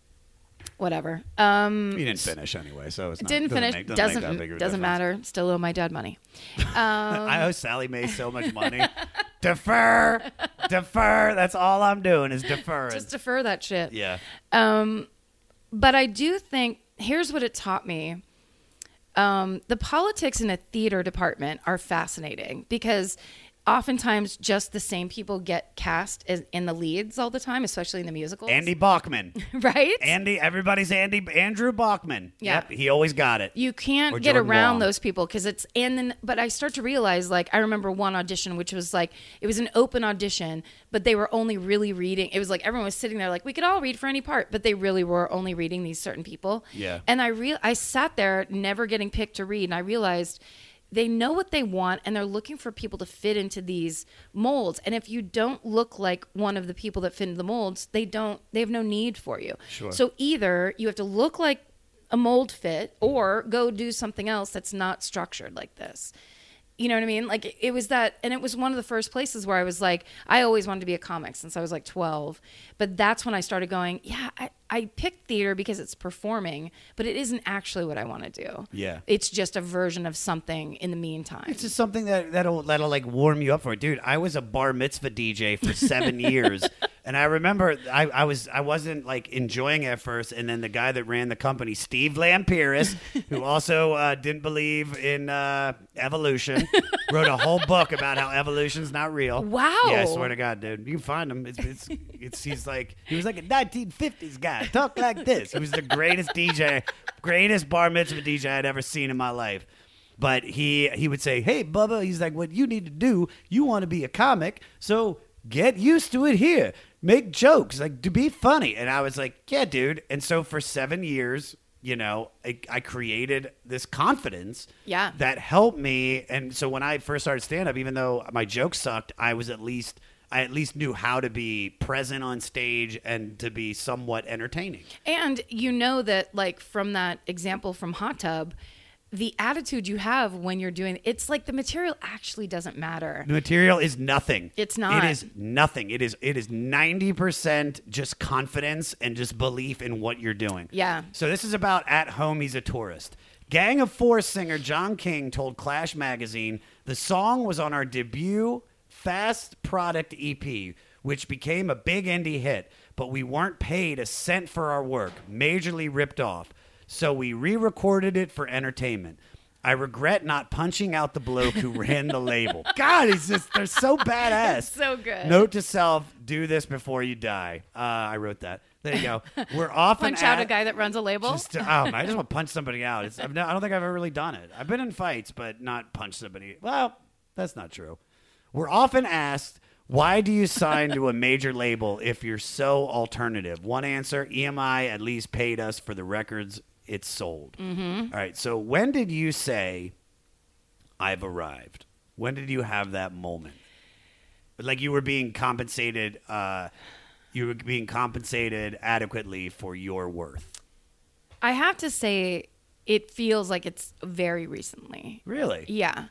whatever. Um, You didn't finish anyway, so it's not, didn't doesn't finish. Make, doesn't, doesn't make that big of doesn't difference. matter. Still owe my dad money. Um, I owe Sallie Mae so much money. defer, defer. That's all I'm doing is deferring. just defer that shit. yeah. Um, but I do think here's what it taught me. Um, the politics in a theater department are fascinating because oftentimes just the same people get cast as, in the leads all the time, especially in the musicals. Andy Bachman. right? Andy, everybody's Andy Andrew Bachman. Yeah. Yep, he always got it. You can't Or get Jordan around Wong. those people because it's and then but I start to realize like I remember one audition which was like it was an open audition but they were only really reading it was like everyone was sitting there like we could all read for any part but they really were only reading these certain people Yeah. and I real I sat there never getting picked to read and I realized they know what they want and they're looking for people to fit into these molds and if you don't look like one of the people that fit into the molds they don't they have no need for you Sure. so either you have to look like a mold fit or go do something else that's not structured like this. You know what I mean? Like it- it was that, and it was one of the first places where I was like, I always wanted to be a comic since I was like 12. But that's when I started going, yeah, I, I picked theater because it's performing, but it isn't actually what I want to do. Yeah. It's just a version of something in the meantime. It's just something that that'll that'll like warm you up for it, dude. I was a bar mitzvah DJ for seven years, and I remember I, I was I wasn't like enjoying it at first, and then the guy that ran the company, Steve Lampiris, who also uh, didn't believe in uh, evolution, wrote a whole book about how evolution's not real. Wow. Yeah, I swear to God, dude, you can find him. It's it's, it's he's like he was like a 1950s guy, talk like this. He was the greatest DJ, greatest bar mitzvah DJ I'd ever seen in my life. But he he would say, "Hey, Bubba," he's like, "What you need to do? You want to be a comic, so get used to it here. Make jokes, like to be funny." And I was like, "Yeah, dude." And so for seven years, you know, I, I created this confidence Yeah. that helped me. And so when I first started stand up, even though my jokes sucked, I was at least I at least knew how to be present on stage and to be somewhat entertaining. And you know that, like from that example from Hot Tub, the attitude you have when you're doing it's like the material actually doesn't matter. The material is nothing. It's not. It is nothing. It is it is ninety percent just confidence and just belief in what you're doing. Yeah. So this is about at home. He's a tourist. Gang of Four singer Jon King told Clash magazine the song was on our debut Fast Product EP, which became a big indie hit, but we weren't paid a cent for our work, majorly ripped off. So we re-recorded it for entertainment. I regret not punching out the bloke who ran the label. God, he's just they're so badass. so good. Note to self: do this before you die. Uh, I wrote that. There you go. We're often Punch out a guy that runs a label. just, oh, I just want to punch somebody out. It's, I've I don't think I've ever really done it. I've been in fights, but not punch somebody. Well, that's not true. We're often asked, why do you sign to a major label if you're so alternative? One answer EMI at least paid us for the records it sold. Mhm. All right. So when did you say, I've arrived? When did you have that moment? Like you were being compensated, uh, you were being compensated adequately for your worth. I have to say, it feels like it's very recently. Really? Yeah.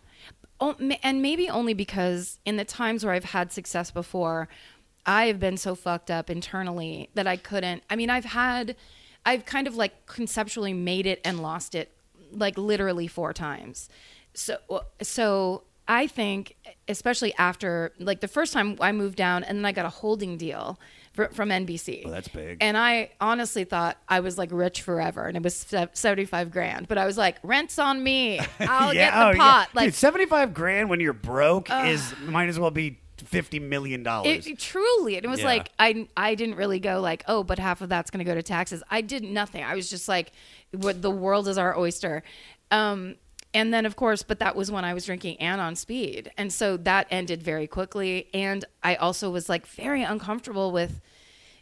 Oh, and maybe only because in the times where I've had success before, I have been so fucked up internally that I couldn't. I mean, I've had, I've kind of like conceptually made it and lost it, like literally four times. So, so I think, especially after like the first time I moved down and then I got a holding deal fr- from NBC. Well, that's big. And I honestly thought I was like rich forever, and it was seventy-five grand. But I was like, rent's on me. I'll get the oh, yeah. pot. Like Dude, seventy-five grand when you're broke Ugh. is might as well be fifty million dollars. It, truly, it was Yeah. like I I didn't really go like oh, but half of that's going to go to taxes. I did nothing. I was just like, what the world is our oyster. Um, and then of course, but that was when I was drinking and on speed, and so that ended very quickly. And I also was like very uncomfortable with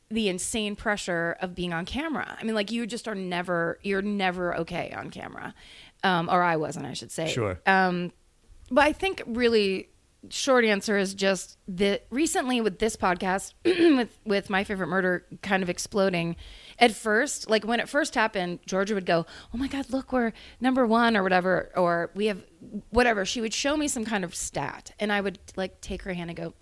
the insane pressure of being on camera. I mean, like you just are never you're never okay on camera, um, or I wasn't, I should say. Sure. Um, but I think really short answer is just that recently with this podcast with with my favorite murder kind of exploding at first like when it first happened georgia would go oh my god look we're number one or whatever or we have whatever she would show me some kind of stat and i would like take her hand and go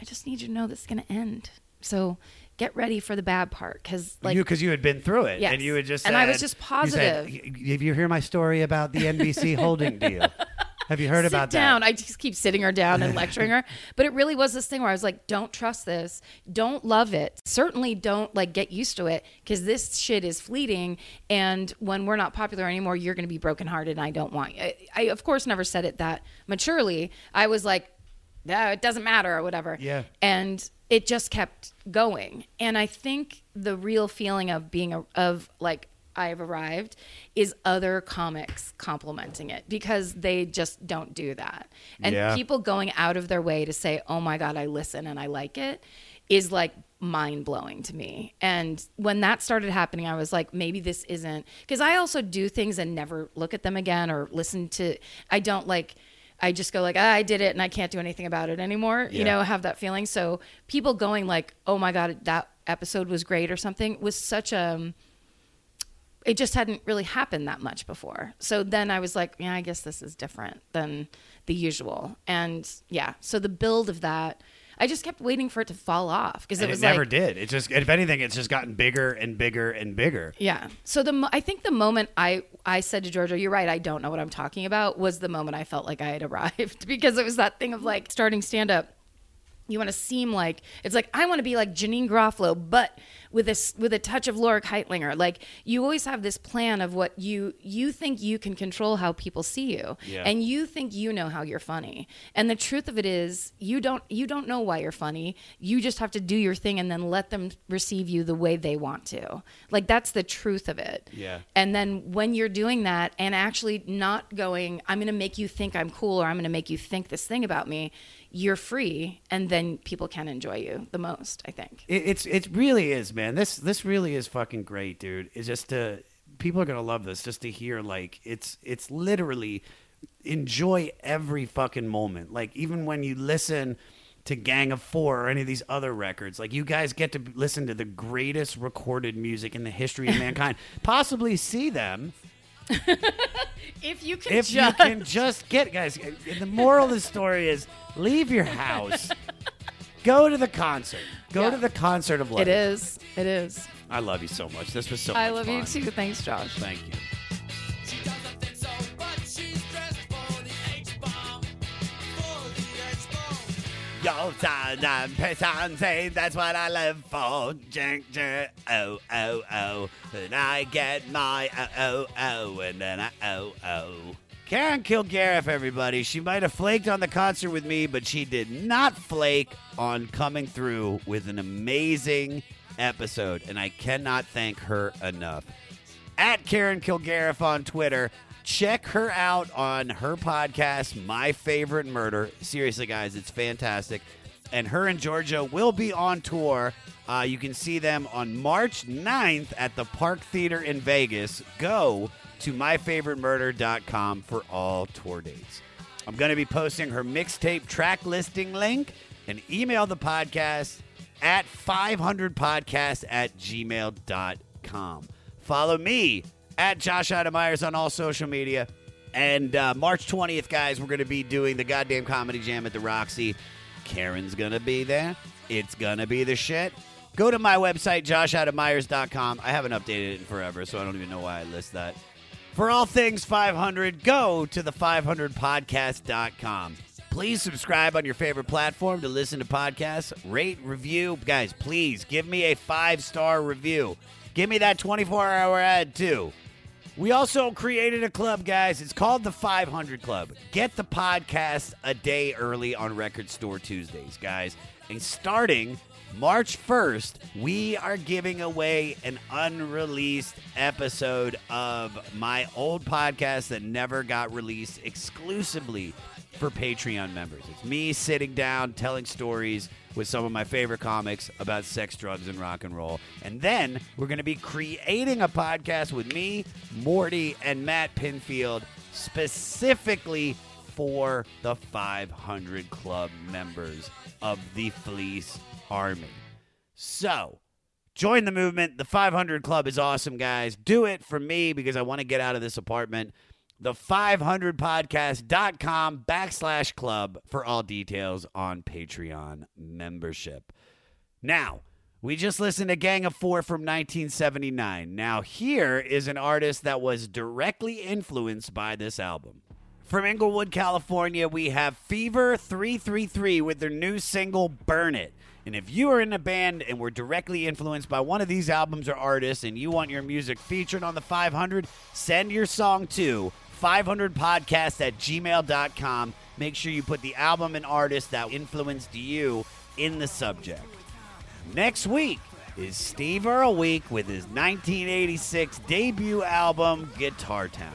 i just need you to know this is going to end so get ready for the bad part because like you because you had been through it Yes. and you had just And I was said- just you said, positive. "Y- Did you hear my story about the NBC holding deal? Have you heard sit about down. that? I just keep sitting her down and lecturing her. But it really was this thing where I was like, don't trust this. Don't love it. Certainly don't like get used to it because this shit is fleeting. And when we're not popular anymore, you're going to be brokenhearted. And I don't want you. I, I, of course, never said it that maturely. I was like, no, it doesn't matter or whatever. Yeah. And it just kept going. And I think the real feeling of being a, of like I've arrived is other comics complimenting it because they just don't do that. And Yeah. people going out of their way to say, "Oh my god, I listen and I like it," is like mind blowing to me. And when that started happening, I was like, maybe this isn't because I also do things and never look at them again or listen to. I don't like. I just go like, ah, I did it and I can't do anything about it anymore. You know, have that feeling. So people going like, oh my god, that episode was great or something was such a. It just hadn't really happened that much before. So then I was like, yeah, I guess this is different than the usual. And yeah, so the build of that, I just kept waiting for it to fall off because it was it never like, did. It just, if anything, it's just gotten bigger and bigger and bigger. Yeah. So the mo- I think the moment I I said to Georgia, "You're right. I don't know what I'm talking about," was the moment I felt like I had arrived because it was that thing of like starting stand up. You want to seem like it's like I want to be like Janeane Garofalo, but with this with a touch of Laura Kightlinger. Like you always have this plan of what you you think you can control how people see you, Yeah. and you think you know how you're funny. And the truth of it is, you don't you don't know why you're funny. You just have to do your thing and then let them receive you the way they want to. Like that's the truth of it. Yeah. And then when you're doing that and actually not going, I'm going to make you think I'm cool or I'm going to make you think this thing about me, you're free and then people can enjoy you the most, I think. It, it's it really is, man. This this really is fucking great, dude. It's just to people are gonna love this. Just to hear like it's it's literally enjoy every fucking moment. Like even when you listen to Gang of Four or any of these other records, like you guys get to listen to the greatest recorded music in the history of mankind. Possibly see them If you can if just you can just get guys. The moral of the story is leave your house. Go to the concert. Go Yeah. to the concert of life. It is. It is. I love you so much. This was so I love you too. Thanks, Josh. Thank you. Yo, son, I'm pissed on say that's what I live for. Jink, jink, oh, oh, oh. And I get my oh, oh, oh, and then I oh, oh. Karen Kilgariff, everybody. She might have flaked on the concert with me, but she did not flake on coming through with an amazing episode, and I cannot thank her enough. At Karen Kilgariff on Twitter. Check her out on her podcast, My Favorite Murder. Seriously, guys, it's fantastic. And her and Georgia will be on tour. Uh, you can see them on March 9th at the Park Theater in Vegas. Go to myfavoritemurder.com for all tour dates. I'm going to be posting her mixtape track listing link and email the podcast at 500podcast at gmail.com. Follow me at Josh Adam Meyers on all social media. And uh, March 20th, guys, we're going to be doing the goddamn comedy jam at the Roxy. Karen's going to be there. It's going to be the shit. Go to my website, joshadamyers.com. I haven't updated it in forever, so I don't even know why I list that. For all things 500, go to the 500podcast.com. Please subscribe on your favorite platform to listen to podcasts. Rate, review. Guys, please give me a five star review. Give me that 24 hour ad, too. We also created a club, guys. It's called the 500 Club. Get the podcast a day early on Record Store Tuesdays, guys. And starting March 1st, we are giving away an unreleased episode of my old podcast that never got released exclusively for Patreon members. It's me sitting down telling stories with some of my favorite comics about sex, drugs, and rock and roll. And then we're going to be creating a podcast with me, Morty, and Matt Pinfield specifically for the 500 Club members of the Fleece Army. So, join the movement. The 500 Club is awesome, guys. Do it for me because I want to get out of this apartment. The 500podcast.com backslash club for all details on Patreon membership. Now, We just listened to Gang of Four from 1979. Now, here is an artist that was directly influenced by this album. From Inglewood, California, we have Fever 333 with their new single, Burn It. And if you are in a band and were directly influenced by one of these albums or artists and you want your music featured on the 500, send your song to 500podcast at gmail.com. Make sure you put the album and artist that influenced you in the subject. Next week is Steve Earle Week with his 1986 debut album, Guitar Town.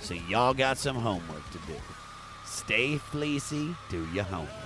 So y'all got some homework to do. Stay fleecy, do your homework.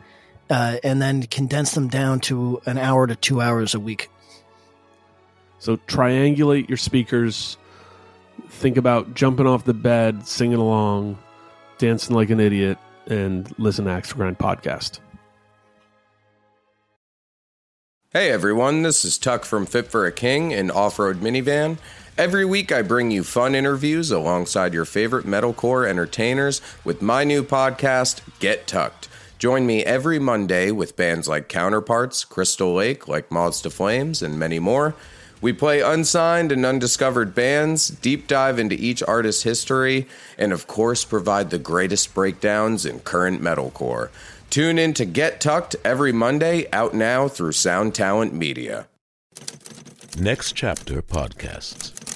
uh, and then condense them down to an hour to two hours a week. So triangulate your speakers. Think about jumping off the bed, singing along, dancing like an idiot, and listen to Axe to Grind podcast. Hey everyone, this is Tuck from Fit for a King and Off Road Minivan. Every week I bring you fun interviews alongside your favorite metalcore entertainers with my new podcast, Get Tucked. Join me every Monday with bands like Counterparts, Crystal Lake, like Moths to Flames, and many more. We play unsigned and undiscovered bands, deep dive into each artist's history, and of course provide the greatest breakdowns in current metalcore. Tune in to Get Tucked every Monday, out now through Sound Talent Media. Next Chapter Podcasts.